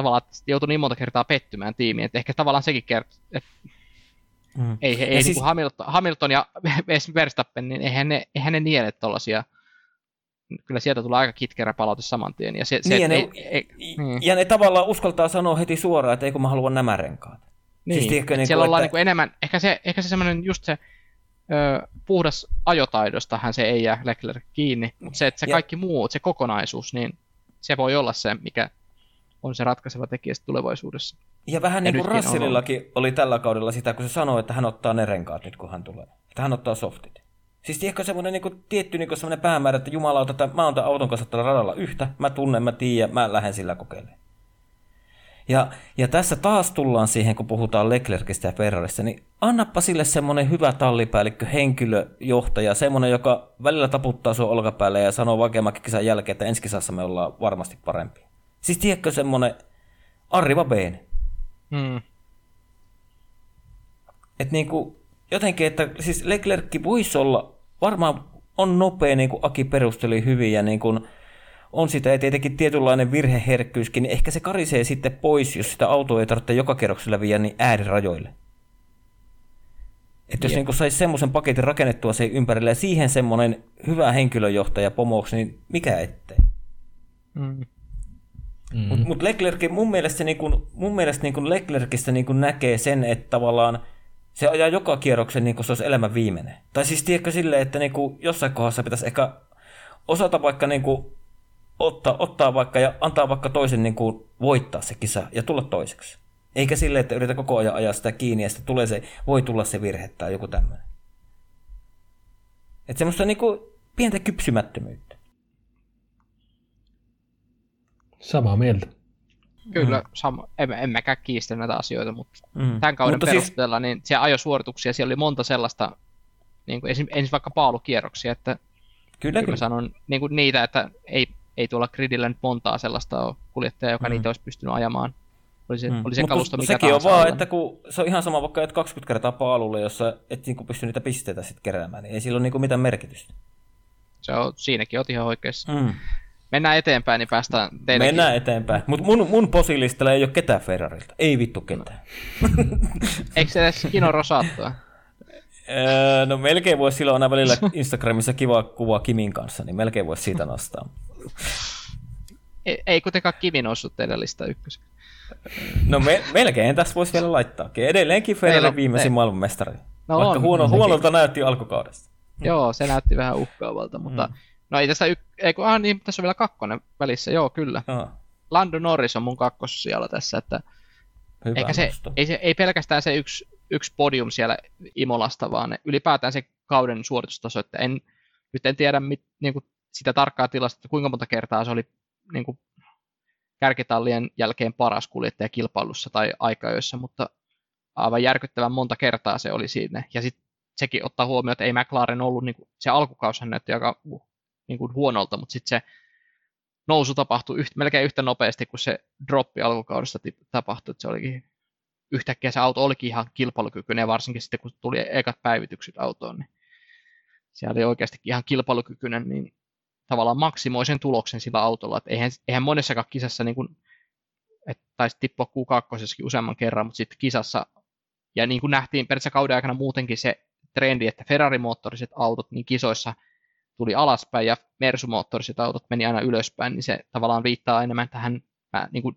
tavallaan joutui niin monta kertaa pettymään tiimiin, että ehkä tavallaan sekin kertoo, että mm. ei, ei, ei niin siis... niin Hamilton, Hamilton ja [laughs] Verstappen, niin eihän ne, eihän ne niele tuollaisia kyllä sieltä tulee aika kitkerä palaute saman tien. Ja, se, se, niin, ja, ne, ei, ei, niin. ja ne tavallaan uskaltaa sanoa heti suoraan, että ei kun mä haluan nämä renkaat. Niin, siis tiedätkö, niin siellä kuin, ollaan että... niin enemmän, ehkä se, ehkä se semmoinen just se ö, puhdas ajotaidostahan se ei jää Leclerc kiinni, mutta se, että se ja... kaikki muu, se kokonaisuus, niin se voi olla se, mikä on se ratkaiseva tekijä tulevaisuudessa. Ja vähän ja niin kuin Russellillakin oli tällä kaudella sitä, kun se sanoi, että hän ottaa ne renkaat nyt, kun hän tulee. Että hän ottaa softit. Siis tiedätkö semmoinen niin tietty niin semmoinen päämäärä, että Jumala, että mä oon tämän auton kanssa tällä radalla yhtä, mä tunnen, mä tiedän, mä lähden sillä kokeilemaan. Ja, ja tässä taas tullaan siihen, kun puhutaan Leclercistä ja Ferrarista, niin annappa sille semmoinen hyvä tallipäällikkö, henkilöjohtaja, semmoinen, joka välillä taputtaa sun olkapäälle ja sanoo vaikeamman kisan jälkeen, että ensi kisassa me ollaan varmasti parempi. Siis tiedätkö semmoinen Arriva Beene? Hmm. Että niinku, jotenkin, että siis Leclerc voisi olla, varmaan on nopea, niin kuin Aki perusteli hyvin, ja niin kuin on sitä ja tietenkin tietynlainen virheherkkyyskin, niin ehkä se karisee sitten pois, jos sitä autoa ei tarvitse joka kerroksella viedä niin äärirajoille. Että jos niin saisi semmoisen paketin rakennettua se ympärille ja siihen semmoinen hyvä henkilöjohtaja pomoksi, niin mikä ettei. Mm. Mm. Mutta mut Leclerc, mun mielestä, niin kun, mun mielestä niin kun Leclercistä niin kun näkee sen, että tavallaan se ajaa joka kierroksen niin kuin se olisi elämän viimeinen. Tai siis tiedätkö silleen, että niin kuin jossain kohdassa pitäisi ehkä osata vaikka niin kuin ottaa, ottaa vaikka ja antaa vaikka toisen niin kuin voittaa se kisa ja tulla toiseksi. Eikä sille, että yritä koko ajan ajaa sitä kiinni ja sitten tulee se, voi tulla se virhe tai joku tämmöinen. Että semmoista niin kuin pientä kypsymättömyyttä. Samaa mieltä. Kyllä, mm. sama, en, en mäkään kiistä näitä asioita, mutta mm. tämän kauden mutta siis- perusteella siis... niin se ajosuorituksia, siellä oli monta sellaista, niin kuin ensin, ensin vaikka paalukierroksia, että kyllä, kyllä. kyllä. sanon niin kuin niitä, että ei, ei tuolla gridillä nyt montaa sellaista ole kuljettajaa, joka mm. niitä olisi pystynyt ajamaan. Oli se, mm. oli se kalusto mikä sekin on vaan, että kun se on ihan sama vaikka että 20 kertaa paalulle, jossa et niin pysty niitä pisteitä sitten keräämään, niin ei sillä ole niin mitään merkitystä. Se on, siinäkin oot ihan oikeassa. Mm. Mennään eteenpäin, niin päästään teillekin. Mennään eteenpäin. Mutta mun, mun posilistalla ei ole ketään Ferrarilta. Ei vittu ketään. Eikö se edes Kino Rosattoa? [laughs] Öö, no melkein voisi silloin aina välillä [laughs] Instagramissa kiva kuva Kimin kanssa, niin melkein voisi siitä nostaa. Ei, ei kuitenkaan Kimi noussut teidän lista ykkös. No me, melkein tässä voisi vielä laittaa. Edelleenkin Ferrari viimeisin maailmanmestari. No Vaikka on, huono, huonolta näytti alkukaudesta. Joo, se näytti vähän uhkaavalta, mutta mm. No ei tässä, y- ei kun, ah, niin, tässä on vielä kakkonen välissä, joo kyllä. Oh. Lando Norris on mun siellä tässä, että Hyvä eikä se, ei, se, ei pelkästään se yksi, yksi podium siellä Imolasta, vaan ylipäätään se kauden suoritustaso, että en, nyt en tiedä mit, niin kuin sitä tarkkaa tilasta, että kuinka monta kertaa se oli niin kuin kärkitallien jälkeen paras kuljettaja kilpailussa tai aikajoissa, mutta aivan järkyttävän monta kertaa se oli siinä. Ja sitten sekin ottaa huomioon, että ei McLaren ollut, niin kuin, se alkukaushan näytti aika niin kuin huonolta, mutta sitten se nousu tapahtui yhtä, melkein yhtä nopeasti kuin se droppi alkukaudesta tapahtui, että se olikin yhtäkkiä se auto olikin ihan kilpailukykyinen, varsinkin sitten kun tuli ekat päivitykset autoon, niin se oli oikeasti ihan kilpailukykyinen, niin tavallaan maksimoi sen tuloksen sillä autolla, että eihän, eihän monessakaan kisassa niin kuin, että taisi tippua Q2 useamman kerran, mutta sitten kisassa, ja niin kuin nähtiin periaatteessa kauden aikana muutenkin se trendi, että Ferrari-moottoriset autot niin kisoissa – tuli alaspäin ja Mersu-moottoriset autot meni aina ylöspäin, niin se tavallaan viittaa enemmän tähän, niin kuin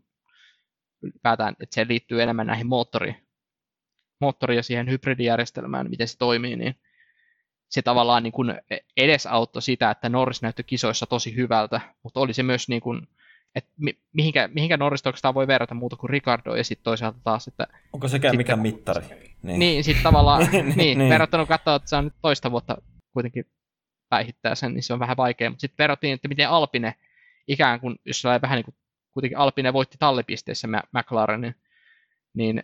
ylipäätään, että se liittyy enemmän näihin moottori, moottori ja siihen hybridijärjestelmään, miten se toimii, niin se tavallaan niin kuin edesauttoi sitä, että Norris näytti kisoissa tosi hyvältä, mutta oli se myös niin kuin, että mihinkä, mihinkä Norris oikeastaan voi verrata muuta kuin Ricardo, ja sitten toisaalta taas, että... Onko sekään mikään mittari? Niin, niin sitten tavallaan, [laughs] niin, niin, niin, verrattuna katsoa, että se on nyt toista vuotta kuitenkin päihittää sen, niin se on vähän vaikea. Mutta sitten verrattiin, että miten Alpine ikään kuin, jos se vähän niin kuin, kuitenkin Alpine voitti tallipisteessä McLarenin, niin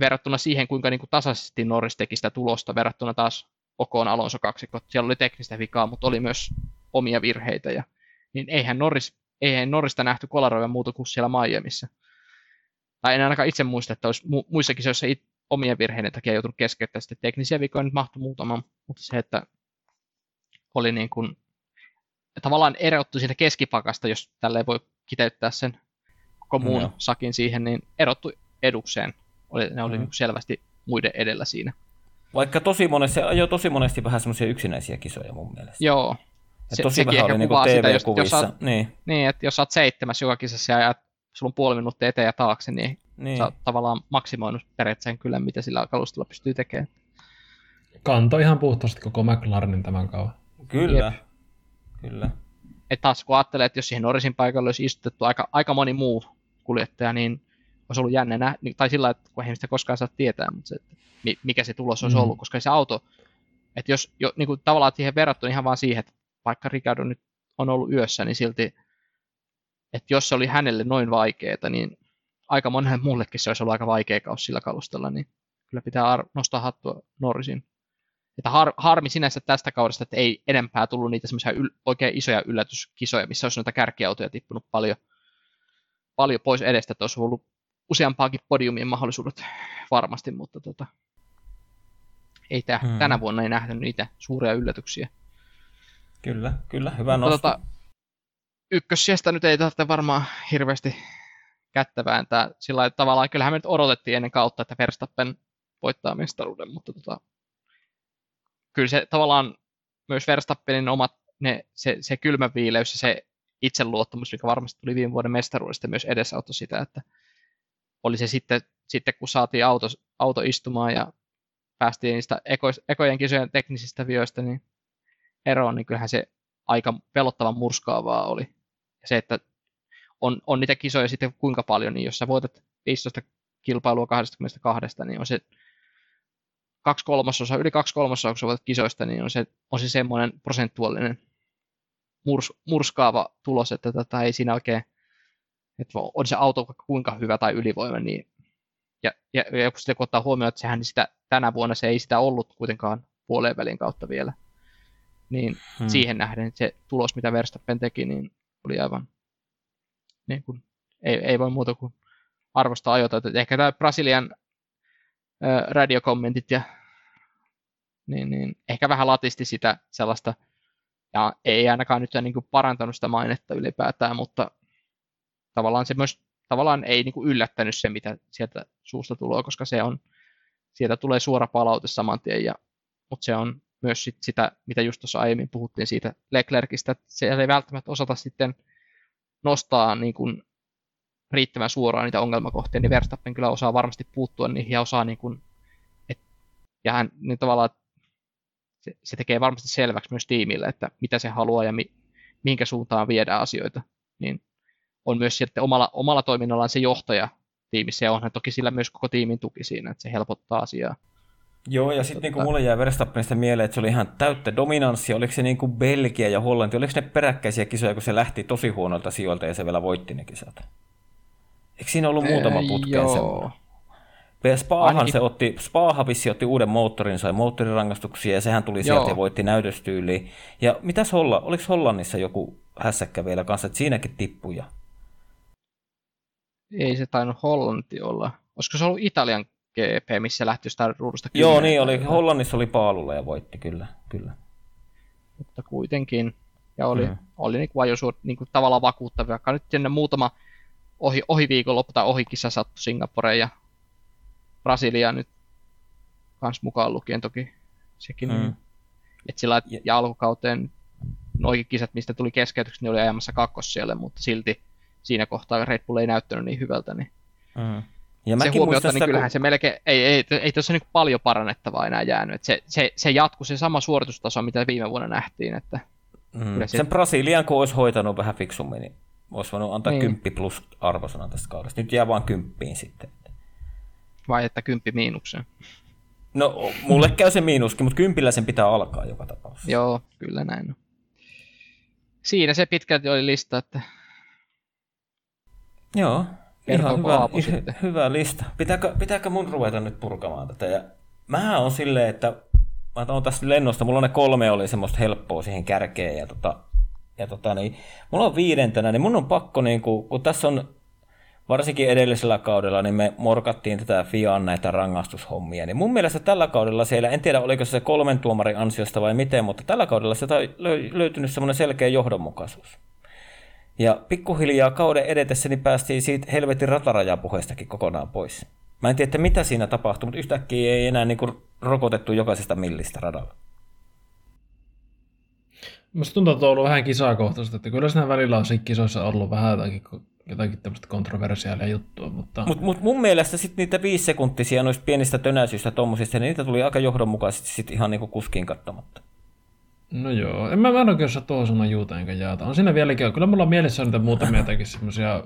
verrattuna siihen, kuinka niin kuin tasaisesti Norris teki sitä tulosta, verrattuna taas Okoon Alonso kaksikko, siellä oli teknistä vikaa, mutta oli myös omia virheitä, ja, niin eihän, Norris, eihän Norrista nähty kolaroja muuta kuin siellä Miamiissa. Tai en ainakaan itse muista, että olisi mu- muissakin se, jos omien virheiden takia joutunut keskeyttämään sitten teknisiä vikoja, nyt mahtui muutama, mutta se, että oli niin kuin, tavallaan erottu siitä keskipakasta, jos tälle voi kiteyttää sen koko muun no. sakin siihen, niin erottu edukseen. Oli, ne oli mm. niin selvästi muiden edellä siinä. Vaikka tosi monesti, se ajoi tosi monesti vähän semmoisia yksinäisiä kisoja mun mielestä. Joo. Se, tosi vähän oli niinku TV-kuvissa. Jos, jos saat, niin. niin, että jos sä oot seitsemäs joka kisassa ja ajat, sulla on puoli minuuttia eteen ja taakse, niin, niin. sä oot tavallaan maksimoinut periaatteessa kyllä, mitä sillä kalustolla pystyy tekemään. Kanto ihan puhtaasti koko McLarenin tämän kauan. Kyllä, Jep. kyllä. Et taas kun ajattelee, että jos siihen Norrisin paikalle olisi istutettu aika, aika moni muu kuljettaja, niin olisi ollut jännä nähdä, niin- tai sillä että kun eihän sitä koskaan saa tietää, mutta se, että mikä se tulos olisi mm. ollut, koska se auto, että jos jo, niin kuin tavallaan siihen verrattuna ihan vaan siihen, että vaikka Ricardo nyt on ollut yössä, niin silti, että jos se oli hänelle noin vaikeaa, niin aika monelle muullekin se olisi ollut aika vaikea kausi sillä kalustalla, niin kyllä pitää nostaa hattua Norrisin että har, harmi sinänsä tästä kaudesta, että ei enempää tullut niitä semmoisia yl, oikein isoja yllätyskisoja, missä olisi noita kärkiautoja tippunut paljon, paljon pois edestä, että olisi ollut useampaakin podiumien mahdollisuudet varmasti, mutta tota, ei tää, hmm. tänä vuonna ei nähty niitä suuria yllätyksiä. Kyllä, kyllä, hyvä nosto. Tota, ykkössijasta nyt ei tarvitse varmaan hirveästi kättä vääntää. Sillä tavallaan kyllähän me nyt odotettiin ennen kautta, että Verstappen voittaa mestaruuden, mutta tota, kyllä se tavallaan myös Verstappenin omat, ne, se, se kylmä viileys ja se itseluottamus, mikä varmasti tuli viime vuoden mestaruudesta, myös edesauttoi sitä, että oli se sitten, sitten kun saatiin auto, auto istumaan ja päästiin niistä eko, ekojen kisojen teknisistä vioista niin eroon, niin kyllähän se aika pelottavan murskaavaa oli. Ja se, että on, on niitä kisoja sitten kuinka paljon, niin jos sä voitat 15 kilpailua 22, niin on se kaksi kolmasosaa, yli kaksi voitat kisoista, niin on se, on se semmoinen prosentuaalinen murs, murskaava tulos, että tota, ei siinä oikein, että on se auto kuinka hyvä tai ylivoima, niin ja, ja, ja kun sitten kun ottaa huomioon, että sehän sitä, tänä vuonna se ei sitä ollut kuitenkaan puoleen välin kautta vielä, niin hmm. siihen nähden se tulos, mitä Verstappen teki, niin oli aivan, niin kuin, ei, ei voi muuta kuin arvostaa ajota. Että ehkä tämä Brasilian radiokommentit ja niin, niin, ehkä vähän latisti sitä sellaista, ja ei ainakaan nyt niin kuin parantanut sitä mainetta ylipäätään, mutta tavallaan se myös tavallaan ei niin kuin yllättänyt se, mitä sieltä suusta tulee, koska se on, sieltä tulee suora palaute saman tien, ja, mutta se on myös sit sitä, mitä just tuossa aiemmin puhuttiin siitä Leclercistä, että se ei välttämättä osata sitten nostaa niin kuin riittävän suoraan niitä ongelmakohtia, niin Verstappen kyllä osaa varmasti puuttua niihin ja osaa niin kuin, et, ja hän niin tavallaan se, se, tekee varmasti selväksi myös tiimille, että mitä se haluaa ja mi, minkä suuntaan viedään asioita, niin on myös sitten omalla, omalla toiminnallaan se johtaja tiimissä ja onhan toki sillä myös koko tiimin tuki siinä, että se helpottaa asiaa. Joo, ja sitten tota... niin mulle jää Verstappenista mieleen, että se oli ihan täyttä dominanssia. Oliko se niin kuin Belgia ja Hollanti, oliko ne peräkkäisiä kisoja, kun se lähti tosi huonolta sijoilta ja se vielä voitti ne kisat? Eikö siinä ollut muutama putkeen semmoinen? Spaahan Ainakin... se otti, Spaaha vissi otti uuden moottorin, sai moottorirangastuksia ja sehän tuli sieltä Joo. ja voitti näytöstyyliin. Ja mitäs Holla, oliko Hollannissa joku hässäkkä vielä kanssa, että siinäkin tippuja? Ei se tainnut Hollanti olla. Olisiko se ollut Italian GP, missä lähti jostain ruudusta Joo, niin oli. Hollannissa oli paalulla ja voitti, kyllä. kyllä. Mutta kuitenkin. Ja oli, mm. oli niin kuin ajosuut, niin kuin tavallaan vakuuttavia. Vaikka nyt muutama ohi, ohi viikonloppu tai ohi kisa sattui Singapore ja Brasilia nyt kans mukaan lukien toki sekin. Mm. Et sillä, ja, ja alkukauteen noikin kisat, mistä tuli keskeytykset, niin oli ajamassa kakkossijalle, mutta silti siinä kohtaa Red Bull ei näyttänyt niin hyvältä, niin mm. Ja se huomiota, niin kyllähän kun... se melkein, ei, ei, ei, ei tuossa niin paljon parannettavaa enää jäänyt. Et se, se, se jatkuu se sama suoritustaso, mitä viime vuonna nähtiin. Että mm. se... Sen Brasilian, kun olisi hoitanut vähän fiksummin, niin olisi voinut antaa niin. 10 plus arvosana tästä kaudesta. Nyt jää vaan kymppiin sitten. Vai että kymppi miinukseen? No, mulle käy se miinuskin, mutta kympillä sen pitää alkaa joka tapauksessa. Joo, kyllä näin on. Siinä se pitkälti oli lista, että... Joo, Ihan hyvä, hyvä lista. Pitääkö, pitääkö mun ruveta nyt purkamaan tätä? Ja mä on silleen, että mä oon tästä lennosta, mulla on ne kolme oli semmoista helppoa siihen kärkeen ja tota, ja tota, niin, mulla on viidentenä, niin mun on pakko, niin kun, kun tässä on varsinkin edellisellä kaudella, niin me morkattiin tätä Fian näitä rangaistushommia, niin mun mielestä tällä kaudella siellä, en tiedä oliko se kolmen tuomarin ansiosta vai miten, mutta tällä kaudella sieltä on löytynyt semmoinen selkeä johdonmukaisuus. Ja pikkuhiljaa kauden edetessä niin päästiin siitä helvetin ratarajapuheestakin kokonaan pois. Mä en tiedä, että mitä siinä tapahtui, mutta yhtäkkiä ei enää niin kuin rokotettu jokaisesta millistä radalla. Musta tuntuu, että on ollut vähän kisakohtaista, että kyllä siinä välillä on siinä kisoissa ollut vähän jotakin, jotakin tämmöistä kontroversiaalia juttua. Mutta mut, mut mun mielestä sitten niitä viisi sekuntisia noista pienistä tönäisyistä tuommoisista, niin niitä tuli aika johdonmukaisesti sit ihan niin kuin kuskiin kattamatta. No joo, en mä, mä en oikein osaa tuohon sanoa juuta enkä jaata. On siinä vieläkin, kyllä mulla on mielessä niitä muutamia jotakin semmoisia,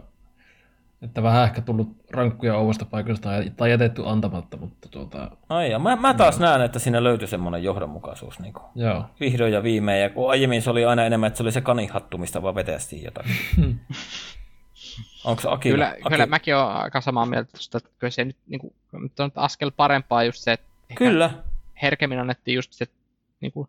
että vähän ehkä tullut rankkuja ovasta paikasta tai jätetty antamatta, mutta tuota... Ai ja mä, mä taas no. näen, että siinä löytyi semmoinen johdonmukaisuus niin kuin joo. vihdoin ja viimein, ja kun aiemmin se oli aina enemmän, että se oli se kanihattu, mistä vaan vetästiin jotakin. [laughs] Onko se Akila? Kyllä, Akila? kyllä mäkin olen aika samaa mieltä että kyllä se nyt, niin kuin, nyt on askel parempaa just se, että kyllä. herkemmin annettiin just se, niin kuin,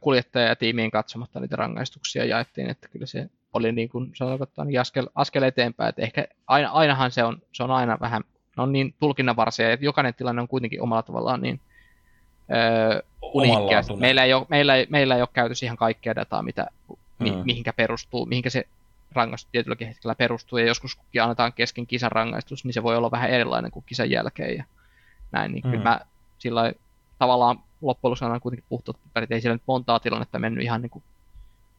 kuljettaja ja tiimiin katsomatta niitä rangaistuksia jaettiin, että kyllä se oli niin kuin sanotaan, niin askel, askel eteenpäin, että ehkä aina, ainahan se on, se on aina vähän, on niin tulkinnanvarsia, että jokainen tilanne on kuitenkin omalla tavallaan niin öö, uniikkia. Meillä ei, ole, meillä, ei, meillä ei ole käytössä ihan kaikkea dataa, mitä mi- mm. mihinkä perustuu, mihinkä se rangaistus tietylläkin hetkellä perustuu, ja joskus kun annetaan kesken kisan rangaistus, niin se voi olla vähän erilainen kuin kisan jälkeen, ja näin, niin mm. kyllä mä sillä tavallaan loppujen lopuksi on kuitenkin puhtaat paperit, ei siellä nyt montaa tilannetta mennyt ihan niin kuin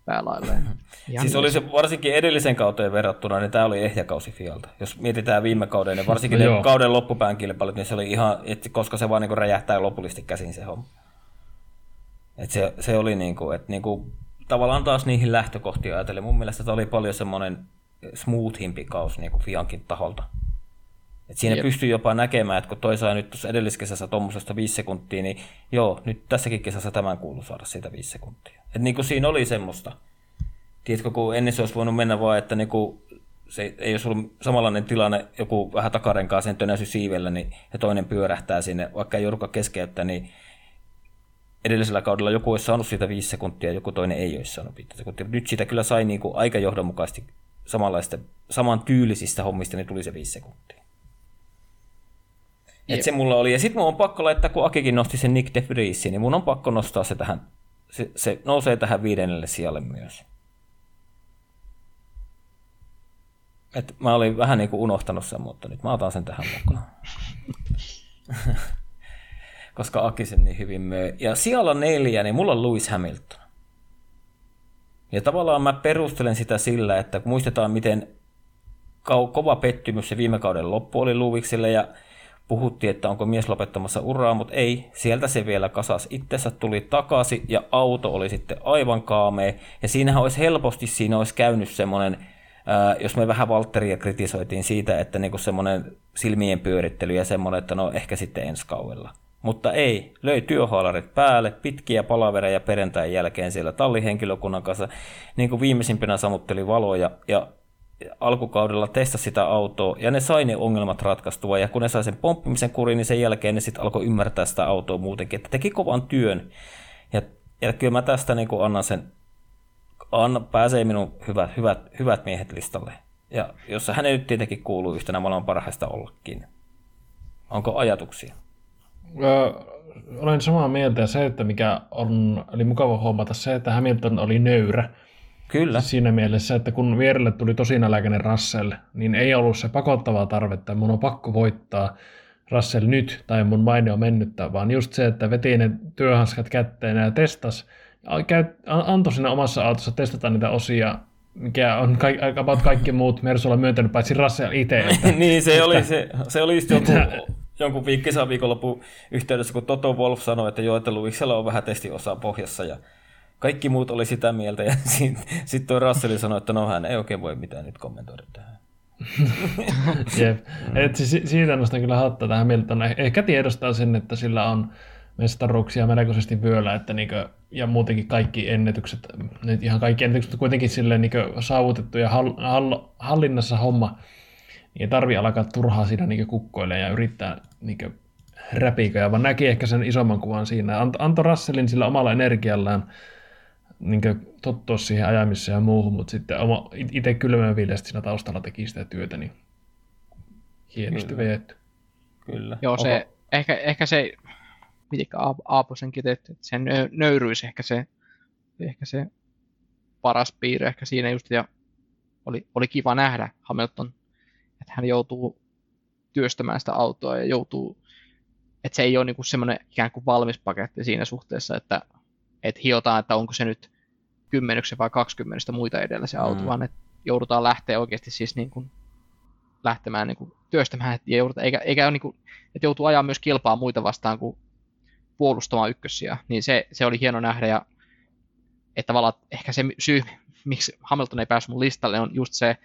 päälailleen. [laughs] siis oli se varsinkin edellisen kauteen verrattuna, niin tämä oli ehjäkausi Fialta. Jos mietitään viime kauden, niin varsinkin [laughs] no ne kauden loppupään kilpailut, niin se oli ihan, että koska se vaan niin räjähtää lopullisesti käsin se homma. Et se, se oli niin kuin, että niin kuin, tavallaan taas niihin lähtökohtiin ajatellen. Mun mielestä tämä oli paljon semmoinen smoothimpi kausi niin kuin Fiankin taholta. Et siinä Jep. pystyy jopa näkemään, että kun toi sai nyt tuossa edelliskesässä tuommoisesta viisi sekuntia, niin joo, nyt tässäkin kesässä tämän kuuluu saada siitä viisi sekuntia. Et niin kuin siinä oli semmoista. Tiedätkö, kun ennen se olisi voinut mennä vaan, että niin kuin se ei olisi ollut samanlainen tilanne, joku vähän takarenkaa sen tönäsy siivellä, niin, ja toinen pyörähtää sinne, vaikka ei joudukaan keskeyttää, niin edellisellä kaudella joku olisi saanut siitä viisi sekuntia, joku toinen ei olisi saanut viisi sekuntia. Nyt siitä kyllä sai niin kuin aika johdonmukaisesti samanlaista, saman tyylisistä hommista, niin tuli se viisi sekuntia. Et se mulla oli. Ja sitten mun on pakko laittaa, kun Akikin nosti sen Nick DeFriesin, niin mun on pakko nostaa se tähän. Se, se nousee tähän viidennelle sijalle myös. Et mä olin vähän niin kuin unohtanut sen, mutta nyt mä otan sen tähän mukaan. [laughs] Koska Aki sen niin hyvin möi. Ja sijalla neljä, niin mulla on Lewis Hamilton. Ja tavallaan mä perustelen sitä sillä, että kun muistetaan, miten kova pettymys se viime kauden loppu oli Luviksille ja puhuttiin, että onko mies lopettamassa uraa, mutta ei. Sieltä se vielä kasas itsensä, tuli takaisin ja auto oli sitten aivan kaamea. Ja siinähän olisi helposti siinä olisi käynyt semmoinen, ää, jos me vähän Valtteria kritisoitiin siitä, että niinku semmoinen silmien pyörittely ja semmoinen, että no ehkä sitten ensi kaudella. Mutta ei, löi työhaalarit päälle, pitkiä palavereja perjantain jälkeen siellä tallihenkilökunnan kanssa, niin kuin viimeisimpänä sammutteli valoja, ja alkukaudella testasi sitä autoa ja ne sai ne ongelmat ratkaistua ja kun ne sai sen pomppimisen kuriin, niin sen jälkeen ne sitten alkoi ymmärtää sitä autoa muutenkin, että teki kovan työn. Ja, ja kyllä mä tästä niin annan sen, anna, pääsee minun hyvät, hyvät, hyvät miehet listalle. Ja jos hän nyt tietenkin kuuluu yhtenä maailman parhaista ollakin. Onko ajatuksia? Öö, olen samaa mieltä ja se, että mikä on, oli mukava huomata se, että Hamilton oli nöyrä Kyllä. Siinä mielessä, että kun vierelle tuli tosi nälkäinen Russell, niin ei ollut se pakottavaa tarvetta, että mun on pakko voittaa Russell nyt, tai mun maine on mennyttä, vaan just se, että veti ne työhanskat kätteen ja testas, antoi siinä omassa autossa testata niitä osia, mikä on ka- about kaikki muut Mersulla myöntänyt, paitsi Russell itse. [laughs] niin, se oli, se, se oli just joku, jonkun viikkisan viikonloppu yhteydessä, kun Toto Wolf sanoi, että joo, että Luiksella on vähän testiosaa pohjassa, ja kaikki muut oli sitä mieltä, ja sitten [laughs] sit tuo Russell sanoi, että no hän ei oikein voi mitään nyt kommentoida tähän. [laughs] Jep. Mm. Et siis siitä nostan kyllä hattaa tähän Milton. Eh, ehkä tiedostaa sen, että sillä on mestaruuksia melkoisesti vyöllä, että niinkö, ja muutenkin kaikki ennätykset, nyt ihan kaikki ennätykset kuitenkin silleen niinkö saavutettu ja hall, hall, hallinnassa homma, niin ei tarvi alkaa turhaa siinä niinkö kukkoille ja yrittää niinkö räpiköjä, vaan näki ehkä sen isomman kuvan siinä. Anto Russellin sillä omalla energiallaan niin tottua siihen ajamiseen ja muuhun, mutta sitten oma, itse kylmän viileästi siinä taustalla teki sitä työtä, niin hienosti Kyllä. veetty. Kyllä. Joo, se, Oho. ehkä, ehkä se, mitenkä Aaposenkin, että se nöyryys ehkä se, ehkä se paras piirre ehkä siinä just, ja oli, oli kiva nähdä Hamilton, että hän joutuu työstämään sitä autoa ja joutuu, että se ei ole niin semmoinen ikään kuin valmis paketti siinä suhteessa, että, että hiotaan, että onko se nyt kymmenyksen vai kaksikymmenestä muita edellä se auto, mm. vaan että joudutaan lähteä oikeasti siis niin kuin lähtemään niin kuin työstämään, ja joudutaan, eikä, eikä ole niin kuin, että joutuu ajaa myös kilpaa muita vastaan kuin puolustamaan ykkössiä, niin se, se oli hieno nähdä, ja että tavallaan ehkä se syy, [laughs] miksi Hamilton ei päässyt mun listalle, on just se,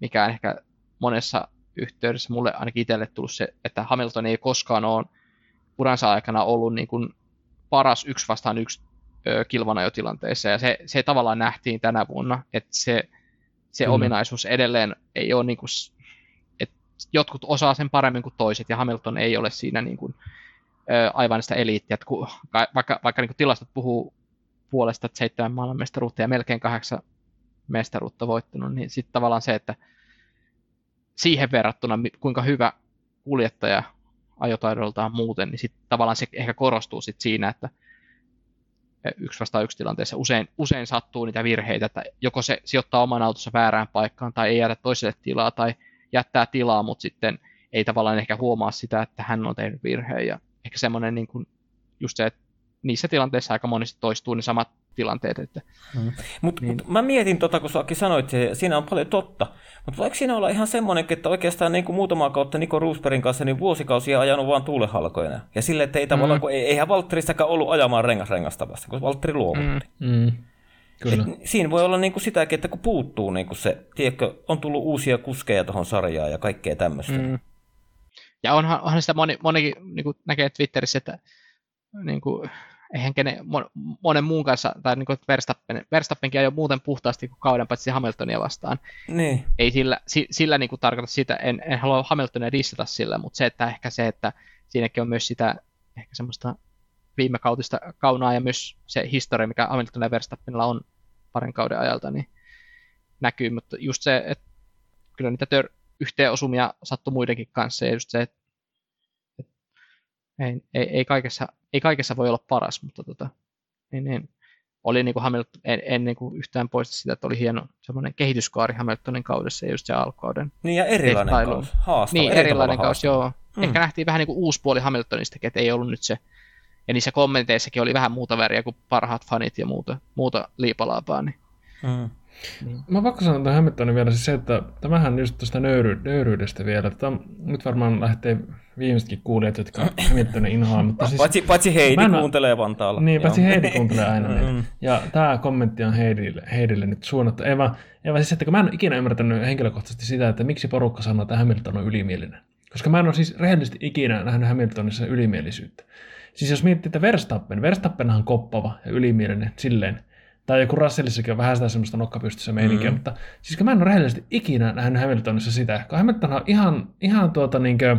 mikä on ehkä monessa yhteydessä mulle ainakin itselle tullut se, että Hamilton ei koskaan ole uransa aikana ollut niin kuin paras yksi vastaan yksi kilvanajotilanteissa, ja se, se tavallaan nähtiin tänä vuonna, että se, se mm. ominaisuus edelleen ei ole niin kuin, että jotkut osaa sen paremmin kuin toiset, ja Hamilton ei ole siinä niin kuin, aivan sitä eliittiä, että kun, vaikka, vaikka niin kuin tilastot puhuu puolesta, että seitsemän maailmanmestaruutta ja melkein kahdeksan mestaruutta voittanut, niin sitten tavallaan se, että siihen verrattuna, kuinka hyvä kuljettaja ajotaidoltaan muuten, niin sitten tavallaan se ehkä korostuu sit siinä, että yksi vastaan yksi tilanteessa. Usein, usein sattuu niitä virheitä, että joko se sijoittaa oman autonsa väärään paikkaan tai ei jäädä toiselle tilaa tai jättää tilaa, mutta sitten ei tavallaan ehkä huomaa sitä, että hän on tehnyt virheen. Ja ehkä semmoinen niin kuin just se, että niissä tilanteissa aika monesti toistuu ne samat tilanteet. Että, mm. Mutta niin. mut mä mietin, tota, kun Aki sanoit, että siinä on paljon totta, mutta voiko siinä olla ihan semmoinen, että oikeastaan niin kuin muutamaa kautta Niko Roosbergin kanssa niin vuosikausia ajanut vaan tuulehalkoina. Ja sille, että ei tavallaan, mm. kun ei, eihän Valtteristakaan ollut ajamaan rengasrengasta vasta, kun Valtteri luovutti. Mm. Mm. Kyllä. Et siinä voi olla niin kuin sitäkin, että kun puuttuu niin kuin se, tiedätkö, on tullut uusia kuskeja tuohon sarjaan ja kaikkea tämmöistä. Mm. Ja onhan, onhan sitä moni, monikin niin kuin näkee Twitterissä, että niin kuin, eihän kenen, monen muun kanssa, tai niin kuin Verstappen, Verstappenkin jo muuten puhtaasti kuin kauden paitsi Hamiltonia vastaan. Niin. Ei sillä, sillä niin kuin tarkoita sitä, en, en halua Hamiltonia dissata sillä, mutta se, että ehkä se, että siinäkin on myös sitä ehkä semmoista viime kautista kaunaa ja myös se historia, mikä Hamilton ja Verstappenilla on parin kauden ajalta, niin näkyy, mutta just se, että kyllä niitä tör- yhteenosumia sattui muidenkin kanssa, ja just se, että ei, ei, ei, kaikessa, ei kaikessa voi olla paras, mutta tota, niin, niin, oli niin kuin Hamilton, en, en niin kuin yhtään poista sitä, että oli hieno semmoinen kehityskaari Hamiltonin kaudessa ja just se alkukauden. Niin ja erilainen tehtailu. kausi, haastava. Niin, erilainen kausi, joo. Hmm. Ehkä nähtiin vähän niin kuin uusi puoli Hamiltonistakin, että ei ollut nyt se, ja niissä kommenteissakin oli vähän muuta väriä kuin parhaat fanit ja muuta, muuta liipalaapaa, niin hmm. Niin. Mä pakko sanoa että Hamiltonin vielä siis se, että tämähän just tuosta nöyry, nöyryydestä vielä. Että nyt varmaan lähtee viimeisetkin kuulijat, jotka Hamiltonin inhoaa. Mutta siis, paitsi, paitsi Heidi en, kuuntelee Vantaalla. Niin, paitsi Heidi [laughs] kuuntelee aina meitä. Mm. Ja tämä kommentti on Heidille, Heidille nyt suunnattu. Eva, Eva siis, että kun mä en ole ikinä ymmärtänyt henkilökohtaisesti sitä, että miksi porukka sanoo, että Hamilton on ylimielinen. Koska mä en ole siis rehellisesti ikinä nähnyt Hamiltonissa ylimielisyyttä. Siis jos miettii, että Verstappen, Verstappenhan on koppava ja ylimielinen silleen, tai joku Russellissakin on vähän sitä semmoista nokkapystyssä meininkiä, mm. mutta siis mä en ole rehellisesti ikinä nähnyt Hamiltonissa sitä, kun Hamilton on ihan, ihan tuota niinkö,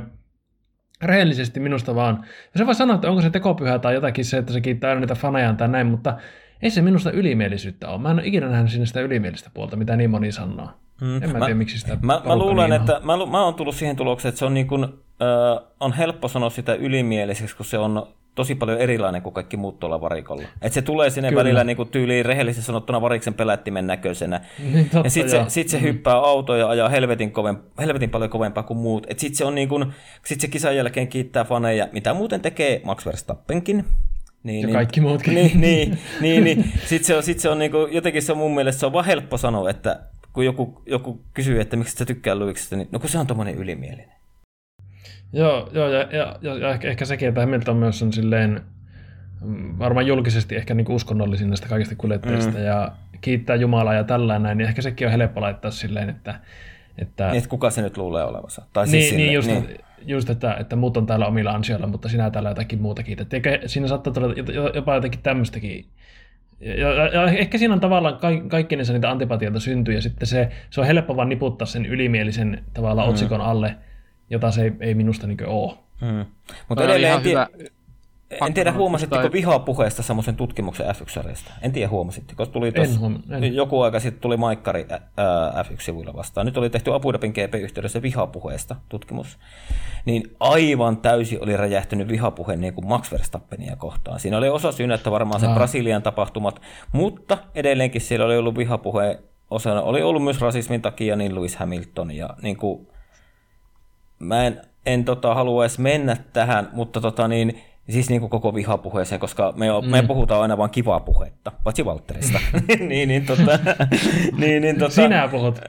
rehellisesti minusta vaan, ja se voi sanoa, että onko se tekopyhä tai jotakin se, että se kiittää aina niitä fanejaan tai näin, mutta ei se minusta ylimielisyyttä ole. Mä en ole ikinä nähnyt sinne sitä ylimielistä puolta, mitä niin moni sanoo. Mm. En mä, mä tiedä, miksi sitä Mä, mä luulen, niin että mä, mä oon tullut siihen tulokseen, että se on, niin kuin, äh, on helppo sanoa sitä ylimieliseksi, kun se on tosi paljon erilainen kuin kaikki muut tuolla varikolla. Et se tulee sinne Kyllä. välillä niin kuin tyyliin rehellisesti sanottuna variksen pelättimen näköisenä. [laughs] Niin, totta, ja sitten se, sit se mm. hyppää autoja ja ajaa helvetin, koven, helvetin paljon kovempaa kuin muut. Sitten se on niin kuin, sit se kisan jälkeen kiittää faneja, mitä muuten tekee Max Verstappenkin. Niin, ja niin, kaikki muutkin. Niin, niin, [laughs] niin, niin. Sitten se on, sit se on niin kuin, jotenkin se on mun mielestä se on vaan helppo sanoa, että kun joku, joku kysyy, että miksi sä tykkää Luiksesta, niin no kun se on tommonen ylimielinen. Joo, joo ja, ja, ja, ja ehkä, ehkä sekin, että Hamilton myös on silleen mm, varmaan julkisesti ehkä niin uskonnollisin näistä kaikista kuljettajista mm. ja kiittää Jumalaa ja tällainen, niin ehkä sekin on helppo laittaa silleen, että... Että, niin, että kuka se nyt luulee olevansa. Tai siis niin, sille, niin, just, niin. just että, että muut on täällä omilla ansioilla, mutta sinä täällä jotakin muuta kiität. Eikä siinä saattaa tulla jopa jotakin tämmöistäkin ja, ja, ja ehkä siinä on tavallaan kaikki niitä antipatioita syntyy, ja sitten se, se on helppo vaan niputtaa sen ylimielisen tavallaan mm. otsikon alle, jota se ei, ei minusta niin ole. Hmm. Mutta edelleen en, tiedä, en tiedä, huomasitteko tai... vihapuheesta semmoisen tutkimuksen f 1 En tiedä, huomasitteko. Tuli tos, en, en. Joku aika sitten tuli Maikkari F1-sivuilla vastaan. Nyt oli tehty Abu Dhabin GP-yhteydessä vihapuheesta tutkimus. Niin aivan täysin oli räjähtynyt vihapuhe niin kuin Max Verstappenia kohtaan. Siinä oli osa syynä, että varmaan se Brasilian tapahtumat, mutta edelleenkin siellä oli ollut vihapuhe osana, oli ollut myös rasismin takia niin Lewis Hamilton ja niin kuin mä en, en tota, halua edes mennä tähän, mutta tota, niin, siis niin kuin koko vihapuheeseen, koska me, mm. me puhutaan aina vain kivaa puhetta, paitsi Valtterista. [laughs] [laughs] niin, niin, tota, [laughs] niin, niin, tota, Sinä puhut.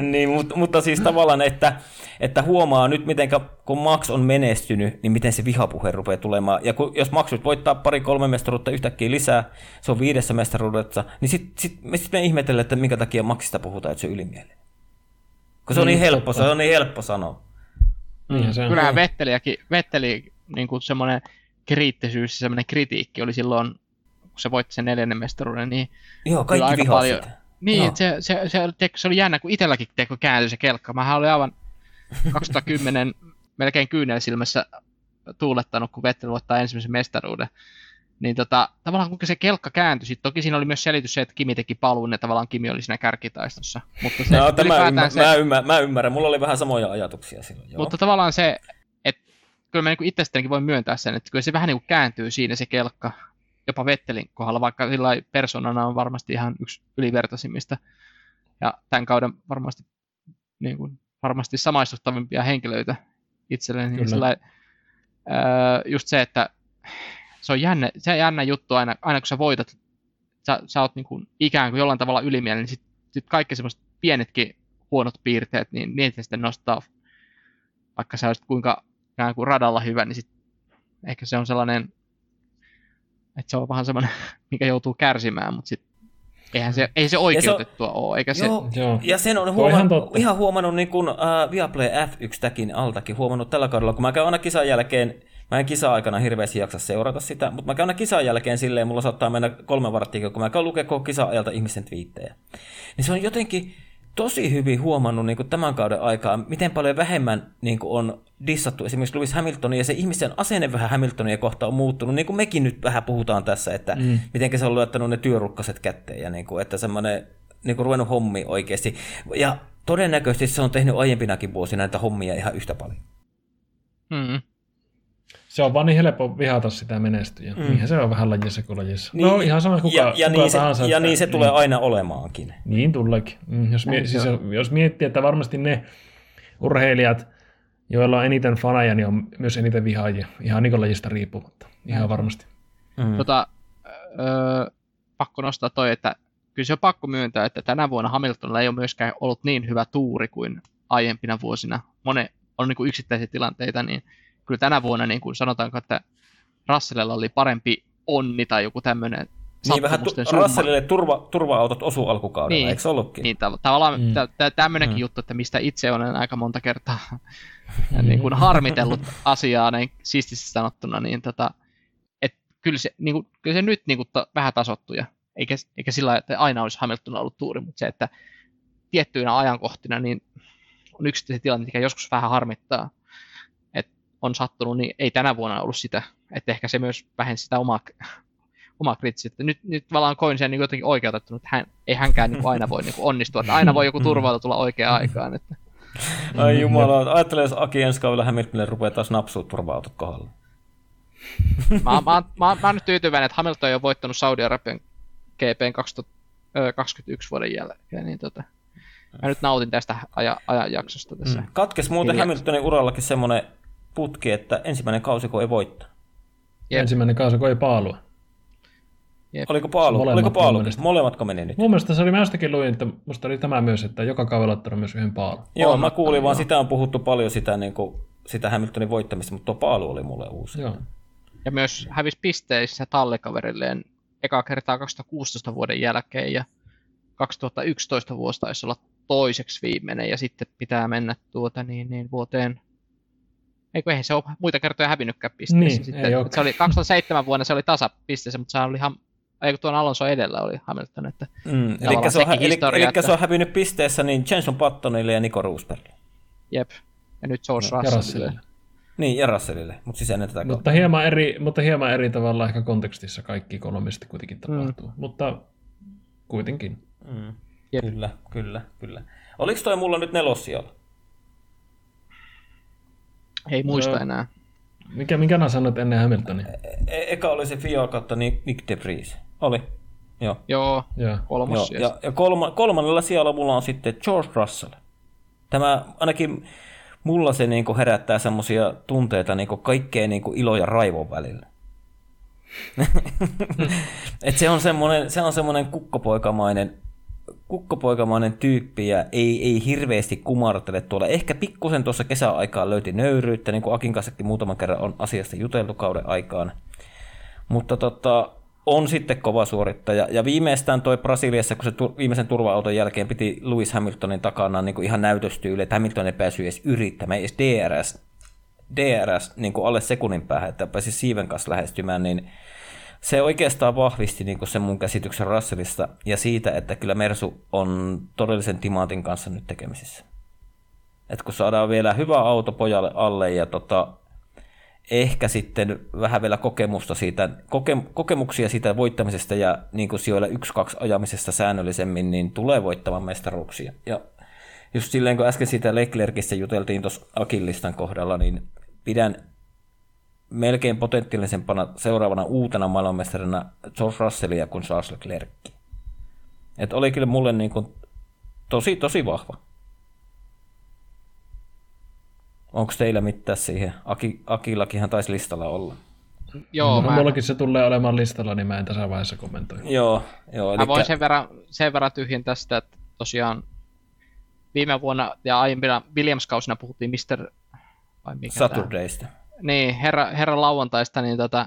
niin, mutta, mutta siis tavallaan, että, että huomaa nyt, miten kun Max on menestynyt, niin miten se vihapuhe rupeaa tulemaan. Ja kun, jos Max nyt voittaa pari-kolme mestaruutta yhtäkkiä lisää, se on viidessä mestaruudessa, niin sitten sit, me, sit me ihmetellään, että minkä takia Maxista puhutaan, että se on ylimielinen. Kun se on niin, niin helppo, totta. se on niin helppo sanoa. Mm, se Kyllähän Vetteliäkin, Vetteli niin kuin semmoinen kriittisyys ja semmoinen kritiikki oli silloin, kun se voitti sen neljännen mestaruuden, niin Joo, kaikki aika paljon, sitä. Niin, no. se, se, se, se, se, oli jännä, kun itselläkin teko kääntyi se kelkka. Mä olin aivan [laughs] 2010 melkein kyynel silmässä tuulettanut, kun Vettel voittaa ensimmäisen mestaruuden. Niin tota, tavallaan kun se kelkka kääntyi, sit toki siinä oli myös selitys se, että Kimi teki paluun, ja tavallaan Kimi oli siinä kärkitaistossa. Mutta se, no, tämä ymmär, se, mä, ymmärrän, mä ymmärrän, mulla oli vähän samoja ajatuksia silloin. Joo. Mutta tavallaan se, että kyllä mä niin itsestänikin voin myöntää sen, että kyllä se vähän niin kuin kääntyy siinä se kelkka. jopa Vettelin kohdalla, vaikka sillä persoonana on varmasti ihan yksi ylivertaisimmista. Ja tämän kauden varmasti, niin kuin, varmasti samaistuttavimpia henkilöitä itselleen. Niin sillä, ää, just se, että se on jännä, se on jännä juttu aina, aina kun sä voitat, sä, sä oot niin kuin, ikään kuin jollain tavalla ylimielinen, niin sitten sit kaikki semmoiset pienetkin huonot piirteet, niin niitä sitten nostaa, vaikka sä olisit kuinka ikään kuin radalla hyvä, niin sit ehkä se on sellainen, että se on vähän semmoinen, [laughs] mikä joutuu kärsimään, mutta sitten Eihän se, ei se oikeutettua se on, ole, eikä se... Joo, joo. ja sen on huomannut, ihan huomannut niin kuin, uh, Viaplay F1-täkin altakin, huomannut tällä kaudella, kun mä käyn aina kisan jälkeen, mä en kisa-aikana hirveästi jaksa seurata sitä, mutta mä käyn kisan jälkeen silleen, mulla saattaa mennä kolme varttia, kun mä käyn lukea koko kisa-ajalta ihmisten twiittejä. Niin se on jotenkin, tosi hyvin huomannut niin kuin tämän kauden aikaa, miten paljon vähemmän niin kuin on dissattu esimerkiksi Lewis Hamiltonia, ja se ihmisen asenne vähän Hamiltonia kohta on muuttunut, niin kuin mekin nyt vähän puhutaan tässä, että mm. miten se on luettanut ne työrukkaset kätteen, ja niin kuin, että semmoinen niin kuin ruvennut hommi oikeasti. Ja todennäköisesti se on tehnyt aiempinakin vuosina näitä hommia ihan yhtä paljon. Mm se on vaan niin helppo vihata sitä menestyjä. Mm. Niinhän se on vähän lajissa kuin lajissa. Niin, no ihan sama kuka, ja, ja kuka niin tahansa. Se, ja niin se tulee niin. aina olemaankin. Niin tuleekin. Mm, jos, mie- siis, jos miettii, että varmasti ne urheilijat, joilla on eniten faneja, niin on myös eniten vihaajia. Ihan niin kuin lajista riippumatta. Ihan mm. varmasti. Mm. Tota, öö, pakko nostaa toi, että kyllä se on pakko myöntää, että tänä vuonna Hamiltonilla ei ole myöskään ollut niin hyvä tuuri kuin aiempina vuosina. Mone on niin kuin yksittäisiä tilanteita, niin kyllä tänä vuonna niin kuin sanotaanko, että Russellilla oli parempi onni tai joku tämmöinen niin vähän tu- Russellille turva, turva-autot osu alkukaudella, niin, eikö se ollutkin? Niin, tav- tavallaan mm. t- tämmöinenkin mm. juttu, että mistä itse olen aika monta kertaa [laughs] niin kuin harmitellut asiaa näin siististi sanottuna, niin tota, et kyllä, se, niin kuin, kyllä se nyt niin kuin ta- vähän tasottuja, eikä, eikä sillä että aina olisi Hamilton ollut tuuri, mutta se, että tiettyinä ajankohtina niin on yksittäisiä tilanteita, mikä joskus vähän harmittaa, on sattunut, niin ei tänä vuonna ollut sitä. Että ehkä se myös vähensi sitä omaa, omaa kriittistä. Nyt, nyt tavallaan koin sen niin jotenkin oikeutettu, että hän, ei hänkään niin aina voi niin kuin onnistua, että aina voi joku turvautua tulla oikeaan aikaan. Että. Ai jumala, ajattele, jos Aki ensi kaudella Hamiltonille rupeaa taas napsuut turva-autot kohdalla. mä, mä, mä, mä, mä nyt tyytyväinen, että Hamilton ei ole voittanut Saudi-Arabian GPn 2021 vuoden jälkeen, niin tota, mä nyt nautin tästä aja, ajanjaksosta tässä. Mm. Katkes muuten Hamiltonin urallakin semmoinen putki, että ensimmäinen kausi kun ei voittaa. Jep. Ensimmäinen kausi kun ei paalua. Jep. Oliko paalu? Molemmat, Oliko paalu? Molemmatko meni nyt? Mun mielestä se oli, mä jostakin luin, että musta oli tämä myös, että joka kaudella ottanut myös yhden paalun. Joo, on, mä kuulin vaan, sitä on puhuttu paljon sitä, niin kuin, sitä Hamiltonin voittamista, mutta tuo paalu oli mulle uusi. Joo. Ja myös hävisi pisteissä tallekaverilleen eka kertaa 2016 vuoden jälkeen ja 2011 vuosi taisi olla toiseksi viimeinen ja sitten pitää mennä tuota niin, niin vuoteen Eikö eihän se ole muita kertoja hävinnytkään pisteessä. Niin, sitten, se oli 2007 [laughs] vuonna se oli tasapisteessä, mutta se oli ihan eikö tuon Alonso edellä oli Hamilton. Että mm, eli, se on, eli, historia, eli että... se on hävinnyt pisteessä niin Jenson Pattonille ja Nico Roosbergille. Jep, ja nyt George no, Russellille. Niin, ja Russellille, mutta siis ennen tätä mutta hieman, eri, mutta hieman eri tavalla ehkä kontekstissa kaikki kolme kuitenkin tapahtuu, mm. mutta kuitenkin. Mm. Kyllä, kyllä, kyllä. Oliko toi mulla nyt nelossijoilla? Ei muista no, enää. Mikä, mikä nää sanoit ennen Hamiltonia? E- e- eka oli se Fio kautta Nick de Vries. Oli. Joo. Joo, yeah. kolmas Joo. Ja, ja kolma, kolmannella sijalla mulla on sitten George Russell. Tämä ainakin mulla se niinku herättää semmoisia tunteita niinku kaikkea niinku ilo ja raivon välillä. [laughs] Et se on semmoinen, se on semmoinen kukkopoikamainen kukkopoikamainen tyyppi ja ei, ei hirveästi kumartele tuolla. Ehkä pikkusen tuossa kesäaikaan löyti nöyryyttä, niin kuin Akin kanssakin muutaman kerran on asiasta juteltu kauden aikaan. Mutta tota, on sitten kova suorittaja. Ja viimeistään toi Brasiliassa, kun se tu- viimeisen turva-auton jälkeen piti Lewis Hamiltonin takana niin kuin ihan näytöstyyli, että Hamilton ei päässyt edes yrittämään, edes DRS, DRS niin kuin alle sekunnin päähän, että pääsi siiven kanssa lähestymään, niin se oikeastaan vahvisti niin sen mun käsityksen Russellista ja siitä, että kyllä Mersu on todellisen timaatin kanssa nyt tekemisissä. Et kun saadaan vielä hyvä auto pojalle alle ja tota, ehkä sitten vähän vielä kokemusta siitä, koke, kokemuksia siitä voittamisesta ja niin kuin sijoilla 1-2 ajamisesta säännöllisemmin, niin tulee voittamaan mestaruuksia. Ja just silleen, kun äsken siitä Leclercistä juteltiin tuossa Akillistan kohdalla, niin pidän melkein potentiaalisempana seuraavana uutena maailmanmestarina George Russellia kuin Charles Leclerc. Et oli kyllä mulle niin kuin tosi, tosi vahva. Onko teillä mitään siihen? Aki, Akillakinhan taisi listalla olla. Joo, no, mä, Mullakin se tulee olemaan listalla, niin mä en tässä vaiheessa kommentoi. Joo, joo. mä voin sen verran, sen verran tyhjin tästä, että tosiaan viime vuonna ja aiempina Williams-kausina puhuttiin Mr. Vai mikä Saturdaysta. Tämä? Niin, herra, herra lauantaista, niin tota,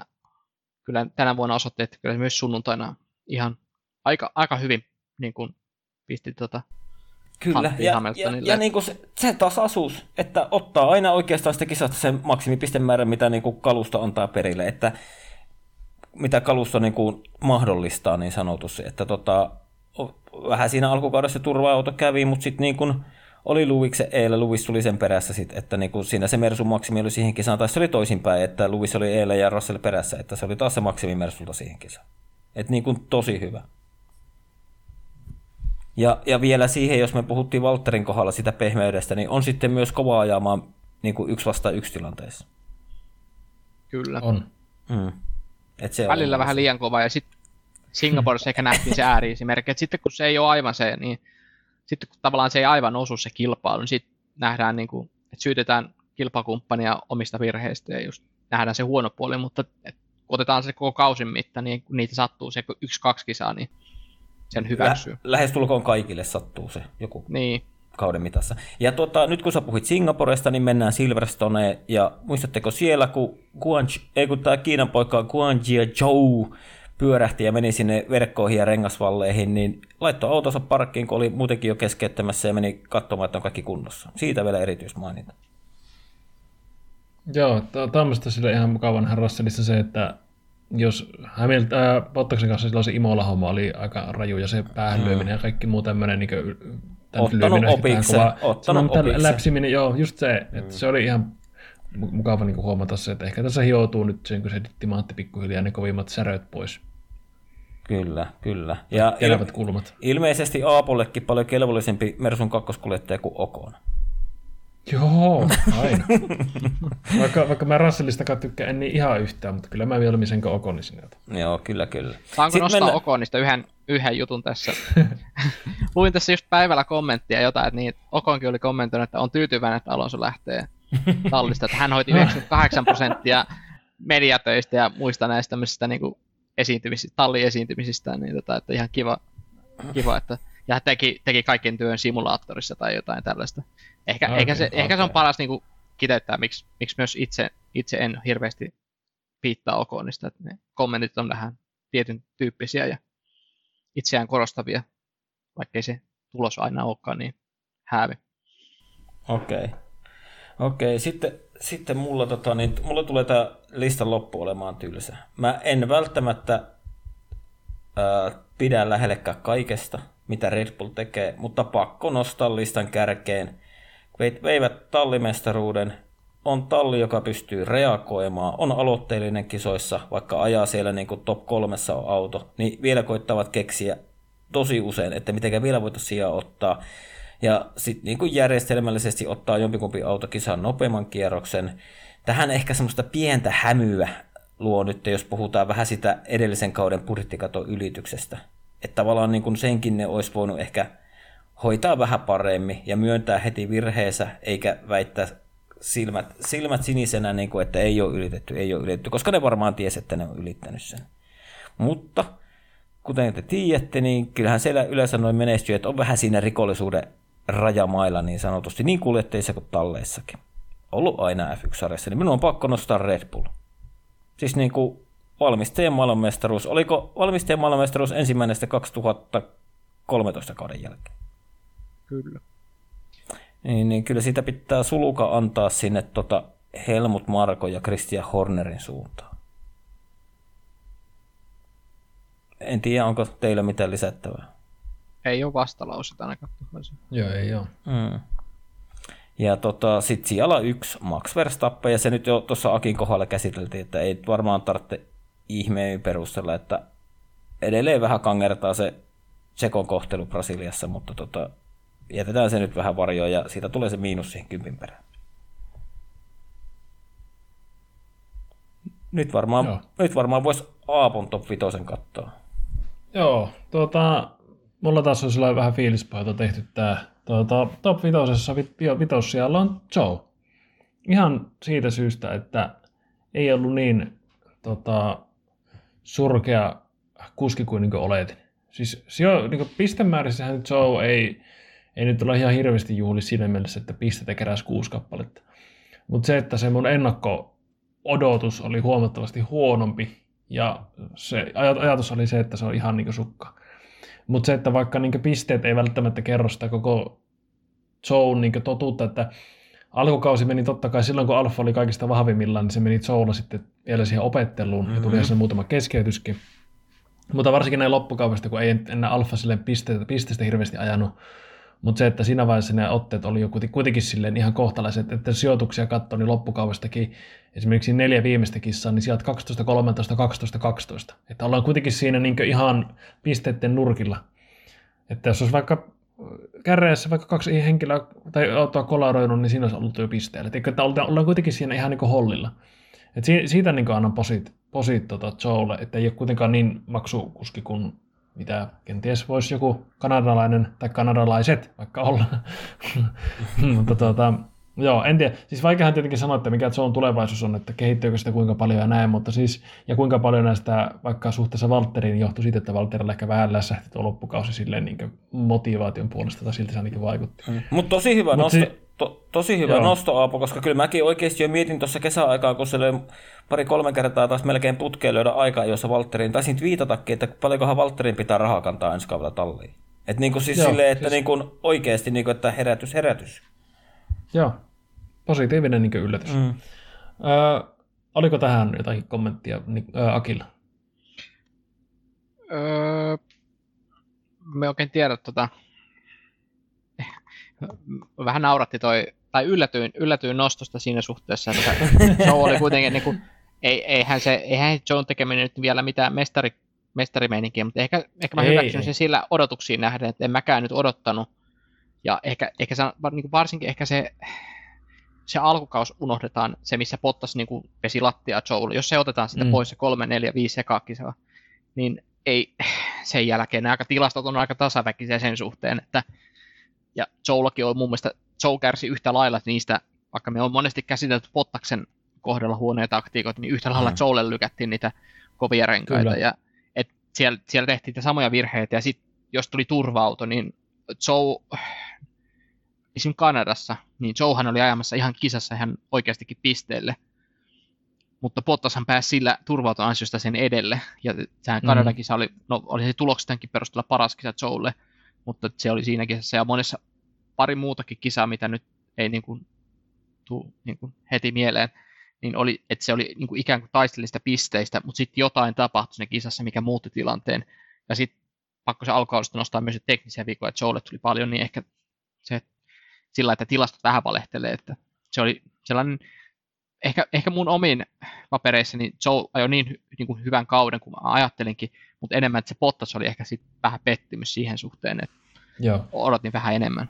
kyllä tänä vuonna osoitti, että kyllä myös sunnuntaina ihan aika, aika hyvin niin kuin pisti tota, Kyllä, ja, ja, ja niin kuin se, se tasaisuus, että ottaa aina oikeastaan sitä kisasta sen maksimipistemäärän, mitä niin kuin kalusto antaa perille, että mitä kalusto niin kuin mahdollistaa niin sanotusti, että tota, vähän siinä alkukaudessa turva-auto kävi, mutta sitten niin kuin oli Luviksen eilen, Luvis tuli sen perässä sit, että niin kuin siinä se Mersun maksimi oli siihen kisaan, tai se oli toisinpäin, että Luvis oli eilen ja Russell perässä, että se oli taas se maksimi Mersulta siihen kisaan. Että niin kuin tosi hyvä. Ja, ja vielä siihen, jos me puhuttiin Walterin kohdalla sitä pehmeydestä, niin on sitten myös kova ajamaan niin kuin yksi vasta yksi tilanteessa. Kyllä. On. Mm. Et se Välillä on vähän liian kova, ja sitten Singaporessa ehkä nähtiin se ääriesimerkki, että sitten kun se ei ole aivan se, niin sitten kun tavallaan se ei aivan osu se kilpailu, niin sitten nähdään, niin kuin, että syytetään kilpakumppania omista virheistä ja just nähdään se huono puoli, mutta et, kun otetaan se koko kausin mitta, niin kun niitä sattuu se yksi-kaksi kisaa, niin sen hyväksyy. Lä- lähestulkoon kaikille sattuu se joku niin. kauden mitassa. Ja tuota, nyt kun sä puhuit Singaporesta, niin mennään Silverstoneen, ja muistatteko siellä, kun, Guan, ei kun tämä Kiinan poika Guanjia Zhou pyörähti ja meni sinne verkkoihin ja rengasvalleihin, niin laittoi autonsa parkkiin, kun oli muutenkin jo keskeyttämässä ja meni katsomaan, että on kaikki kunnossa. Siitä vielä erityismaininta. Joo, tämmöistä sille ihan mukavan Russellissa se, että jos Hamilton, äh, Bottaksen kanssa silloin se Imola-homma oli aika raju ja se päähän mm. ja kaikki muu tämmöinen niin kuin, ottanut opiksen, kova, ottanut opiksen. läpsiminen, joo, just se, että mm. se oli ihan mukava niin kuin huomata se, että ehkä tässä hioutuu nyt sen, kun se timantti pikkuhiljaa ne kovimmat säröt pois. Kyllä, kyllä. Ja il- kulmat. ilmeisesti Aapollekin paljon kelvollisempi Mersun kakkoskuljettaja kuin Okon. Joo, [laughs] aina. vaikka, vaikka mä Russellista tykkään en niin ihan yhtään, mutta kyllä mä mieluummin sen kuin sinne Joo, kyllä, kyllä. Saanko Sitten nostaa mennä... Okonista yhden, yhden jutun tässä? [laughs] Luin tässä just päivällä kommenttia jotain, että niin, Okonkin oli kommentoinut, että on tyytyväinen, että Alonso lähtee tallista, että hän hoiti [laughs] 98 prosenttia mediatöistä ja muista näistä tämmöisistä niin kuin esiintymisistä, talliesiintymisistä, niin tota, että ihan kiva, kiva että ja teki, teki kaiken työn simulaattorissa tai jotain tällaista. Ehkä, okay, ehkä, se, okay. ehkä se on paras niin kuin, kiteyttää, miksi, miksi myös itse, itse en hirveästi piittaa Okonista, että ne kommentit on vähän tietyn tyyppisiä ja itseään korostavia, vaikkei se tulos aina olekaan niin häävi. Okei. Okay. Okei, okay. sitten, sitten mulla, tota, niin, mulla tulee tämä listan loppu olemaan tylsä. Mä en välttämättä ää, pidä lähellekään kaikesta, mitä Red Bull tekee, mutta pakko nostaa listan kärkeen. Veivät tallimestaruuden, on talli, joka pystyy reagoimaan, on aloitteellinen kisoissa, vaikka ajaa siellä niin kuin top kolmessa on auto, niin vielä koittavat keksiä tosi usein, että miten vielä voitaisiin ottaa. Ja sitten niin järjestelmällisesti ottaa jompikumpi auto kisaan nopeamman kierroksen. Tähän ehkä semmoista pientä hämyä luo nyt, jos puhutaan vähän sitä edellisen kauden budjettikaton ylityksestä että tavallaan niin kuin senkin ne olisi voinut ehkä hoitaa vähän paremmin ja myöntää heti virheensä, eikä väittää silmät, silmät sinisenä, niin kuin, että ei ole ylitetty, ei ole ylitetty, koska ne varmaan tiesi, että ne on ylittänyt sen. Mutta kuten te tiedätte, niin kyllähän siellä yleensä noin menestyjät on vähän siinä rikollisuuden rajamailla niin sanotusti, niin kuljetteissa kuin talleissakin. Ollut aina F1-sarjassa, niin minun on pakko nostaa Red Bull. Siis niin kuin valmistajan maailmanmestaruus. Oliko valmistajan maailmanmestaruus ensimmäinen 2013 kauden jälkeen? Kyllä. Niin, niin kyllä sitä pitää suluka antaa sinne tota Helmut Marko ja Christian Hornerin suuntaan. En tiedä, onko teillä mitään lisättävää. Ei ole vastalauset ainakaan. Joo, ei ole. Mm. Ja tota, sitten siellä yksi Max Verstappen, ja se nyt jo tuossa Akin kohdalla käsiteltiin, että ei varmaan tarvitse ihmeen perusteella, että edelleen vähän kangertaa se Tsekon kohtelu Brasiliassa, mutta tota, jätetään se nyt vähän varjoon ja siitä tulee se miinus siihen kympin perään. Nyt varmaan, Joo. nyt varmaan voisi Aapon top 5 katsoa. Joo, tuota, mulla taas on sellainen vähän fiilispohjalta tehty tää. Tuota, top 5 vitos siellä on Joe. Ihan siitä syystä, että ei ollut niin tota, surkea kuski kuin, niin kuin oletin. Siis sijo, niin kuin pistemäärissähän Joe ei, ei nyt ole ihan hirveästi juhli siinä mielessä, että pistetä keräsi kuusi kappaletta. Mutta se, että se mun ennakko-odotus oli huomattavasti huonompi ja se aj- ajatus oli se, että se on ihan niin sukka. Mutta se, että vaikka niin pisteet ei välttämättä kerro sitä koko Joe'n niin totuutta, että alkukausi meni totta kai silloin, kun Alfa oli kaikista vahvimmillaan, niin se meni Joella sitten vielä siihen opetteluun mm-hmm. ja tuli sinne muutama keskeytyskin. Mutta varsinkin näin loppukaudesta, kun ei enää Alfa silleen pisteestä, pisteestä hirveästi ajanut, mutta se, että siinä vaiheessa ne otteet oli jo kuitenkin silleen ihan kohtalaiset, että sijoituksia katsoi, niin loppukaudestakin esimerkiksi neljä viimeistä kissaa, niin sieltä 12, 13, 12, 12. Että ollaan kuitenkin siinä niin ihan pisteiden nurkilla. Että jos olisi vaikka kärreessä vaikka kaksi henkilöä tai autoa kolaroinut, niin siinä olisi ollut jo pisteellä. Että ollaan kuitenkin siinä ihan niin hollilla. Et siitä niin annan posit, posit tota Joelle, että ei ole kuitenkaan niin maksukuski kuin mitä kenties voisi joku kanadalainen tai kanadalaiset vaikka olla. [laughs] Mutta tuota, joo, en tiedä. Siis vaikeahan tietenkin sanoa, että mikä se on tulevaisuus on, että kehittyykö sitä kuinka paljon ja näin, mutta siis, ja kuinka paljon näistä vaikka suhteessa Valtteriin johtui siitä, että Valterilla ehkä vähän lässähti tuo loppukausi silleen niin motivaation puolesta, tai siltä se ainakin vaikutti. Mm. Mutta tosi hyvä Mut nosto. Si- to, tosi hyvä Joo. nosto, Aapo, koska kyllä mäkin oikeasti jo mietin tuossa kesäaikaa, kun se pari-kolme kertaa taas melkein putkeen löydä aikaa, jossa Valtteriin, taisin viitatakin, että paljonkohan Valtterin pitää rahaa kantaa ensi kaudella talliin. Että niin kuin siis Joo, silleen, että siis... niin kuin oikeasti niin kuin, että herätys, herätys. Joo, positiivinen niin yllätys. Mm. Ö, oliko tähän jotakin kommenttia niin, ö, Akilla? Öö, me oikein tiedä tota, vähän nauratti toi, tai yllätyin, yllätyin nostosta siinä suhteessa, että Joe [laughs] oli kuitenkin, niin kuin, ei, eihän, se, eihän Joe tekeminen nyt vielä mitään mestari, mestarimeininkiä, mutta ehkä, ehkä mä ei, hyväksyn ei. sen sillä odotuksiin nähden, että en mäkään nyt odottanut. Ja ehkä, ehkä se, niin kuin varsinkin ehkä se, se alkukaus unohdetaan, se missä Pottas niin kuin pesi lattia Joelle. Jos se otetaan sitä mm. pois se kolme, neljä, viisi sekaakisaa, niin ei, sen jälkeen nämä tilastot on aika tasaväkisiä sen suhteen, että ja Joellakin on mun mielestä, Joe kärsi yhtä lailla niistä, vaikka me on monesti käsitelty Pottaksen kohdalla huonoja taktiikoita, niin yhtä lailla mm. Joelle lykättiin niitä kovia renkaita. Kyllä. Ja, et siellä, siellä tehtiin niitä samoja virheitä, ja sitten jos tuli turva-auto, niin Joe, esimerkiksi Kanadassa, niin Joehan oli ajamassa ihan kisassa ihan oikeastikin pisteelle, mutta Bottashan pääsi sillä turvauton ansiosta sen edelle, ja sehän Kanadan kisa oli, no oli se tuloksestankin perusteella paras kisa Joelle, mutta se oli siinä kisassa ja monessa pari muutakin kisaa, mitä nyt ei niin kuin, tuu niin kuin heti mieleen, niin oli, että se oli niin kuin ikään kuin taistelista pisteistä, mutta sitten jotain tapahtui siinä kisassa, mikä muutti tilanteen. Ja sitten pakko se alkualusta nostaa myös teknisiä viikkoja, että Joelle tuli paljon, niin ehkä se sillä, että tilastot vähän valehtelee, että se oli sellainen, ehkä, ehkä mun omiin papereissani Joe ajoi niin, niin kuin hyvän kauden kuin mä ajattelinkin, mutta enemmän, että se Bottas oli ehkä sit vähän pettymys siihen suhteen, että Joo. odotin vähän enemmän.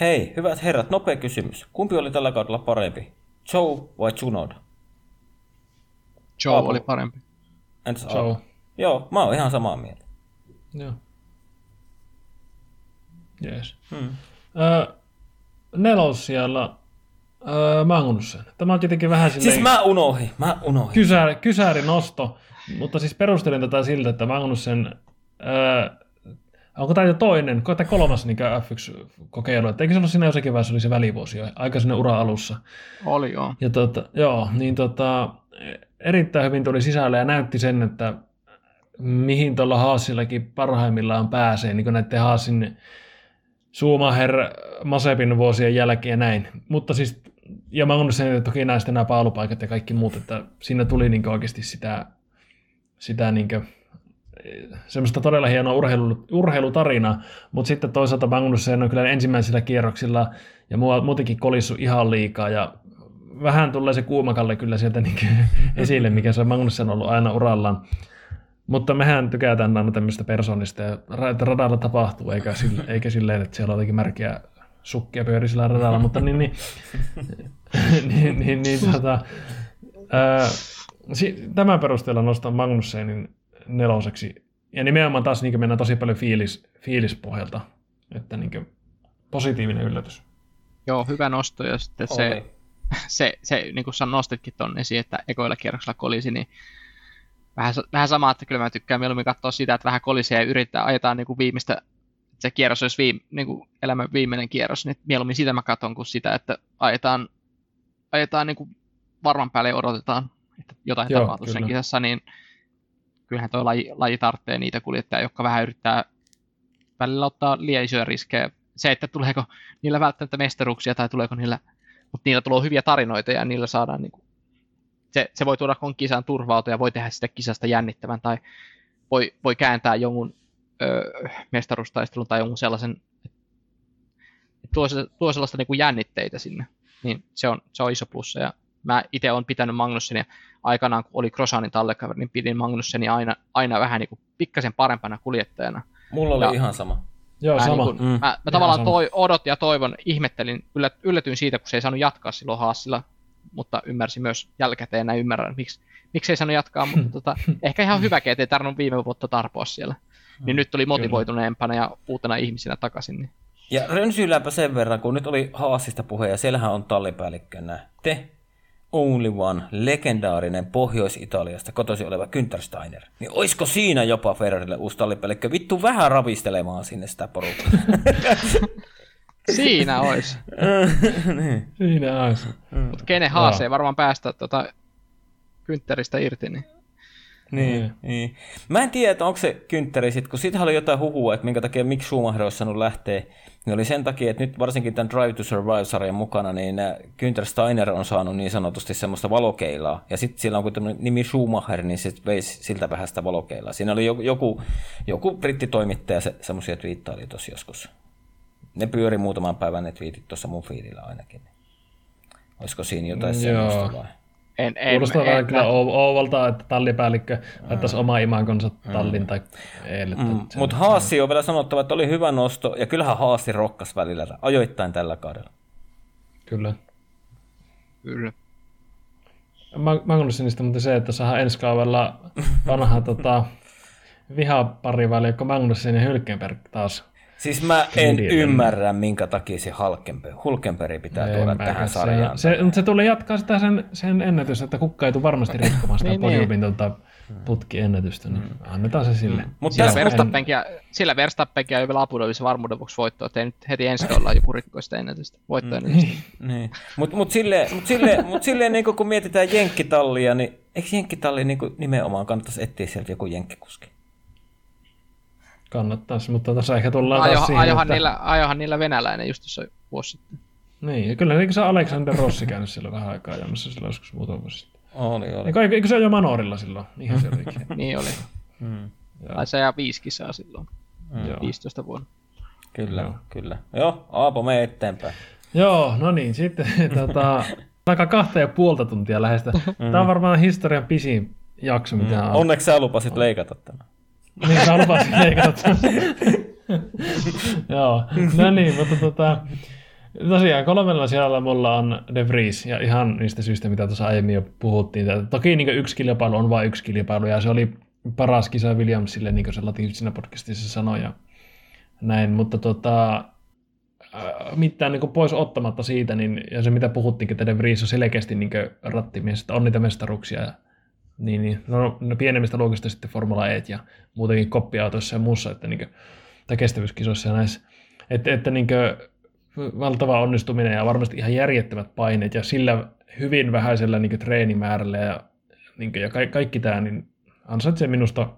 Hei, hyvät herrat, nopea kysymys. Kumpi oli tällä kaudella parempi? Joe vai Tsunoda? Joe Aapu. oli parempi. Entäs Joe. Aapu? Joo, mä oon ihan samaa mieltä. Joo. Jees. Hmm. Ö, nelos siellä öö, Magnussen. Tämä on tietenkin vähän silleen... Siis mä unohdin, mä unohdin. Kysääri, kysääri nosto, mutta siis perustelin tätä siltä, että Magnussen... Öö, onko tämä jo toinen, tai kolmas niin F1-kokeilu, että eikö se ollut siinä jossakin vaiheessa oli se välivuosi jo, aika sinne ura alussa. Oli joo. Ja tota, joo, niin tota, erittäin hyvin tuli sisälle ja näytti sen, että mihin tuolla Haasillakin parhaimmillaan pääsee, niin kuin näiden Haasin Schumacher Masepin vuosien jälkeen ja näin. Mutta siis, ja Magnussen toki näistä nämä paalupaikat ja kaikki muut, että siinä tuli niin oikeasti sitä, sitä niin semmoista todella hienoa urheilu, urheilutarinaa, mutta sitten toisaalta Magnussen on kyllä ensimmäisillä kierroksilla ja muutenkin kolissu ihan liikaa ja vähän tulee se kuumakalle kyllä sieltä niin [laughs] esille, mikä se Magnussen on ollut aina urallaan. Mutta mehän tykätään aina tämmöistä persoonista, ja radalla tapahtuu, eikä, sille, eikä silleen, että siellä on jotenkin märkiä sukkia pyöri sillä radalla, mutta niin, niin, [laughs] niin, niin, niin tota, ää, tämän perusteella nostan Magnussenin neloseksi. Ja nimenomaan taas niin mennään tosi paljon fiilis, fiilispohjalta. Että niin positiivinen yllätys. Joo, hyvä nosto. Ja sitten Oli. se, [laughs] se, se, niin kuin sä nostitkin tuonne esiin, että ekoilla kierroksella kolisi, niin vähän, vähän sama, että kyllä mä tykkään mieluummin katsoa sitä, että vähän kolisee ja yrittää ajetaan niin kuin viimeistä, se kierros olisi viime, niin kuin elämän viimeinen kierros, niin mieluummin sitä mä katson kuin sitä, että ajetaan, ajetaan niin kuin varman päälle odotetaan, että jotain Joo, tapahtuu sen kisassa, niin kyllähän tuo laji, laji tarvitsee niitä kuljettajia, jotka vähän yrittää välillä ottaa liian isoja riskejä. Se, että tuleeko niillä välttämättä mestaruuksia tai tuleeko niillä, mutta niillä tulee hyviä tarinoita ja niillä saadaan niin kuin, se, se voi tuoda kisan turvautua ja voi tehdä sitä kisasta jännittävän tai voi, voi kääntää jonkun ö, mestaruustaistelun tai jonkun sellaisen, tuo, tuo sellaista niin kuin jännitteitä sinne, niin se on, se on iso plussa ja mä itse olen pitänyt Magnussenia aikanaan, kun oli Crossanin tallekaveri, niin pidin Magnussenia aina, aina vähän niin kuin pikkasen parempana kuljettajana. Mulla oli ja, ihan sama. Joo, mä, sama. Niin kuin, mm. mä, mä tavallaan toi, odotin ja toivon, ihmettelin, yllät, yllätyin siitä, kun se ei saanut jatkaa silloin Haasilla, mutta ymmärsin myös jälkikäteen, näin ymmärrän, miksi, miksi ei saanut jatkaa, mutta tota, [laughs] ehkä ihan hyväkin, ettei tarvinnut viime vuotta tarpoa siellä. Niin mm, nyt tuli motivoituneempana ja uutena ihmisenä takaisin. Niin. Ja rönsyilläpä sen verran, kun nyt oli Haasista puhe ja siellähän on tallipäällikkönä te only one legendaarinen Pohjois-Italiasta kotoisin oleva Günther Steiner. Niin oisko siinä jopa Ferrarille uusi tallipäällikkö? Vittu vähän ravistelemaan sinne sitä porukkaa. [laughs] siinä ois. [laughs] niin. Siinä ois. Mut kenen haasee varmaan päästä tota Güntheristä irti, niin niin, mm. niin. Mä en tiedä, että onko se kynttäri sitten, kun siitä oli jotain huhua, että minkä takia Mick Schumacher olisi saanut lähteä, niin oli sen takia, että nyt varsinkin tämän Drive to Survive-sarjan mukana, niin äh, Günther Steiner on saanut niin sanotusti semmoista valokeilaa, ja sitten sillä on kuitenkin nimi Schumacher, niin se veisi siltä vähän sitä valokeilaa. Siinä oli joku, joku, joku brittitoimittaja se, semmoisia twiittaili tuossa joskus. Ne pyöri muutaman päivän ne twiitit tuossa mun fiilillä ainakin. Olisiko siinä jotain mm, semmoista vai? En, en, Kuulostaa vähän kyllä Ouvalta, että tallipäällikkö laittaisi oma imakonsa tallin mm. tai eille. Mm. Mutta Haassi on vielä sanottava, että oli hyvä nosto, ja kyllähän Haassi rokkas välillä ajoittain tällä kaudella. Kyllä. Kyllä. Magnussenista mutta se, että saa ensi kaudella vanha [laughs] tota, vihapari väliä, Magnussen ja Hylkenberg taas Siis mä en Kiinni, ymmärrä, minkä takia se Hulkenberg pitää ei, tuoda tähän sarjaan. Se, se, se tulee jatkaa sitä sen, sen ennätystä, että kukka ei tule varmasti [laughs] rikkomaan sitä niin, podiumin niin. tuota, putkiennätystä, niin mm. annetaan se sille. Mm. Mutta sillä, Verstappenkia, sillä Verstappenkia ei vielä Abu Dhabissa varmuuden vuoksi voittoa, että ei nyt heti ensi kaudella joku rikko sitä ennätystä, voittoennätystä. Mm. [laughs] niin. Mutta mut silleen, mut silleen, mut silleen niin kun mietitään jenkkitallia, niin eikö jenkkitalli niin nimenomaan kannattaisi etsiä sieltä joku jenkkikuski? Kannattaisi, mutta tässä ehkä tullaan Ajo, taas siihen, ajohan, että... niillä, ajohan niillä venäläinen just tuossa vuosi sitten. Niin, ja kyllä niin se Alexander Rossi käynyt silloin vähän aikaa ajamassa silloin joskus muutama vuosi sitten. Oli, oli. Eikö, eikö se jo Manorilla silloin? Ihan selvikin. [laughs] niin oli. Hmm. Tai se ajaa viisi kisaa silloin. Hmm. 15 vuonna. Kyllä, Joo. kyllä. Joo, Aapo, me eteenpäin. Joo, no niin, sitten [laughs] tota, aika kahta ja puolta tuntia lähestä. Mm. Tämä on varmaan historian pisin jakso, mitä mm. on. Onneksi sä lupasit leikata tämän. Niin sä lupasit leikata. [laughs] Joo, no niin, mutta tota, tosiaan kolmella siellä mulla on De Vries, ja ihan niistä syistä, mitä tuossa aiemmin jo puhuttiin. Toki niin yksi kilpailu on vain yksi kilpailu, ja se oli paras kisa Williamsille, niin kuin se Latin siinä podcastissa sanoi, ja näin, mutta tota, äh, mitään niin pois ottamatta siitä, niin, ja se mitä puhuttiinkin, että De Vries on selkeästi niin rattimies, että on niitä mestaruksia, ja niin, niin. No, no pienemmistä luokista sitten Formula E ja muutenkin koppiautoissa ja muussa, että niin kuin, tai kestävyyskisoissa ja näissä. Että, että niin kuin, valtava onnistuminen ja varmasti ihan järjettävät paineet ja sillä hyvin vähäisellä niin kuin, treenimäärällä ja, niin kuin, ja ka- kaikki tämä niin ansaitsee minusta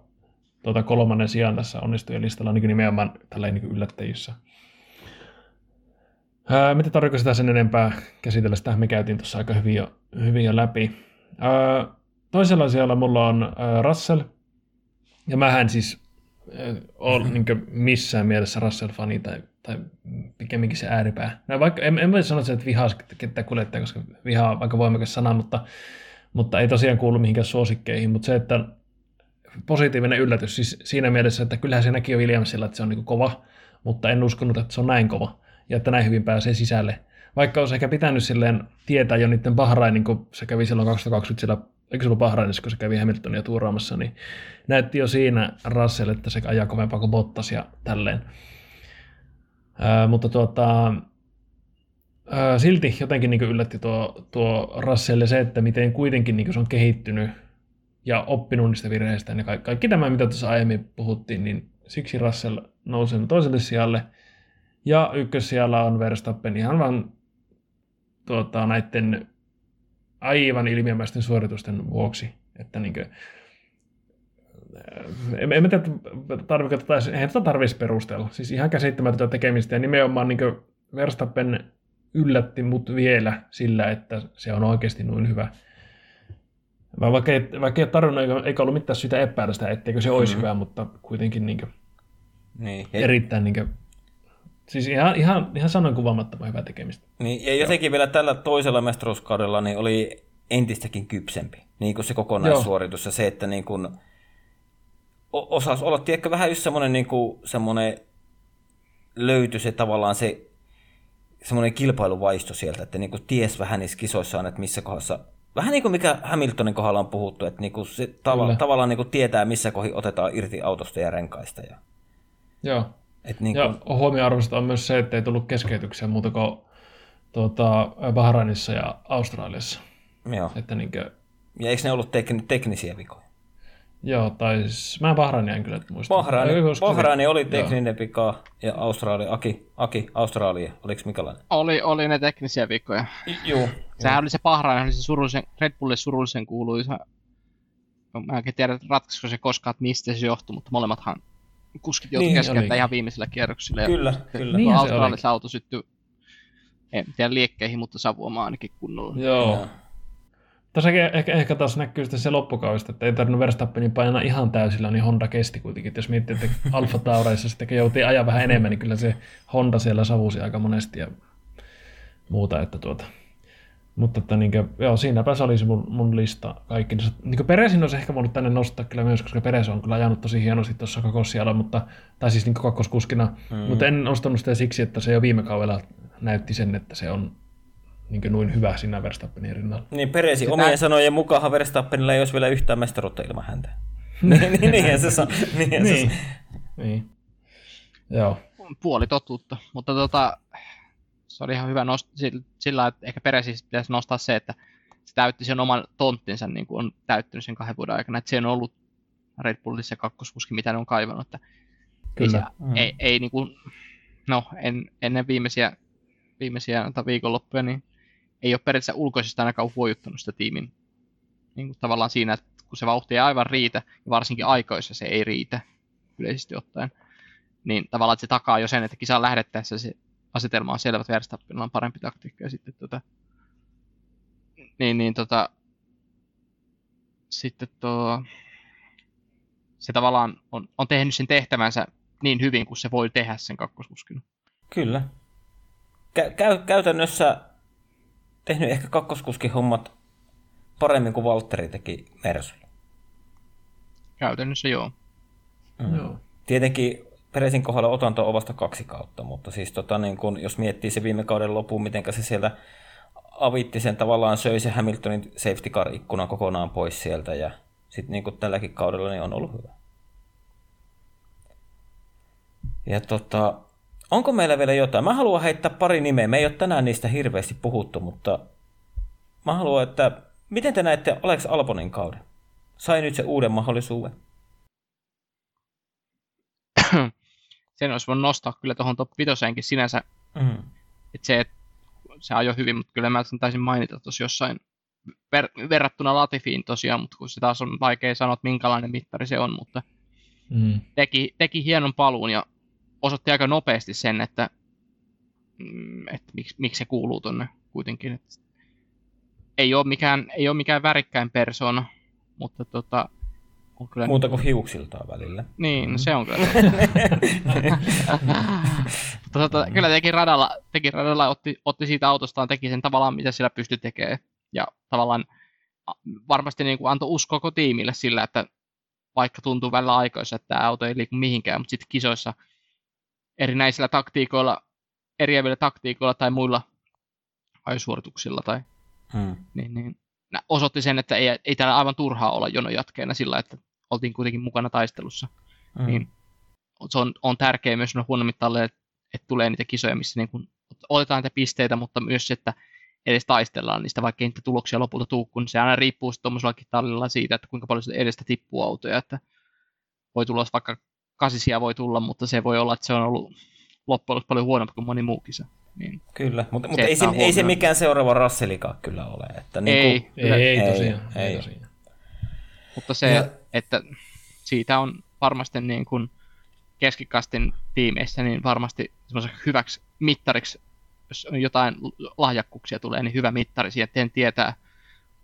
tuota kolmannen sijaan tässä onnistujen listalla niin nimenomaan tällä niin yllättäjissä. Ää, mitä tarvitsetko sitä sen enempää käsitellä? Sitä me käytiin tuossa aika hyvin jo, hyvin jo läpi. Ää, Toisella siellä mulla on äh, Russell, ja mähän siis äh, ole mm-hmm. niin missään mielessä Russell-fani tai, tai pikemminkin se ääripää. No, vaikka, en, en voi sanoa, että vihaa kettä kuljettaa, koska vihaa on aika voimakas sana, mutta, mutta ei tosiaan kuulu mihinkään suosikkeihin. Mutta se, että positiivinen yllätys siis siinä mielessä, että kyllähän se näki jo Williamsilla, että se on niin kova, mutta en uskonut, että se on näin kova ja että näin hyvin pääsee sisälle. Vaikka olisi ehkä pitänyt silleen tietää jo niiden Bahrainin, kun se kävi silloin 2020 siellä eikö se ollut Bahrainissa, kun se kävi Hamiltonia tuuraamassa, niin näytti jo siinä Russell, että se ajaa kovempaa kuin Bottas ja tälleen. Ää, mutta tuota, ää, silti jotenkin niin yllätti tuo, tuo Russell se, että miten kuitenkin niin se on kehittynyt ja oppinut niistä virheistä. Ja kaikki, kaikki tämä, mitä tuossa aiemmin puhuttiin, niin siksi Russell nousi toiselle sijalle. Ja ykkössijalla on Verstappen ihan vaan tuota, näiden aivan ilmiömäisten suoritusten vuoksi. Että niin kuin, en, en tiedä, tarvitse, tätä, eihän tätä tarvitsisi perustella. Siis ihan käsittämätöntä tekemistä ja nimenomaan niin Verstappen yllätti mut vielä sillä, että se on oikeasti noin hyvä. Mä vaikka, ei, vaikka ei tarvinnut, eikä ollut mitään syytä epäillä sitä, etteikö se olisi mm. hyvä, mutta kuitenkin niin kuin, niin. erittäin niin kuin, Siis ihan, ihan, ihan sanoin kuvaamattoman hyvää tekemistä. Niin, ja jotenkin Joo. vielä tällä toisella mestaruuskaudella niin oli entistäkin kypsempi. Niin kuin se kokonaissuoritus Joo. ja se, että niin kuin, osasi olla, tiedätkö, vähän just semmoinen, niin kuin, semmoinen löytyi se tavallaan se semmoinen kilpailuvaisto sieltä, että niin kuin ties vähän niissä kisoissa että missä kohdassa, vähän niin kuin mikä Hamiltonin kohdalla on puhuttu, että niin kuin se tava, tavallaan niin kuin tietää, missä kohdin otetaan irti autosta ja renkaista. Ja... Joo. Et niin kuin... Ja huomioarvoista on myös se, että ei tullut keskeytyksiä muuta kuin tuota, Bahrainissa ja Australiassa. Joo. Että niin kuin... Ja eikö ne ollut tek- teknisiä vikoja? Joo, tai siis, mä Bahrainia en kyllä muista. Bahraini, Bahraini oli tekninen Joo. vika ja Australia, Aki, Aki, Australia, oliko mikälainen? Oli, oli ne teknisiä vikoja. Joo. Sehän oli se Bahrain, oli se surullisen, Red Bullille surullisen kuuluisa. Mä en tiedä, ratkaisiko se koskaan, että mistä se johtui, mutta molemmathan kuskit joutui niin, keskeyttämään ihan viimeisillä kierroksilla. Kyllä, ja kyllä. Niin Australiassa auto syttyi, en tiedä liekkeihin, mutta savuamaan ainakin kunnolla. Joo. Ja. Tässä ehkä, ehkä taas näkyy sitten se loppukaudesta, että ei tarvinnut Verstappenin painaa ihan täysillä, niin Honda kesti kuitenkin. Jos miettii, että Alfa Taureissa sitten joutii ajaa vähän enemmän, niin kyllä se Honda siellä savusi aika monesti ja muuta. Että tuota. Mutta että niin kuin, joo, siinäpä se oli se mun, mun lista kaikki. Niin Peresin olisi ehkä voinut tänne nostaa kyllä myös, koska Peres on kyllä ajanut tosi hienosti tuossa kakossialla, mutta, tai siis niin kakkoskuskina, mm. mutta en nostanut sitä siksi, että se jo viime kaudella näytti sen, että se on niin noin hyvä siinä Verstappenin rinnalla. Niin Peresi Sitä... omien sanojen mukaan Verstappenilla ei olisi vielä yhtään mestaruutta ilman häntä. [laughs] niin, niin, niin, se sa- niin, niin. Se... niin. Joo. Puoli totuutta, mutta tota, se oli ihan hyvä nost- sillä, että ehkä Peresi pitäisi nostaa se, että se täytti sen oman tonttinsa, niin kuin on täyttänyt sen kahden vuoden aikana, että se on ollut Red Bullissa kakkoskuski, mitä ne on kaivannut. Että Kyllä. Ei, se, mm. ei, ei niin kuin, no, en, ennen viimeisiä, viimeisiä viikonloppuja, niin ei ole periaatteessa ulkoisesti ainakaan huojuttanut sitä tiimin niin kuin tavallaan siinä, että kun se vauhti ei aivan riitä, ja varsinkin aikoissa se ei riitä yleisesti ottaen, niin tavallaan että se takaa jo sen, että kisaan lähdettäessä se asetelma on selvä, että Verstappenilla on parempi taktiikka, ja sitten tota, niin, niin tota, sitten tuo, se tavallaan on, on tehnyt sen tehtävänsä niin hyvin kuin se voi tehdä sen kakkoskuskina. Kyllä. Kä- käy, käytännössä tehnyt ehkä kakkoskuskin hommat paremmin kuin Valtteri teki Mersulla. Käytännössä joo. Mm. joo. Tietenkin Peresin kohdalla otanto on vasta kaksi kautta, mutta siis tota, niin kun, jos miettii se viime kauden lopun, miten se sieltä avitti sen tavallaan söi se Hamiltonin safety car ikkuna kokonaan pois sieltä ja sitten niin tälläkin kaudella niin on ollut hyvä. Ja tota, Onko meillä vielä jotain? Mä haluan heittää pari nimeä. Me ei ole tänään niistä hirveästi puhuttu, mutta mä haluan, että miten te näette Alex Albonin kauden? Sai nyt se uuden mahdollisuuden. Sen olisi voinut nostaa kyllä tuohon top 5 sinänsä. Mm. Että se, että se ajoi hyvin, mutta kyllä mä sen taisin mainita tuossa jossain ver- verrattuna Latifiin tosiaan, mutta kun se taas on vaikea sanoa, että minkälainen mittari se on, mutta mm. teki, teki hienon paluun ja osoitti aika nopeasti sen, että, mm, että miksi, miksi se kuuluu tuonne kuitenkin. Että ei, ole mikään, ei ole mikään värikkäin persona, mutta tota, on kyllä... Muuta kuin hiuksiltaan välillä. Niin, no se on kyllä. [laughs] mutta tota, kyllä teki radalla, teki radalla otti, otti siitä autostaan, teki sen tavallaan, mitä sillä pystyi tekemään. Ja tavallaan varmasti niin kuin antoi uskoa koko tiimille sillä, että vaikka tuntuu välillä aikoissa, että tämä auto ei liiku mihinkään, mutta sitten kisoissa – erinäisillä taktiikoilla, eriävillä taktiikoilla tai muilla ajosuorituksilla tai hmm. niin, niin, osoitti sen, että ei, ei täällä aivan turhaa olla jonon jatkeena sillä, että oltiin kuitenkin mukana taistelussa. Mm. Niin se on, on tärkeää myös huonommin talle, että, että tulee niitä kisoja, missä niin kuin otetaan niitä pisteitä, mutta myös se, että edes taistellaan niistä, vaikka ei niitä tuloksia lopulta tuu, kun se aina riippuu tuommoisellakin tallilla siitä, että kuinka paljon edestä tippuu autoja, että voi tulla vaikka kasisia voi tulla, mutta se voi olla, että se on ollut loppujen lopuksi paljon huonompi kuin moni muu kisa. Niin kyllä, mutta, mutta ei, se, ei se mikään seuraava rasselikaan kyllä ole. Että niin ei, kuin, ei, ei, ei, tosiaan, ei, ei tosiaan. Mutta se, ja... että siitä on varmasti niin kuin keskikastin tiimeissä niin varmasti hyväksi mittariksi, jos jotain lahjakkuuksia tulee, niin hyvä mittari siihen, tietää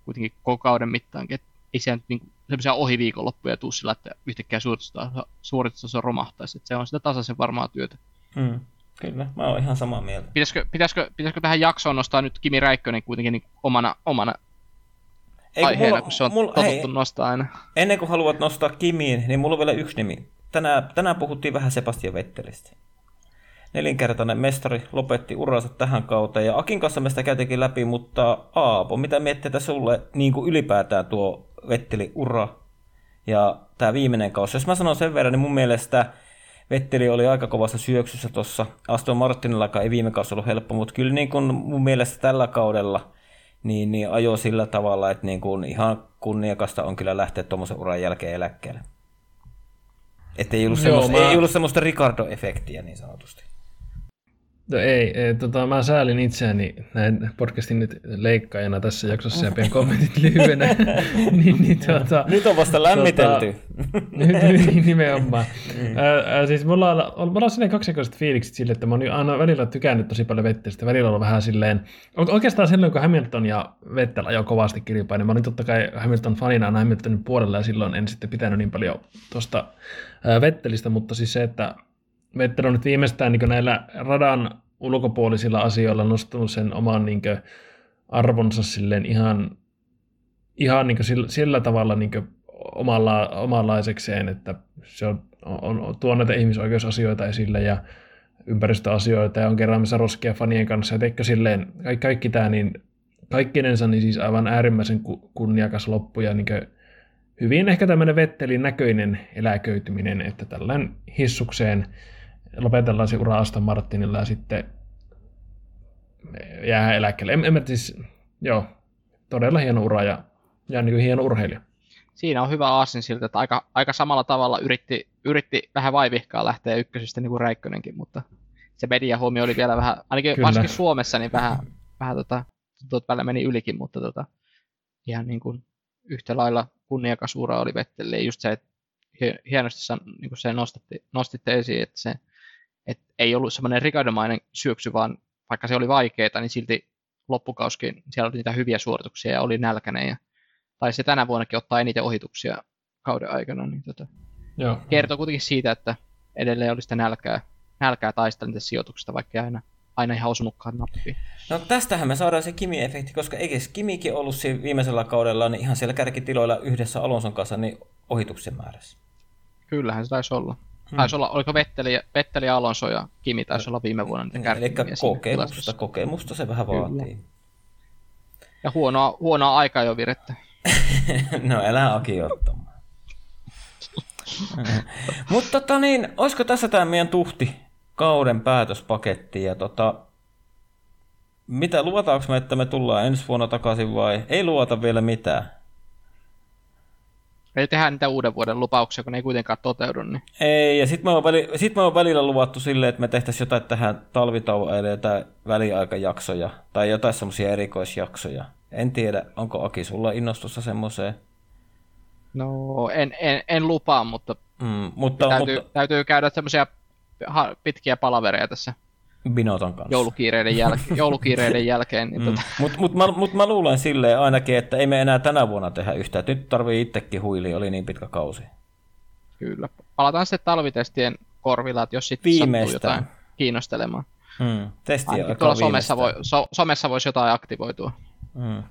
kuitenkin koko kauden mittaankin, että ei siellä niin semmoisia ohiviikonloppuja tuu sillä, että yhtäkkiä suoritustaso romahtaisi. Että se on sitä tasaisen varmaa työtä. Hmm. Kyllä, mä oon ihan samaa mieltä. Pitäisikö, pitäisikö, pitäisikö tähän jaksoon nostaa nyt Kimi Räikkönen kuitenkin niin omana, omana Ei, aiheena, mulla, kun se on mulla, totuttu hei, nostaa aina. Ennen kuin haluat nostaa Kimiin, niin mulla on vielä yksi nimi. Tänään, tänään puhuttiin vähän Sebastian Vettelistä. Nelinkertainen mestari lopetti uransa tähän kauteen ja Akin kanssa me sitä käytiinkin läpi, mutta Aapo, mitä miettii sulle niin kuin ylipäätään tuo Vetteli ura ja tämä viimeinen kausi? Jos mä sanon sen verran, niin mun mielestä Vetteli oli aika kovassa syöksyssä tuossa. Aston Martinillakaan ei viime kausi ollut helppo, mutta kyllä niin kuin mun mielestä tällä kaudella niin, niin ajoi sillä tavalla, että niin kuin ihan kunniakasta on kyllä lähteä tuommoisen uran jälkeen eläkkeelle. Että ei ollut, Joo, semmoista, mä... ei ollut semmoista Ricardo-efektiä niin sanotusti. No ei, ei tota, mä säälin itseäni näin podcastin nyt leikkaajana tässä jaksossa ja pian kommentit lyhyenä. [laughs] niin, niin, tuota, nyt on vasta lämmitelty. [laughs] Tota, nyt, nimenomaan. Mm. Ää, siis mulla on, mulla on sinne kaksijakoiset fiilikset sille, että mä oon aina välillä tykännyt tosi paljon vettä, välillä on vähän silleen, oikeastaan silloin kun Hamilton ja Vettel ajoi kovasti kilpaa, niin mä olin totta kai Hamilton fanina aina Hamiltonin puolella ja silloin en sitten pitänyt niin paljon tuosta Vettelistä, mutta siis se, että Vettel on nyt viimeistään niin näillä radan ulkopuolisilla asioilla nostanut sen oman niin kuin, arvonsa silleen ihan, ihan niin sillä, sillä tavalla niin omalla, omanlaisekseen, että se on, on, on tuo näitä ihmisoikeusasioita esille ja ympäristöasioita ja on keräämässä roskia fanien kanssa. Ja silleen, kaikki, kaikki tämä, niin kaikkinensa niin siis aivan äärimmäisen kunniakas loppu ja niin hyvin ehkä tämmöinen Vettelin näköinen eläköityminen, että tällainen hissukseen lopetellaan se ura Aston Martinilla ja sitten jää eläkkeelle. En, en siis, joo, todella hieno ura ja, ja niin kuin hieno urheilija. Siinä on hyvä aasin siltä, että aika, aika samalla tavalla yritti, yritti vähän vaivihkaa lähteä ykkösestä niin kuin Räikkönenkin, mutta se mediahuomio oli vielä vähän, ainakin Kyllä. varsinkin Suomessa, niin vähän, vähän tota, tuntuu, välillä meni ylikin, mutta tota, ihan niin kuin yhtä lailla kunniakas ura oli Vettelle. Just se, että hienosti niin kuin se nostitte, nostitte esiin, että se et ei ollut semmoinen rikaidomainen syöksy, vaan vaikka se oli vaikeaa, niin silti loppukauskin siellä oli niitä hyviä suorituksia ja oli nälkäinen. Ja, tai se tänä vuonnakin ottaa eniten ohituksia kauden aikana. Niin tota, Joo. Kertoo kuitenkin siitä, että edelleen oli sitä nälkää, nälkää taistella niitä sijoituksista, vaikka aina, aina ihan osunutkaan nappiin. No tästähän me saadaan se Kimi-efekti, koska eikö Kimikin ollut siinä viimeisellä kaudella niin ihan siellä kärkitiloilla yhdessä Alonson kanssa niin ohituksen määrässä. Kyllähän se taisi olla. Hmm. Taisi olla, oliko Vetteli, Vetteli, Alonso ja Kimi taisi olla viime vuonna niitä Eli kokemusta, kokemusta se vähän vaatii. Ja huonoa, huonoa aikaa jo virettä. [laughs] no älä Aki ottamaan. [laughs] Mutta tota niin, olisiko tässä tämä meidän tuhti kauden päätöspaketti ja tota, mitä luvataanko me, että me tullaan ensi vuonna takaisin vai ei luota vielä mitään? Ei tehdä niitä uuden vuoden lupauksia, kun ne ei kuitenkaan toteudu. Niin. Ei, ja sitten me, on väli, sit me on välillä luvattu silleen, että me tehtäisiin jotain tähän talvitauon eli jotain väliaikajaksoja, tai jotain semmoisia erikoisjaksoja. En tiedä, onko Aki sulla innostusta semmoiseen? No, en, en, en lupaa, mutta, mm, mutta, täytyy, mutta... täytyy käydä semmoisia pitkiä palavereja tässä Binoton kanssa. Joulukiireiden, jäl- [laughs] joulukiireiden jälkeen. Niin mm. tota... Mutta mut, mä, mut mä luulen silleen ainakin, että ei me enää tänä vuonna tehdä yhtään. Nyt tarvii itsekin huili, oli niin pitkä kausi. Kyllä. Palataan sitten talvitestien korvilla, että jos sitten sattuu jotain kiinnostelemaan. Mm. Testiä tuolla somessa, voi, so, somessa voisi jotain aktivoitua. Mm.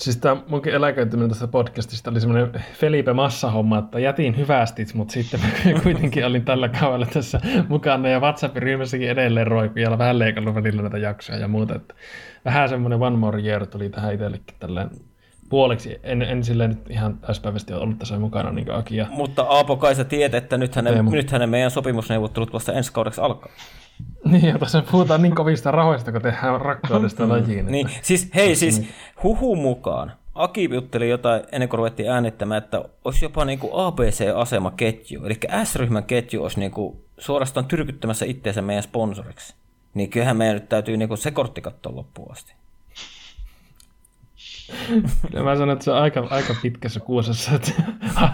Siis tämä munkin eläköityminen tästä podcastista oli semmoinen Felipe Massa-homma, että jätin hyvästit, mutta sitten mä [laughs] kuitenkin olin tällä kaudella tässä mukana ja WhatsAppin ryhmässäkin edelleen roikujalla vähän leikannut välillä näitä jaksoja ja muuta. Että vähän semmoinen one more year tuli tähän itsellekin tälleen puoliksi. En, en silleen nyt ihan täyspäiväisesti ole ollut tässä mukana niin Akia. Mutta Aapo kai sä tiedät, että nythän ne, Teemu. nythän ne meidän sopimusneuvottelut vasta ensi kaudeksi alkaa. [laughs] Niin, ja tässä puhutaan niin kovista rahoista, kun tehdään rakkaudesta lajiin. että- Niin, siis hei, siis huhun mukaan. Aki jutteli jotain ennen kuin ruvettiin äänittämään, että olisi jopa niin kuin ABC-asema ketju. Eli S-ryhmän ketju olisi niin kuin suorastaan tyrkyttämässä itseensä meidän sponsoriksi. Niin kyllähän meidän nyt täytyy niin kuin se kortti katsoa loppuun asti. [laughs] Kyllä mä sanon, että se on aika, aika pitkässä kuusessa, että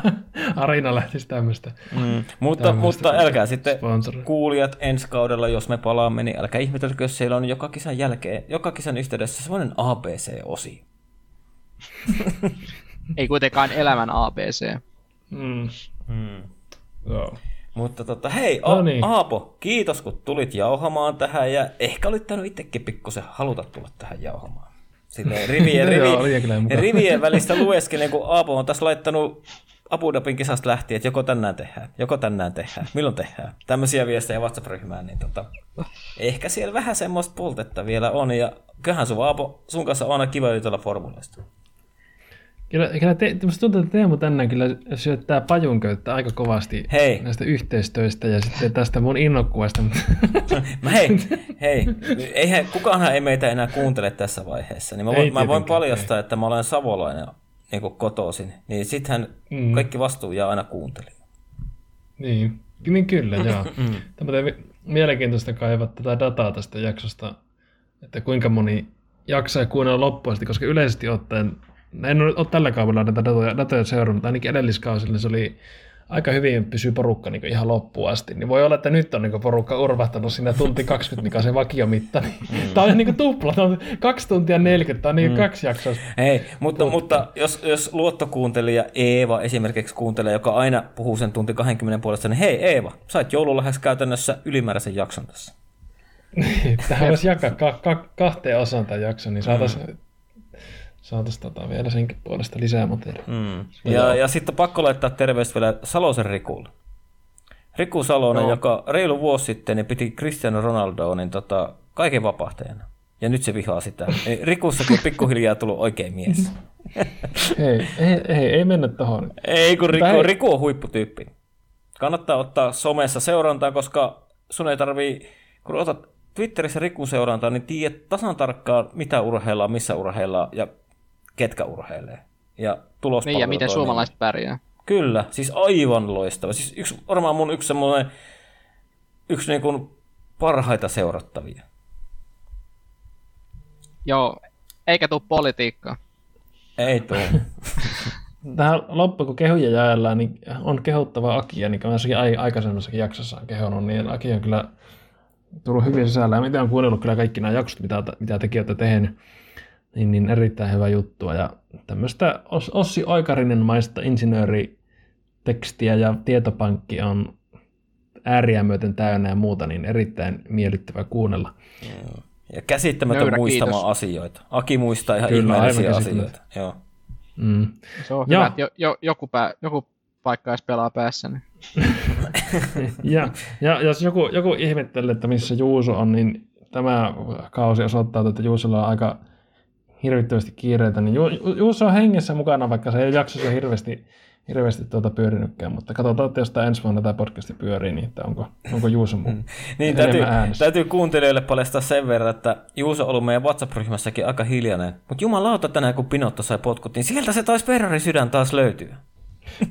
[laughs] Arina lähtisi tämmöistä. Mm. Mutta, mutta älkää sitten sponsoria. kuulijat ensi kaudella, jos me palaamme, niin älkää ihmetelkö, jos siellä on joka kisan jälkeen, joka kisan yhteydessä semmoinen ABC-osio. [laughs] Ei kuitenkaan elämän ABC. Mm. Mm. Joo. Mutta tota, hei, No niin. Aapo, kiitos kun tulit jauhamaan tähän ja ehkä olit tainnut itsekin pikkusen haluta tulla tähän jauhamaan. Silleen rivien, No [laughs] joo, rivien välistä lueskelin, kun Aapo on tässä laittanut Abu Dhabin kisasta lähtien, että joko tänään tehdään, joko tänään tehdään, milloin tehdään. Tämmöisiä viestejä WhatsApp-ryhmään, niin tota, ehkä siellä vähän semmoista poltetta vielä on. Ja kyllähän sun Aapo, sun kanssa on aina kiva jutella formuloista. Kyllä, kyllä te, tuntuu, että Teemu tänään kyllä syöttää pajunköyttä aika kovasti Hei. näistä yhteistöistä ja sitten tästä mun innokkuudesta. mutta- [laughs] Mä hei, hei, eihän, kukaanhan ei meitä enää kuuntele tässä vaiheessa. Niin mä, voin, mä voin paljastaa, että mä olen savolainen niin kotoisin. Niin sittenhän Mm. mm. kaikki vastuu jää aina kuuntelijoille. niin, niin kyllä, joo. [laughs] Tämä on mielenkiintoista kaivaa tätä dataa tästä jaksosta, että kuinka moni jaksaa kuunnella loppuun asti, koska yleisesti ottaen, en ole tällä kaudella näitä datoja, datoja seurannut, mutta ainakin edelliskausilla se oli aika hyvin pysyy porukka niin ihan loppuun asti. Niin voi olla, että nyt on niin porukka urvahtanut siinä tunti 20, mikä on se vakiomitta. Niin mm. Tämä on niin tupla, tämä on kaksi tuntia 40, tämä on niin mm. kaksi jaksoa. Hei, mutta, mutta jos, jos luottokuuntelija Eeva esimerkiksi kuuntelee, joka aina puhuu sen tunti 20 puolesta, niin hei Eeva, sait joululahjaksi käytännössä ylimääräisen jakson tässä. [laughs] Tähän voisi jakaa ka- ka- kahteen osaan tämän jakson, niin saataisiin mm. Saatais tota vielä senkin puolesta lisää materiaalia. Mm. Ja, ja sitten on pakko laittaa terveys vielä Salosen Rikulle. Riku Salonen, Joo. joka reilu vuosi sitten niin piti Cristiano Ronaldoa niin tota, kaiken vapahtajana. Ja nyt se vihaa sitä. Rikussakin on pikkuhiljaa tullut oikein mies. [laughs] Hei, ei, ei, ei mennä tohon. Ei kun Riku, Riku on huipputyyppi. Kannattaa ottaa somessa seurantaa, koska sun ei tarvii, kun otat Twitterissä Rikun seurantaa, niin tiedät tasan tarkkaan, mitä urheillaan, missä urheillaan ja ketkä urheilee. Ja Niin, ja miten suomalaiset pärjää. Kyllä, siis aivan loistava. Siis yksi, varmaan mun yksi semmoinen, yksi niin kuin parhaita seurattavia. Joo, eikä tuu politiikkaa. Ei tuo. [laughs] Tähän loppuun, kun kehuja jaellaan, niin on kehuttava Akia, niin kuin mä aikaisemmassakin jaksossa on kehunut, niin Aki on kyllä tullut hyvin sisällä. Ja mitä on kuunnellut kyllä kaikki nämä jaksot, mitä, mitä tekin olette tehnyt, niin, niin erittäin hyvä juttua. Ja tämmöistä Os- Ossi Oikarinen maista insinööritekstiä ja tietopankki on ääriä myöten täynnä ja muuta, niin erittäin miellyttävä kuunnella. Ja käsittämätön Nöyrä muistamaan kiitos. asioita. Aki muistaa ihan Kyllä, ihmeellisiä asioita. Joo. Mm. Se on Joo. hyvä, että jo, jo, joku, pää, joku paikka edes pelaa päässä. Niin. [laughs] Ja, ja jos joku, joku ihmettelee, että missä Juuso on, niin tämä kausi osoittaa, että Juusolla on aika hirvittävästi kiireitä, niin Ju, Ju- Juuso on hengessä mukana, vaikka se ei jaksossa hirveästi, hirveästi tuota pyörinytkään, mutta katsotaan, että jos tämä ensi vuonna tämä podcasti pyörii, niin että onko, onko Juuso muu. [laughs] Niin, täytyy, äänessä. täytyy kuuntelijoille paljastaa sen verran, että Juuso on ollut meidän WhatsApp-ryhmässäkin aika hiljainen. Mutta jumalauta tänään, kun Pinotto sai potkut, niin sieltä se taisi Ferrari sydän taas löytyä.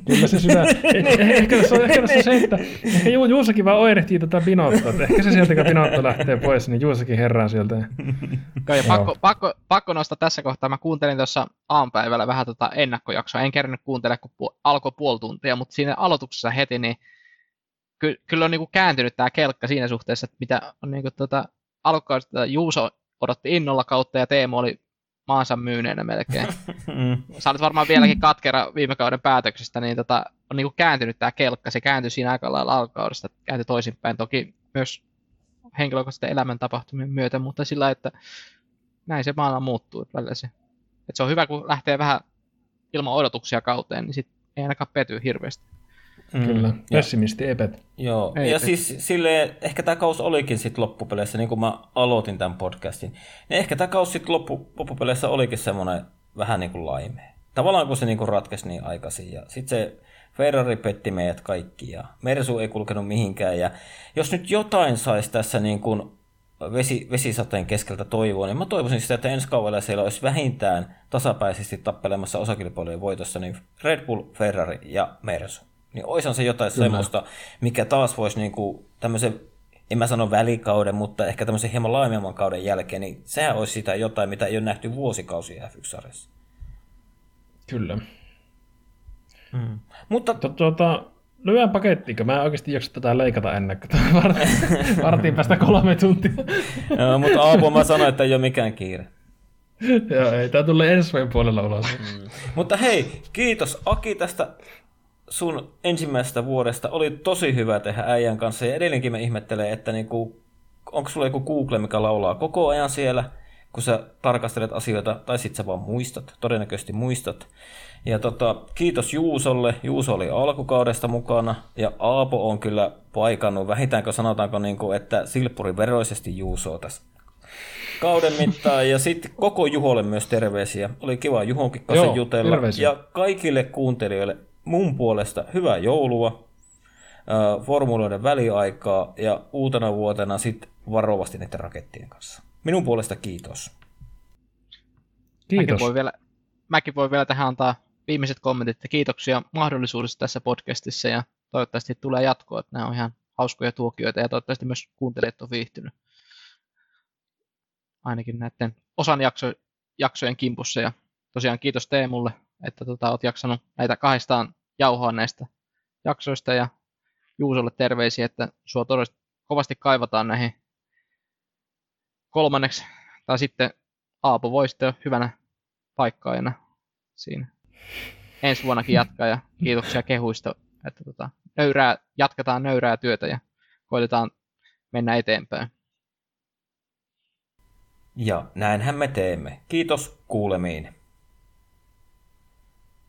Kyllä se sydän, eh- ehkä tässä on, ehkä tässä on se, että ehkä Ju, Juusokin vaan oirehtii tätä Pinottoa, että ehkä se sieltä, kun Pinotto lähtee pois, niin Juusokin herää sieltä. Joo, [laughs] ja Joo. pakko, pakko, pakko nostaa tässä kohtaa. Mä kuuntelin tuossa aamupäivällä vähän tota ennakkojaksoa. En kerännyt kuuntelemaan, kun pu- alkoi puoli tuntia, mutta siinä aloituksessa heti, niin ky- kyllä on niinku kääntynyt tämä kelkka siinä suhteessa, että mitä on niinku tota, alkukaudesta Juuso odotti innolla kautta ja Teemu oli maansa myyneenä melkein. Mm. Sä olet varmaan vieläkin katkera viime kauden päätöksestä, niin tota, on niinku kääntynyt tämä kelkka. Se kääntyi siinä aika lailla alkukaudesta, kääntyi toisinpäin. Toki myös henkilökohtaisten elämäntapahtumien myötä, mutta sillä, että näin se maailma muuttuu että välillä se. Että se on hyvä, kun lähtee vähän ilman odotuksia kauteen, niin sit ei ainakaan pety hirveästi. Kyllä, Ja, pessimisti ei petä. joo. Ei ja siis silleen, ehkä tämä kaus olikin sitten loppupeleissä, niin kuin mä aloitin tämän podcastin, niin ehkä tämä kaus sitten loppu, loppupeleissä olikin semmoinen vähän niin kuin laimea. tavallaan kun se niinku ratkesi niin aikaisin. Ja sitten se Ferrari petti meidät kaikki ja Mersu ei kulkenut mihinkään. Ja jos nyt jotain saisi tässä niin kuin vesi, vesisateen keskeltä toivoa, niin mä toivoisin sitä, että ensi kaudella siellä olisi vähintään tasapäisesti tappelemassa osakilpailujen voitossa niin Red Bull, Ferrari ja Mersu. Niin oishan se jotain Kyllä. semmoista, mikä taas voisi niin kuin tämmöisen en mä sano välikauden, mutta ehkä tämmöisen hieman laajemman kauden jälkeen, niin sehän olisi sitä jotain, mitä ei ole nähty vuosikausia F1-sarjassa. Kyllä. Mm. Mutta... Tuota, lyhyen pakettiin, mä en oikeasti jaksa tätä leikata ennen kuin [laughs] vartiin päästä kolme tuntia. Joo, mutta Aapo mä sanoin, että ei ole mikään kiire. Joo, ei, tää tulee ensi vuoden puolella ulos. Mm. Mutta hei, kiitos Aki tästä sun ensimmäisestä vuodesta. Oli tosi hyvä tehdä äijän kanssa ja edelleenkin me ihmettelee, että niinku, onko sulla joku Google, mikä laulaa koko ajan siellä, kun sä tarkastelet asioita, tai sit sä vaan muistat, todennäköisesti muistat. Ja tota, kiitos Juusolle. Juuso oli alkukaudesta mukana ja Aapo on kyllä paikannut, vähintäänkö sanotaanko, niin kuin, että silppuri veroisesti Juusoa tässä kauden mittaan. Ja sitten koko Juholle myös terveisiä. Oli kiva Juhonkin kanssa Joo, jutella. Terveisiä. Ja kaikille kuuntelijoille mun puolesta hyvää joulua, formuloiden väliaikaa ja uutena vuotena sitten varovasti näiden rakettien kanssa. Minun puolesta kiitos. Kiitos. Mäkin voi vielä, mäkin voi vielä tähän antaa viimeiset kommentit ja kiitoksia mahdollisuudesta tässä podcastissa ja toivottavasti tulee jatkoa, että nämä on ihan hauskoja tuokioita ja toivottavasti myös kuuntelijat on viihtynyt ainakin näiden osan jakso, jaksojen kimpussa ja tosiaan kiitos Teemulle, että tota, olet jaksanut näitä kahdestaan jauhaa näistä jaksoista ja Juusolle terveisiä, että sua todella kovasti kaivataan näihin kolmanneksi, tai sitten Aapo voi sitten hyvänä paikkaajana siinä ensi vuonnakin jatkaa ja kiitoksia kehuista, että tota, nöyrää, jatketaan nöyrää työtä ja koitetaan mennä eteenpäin. Ja näinhän me teemme. Kiitos kuulemiin.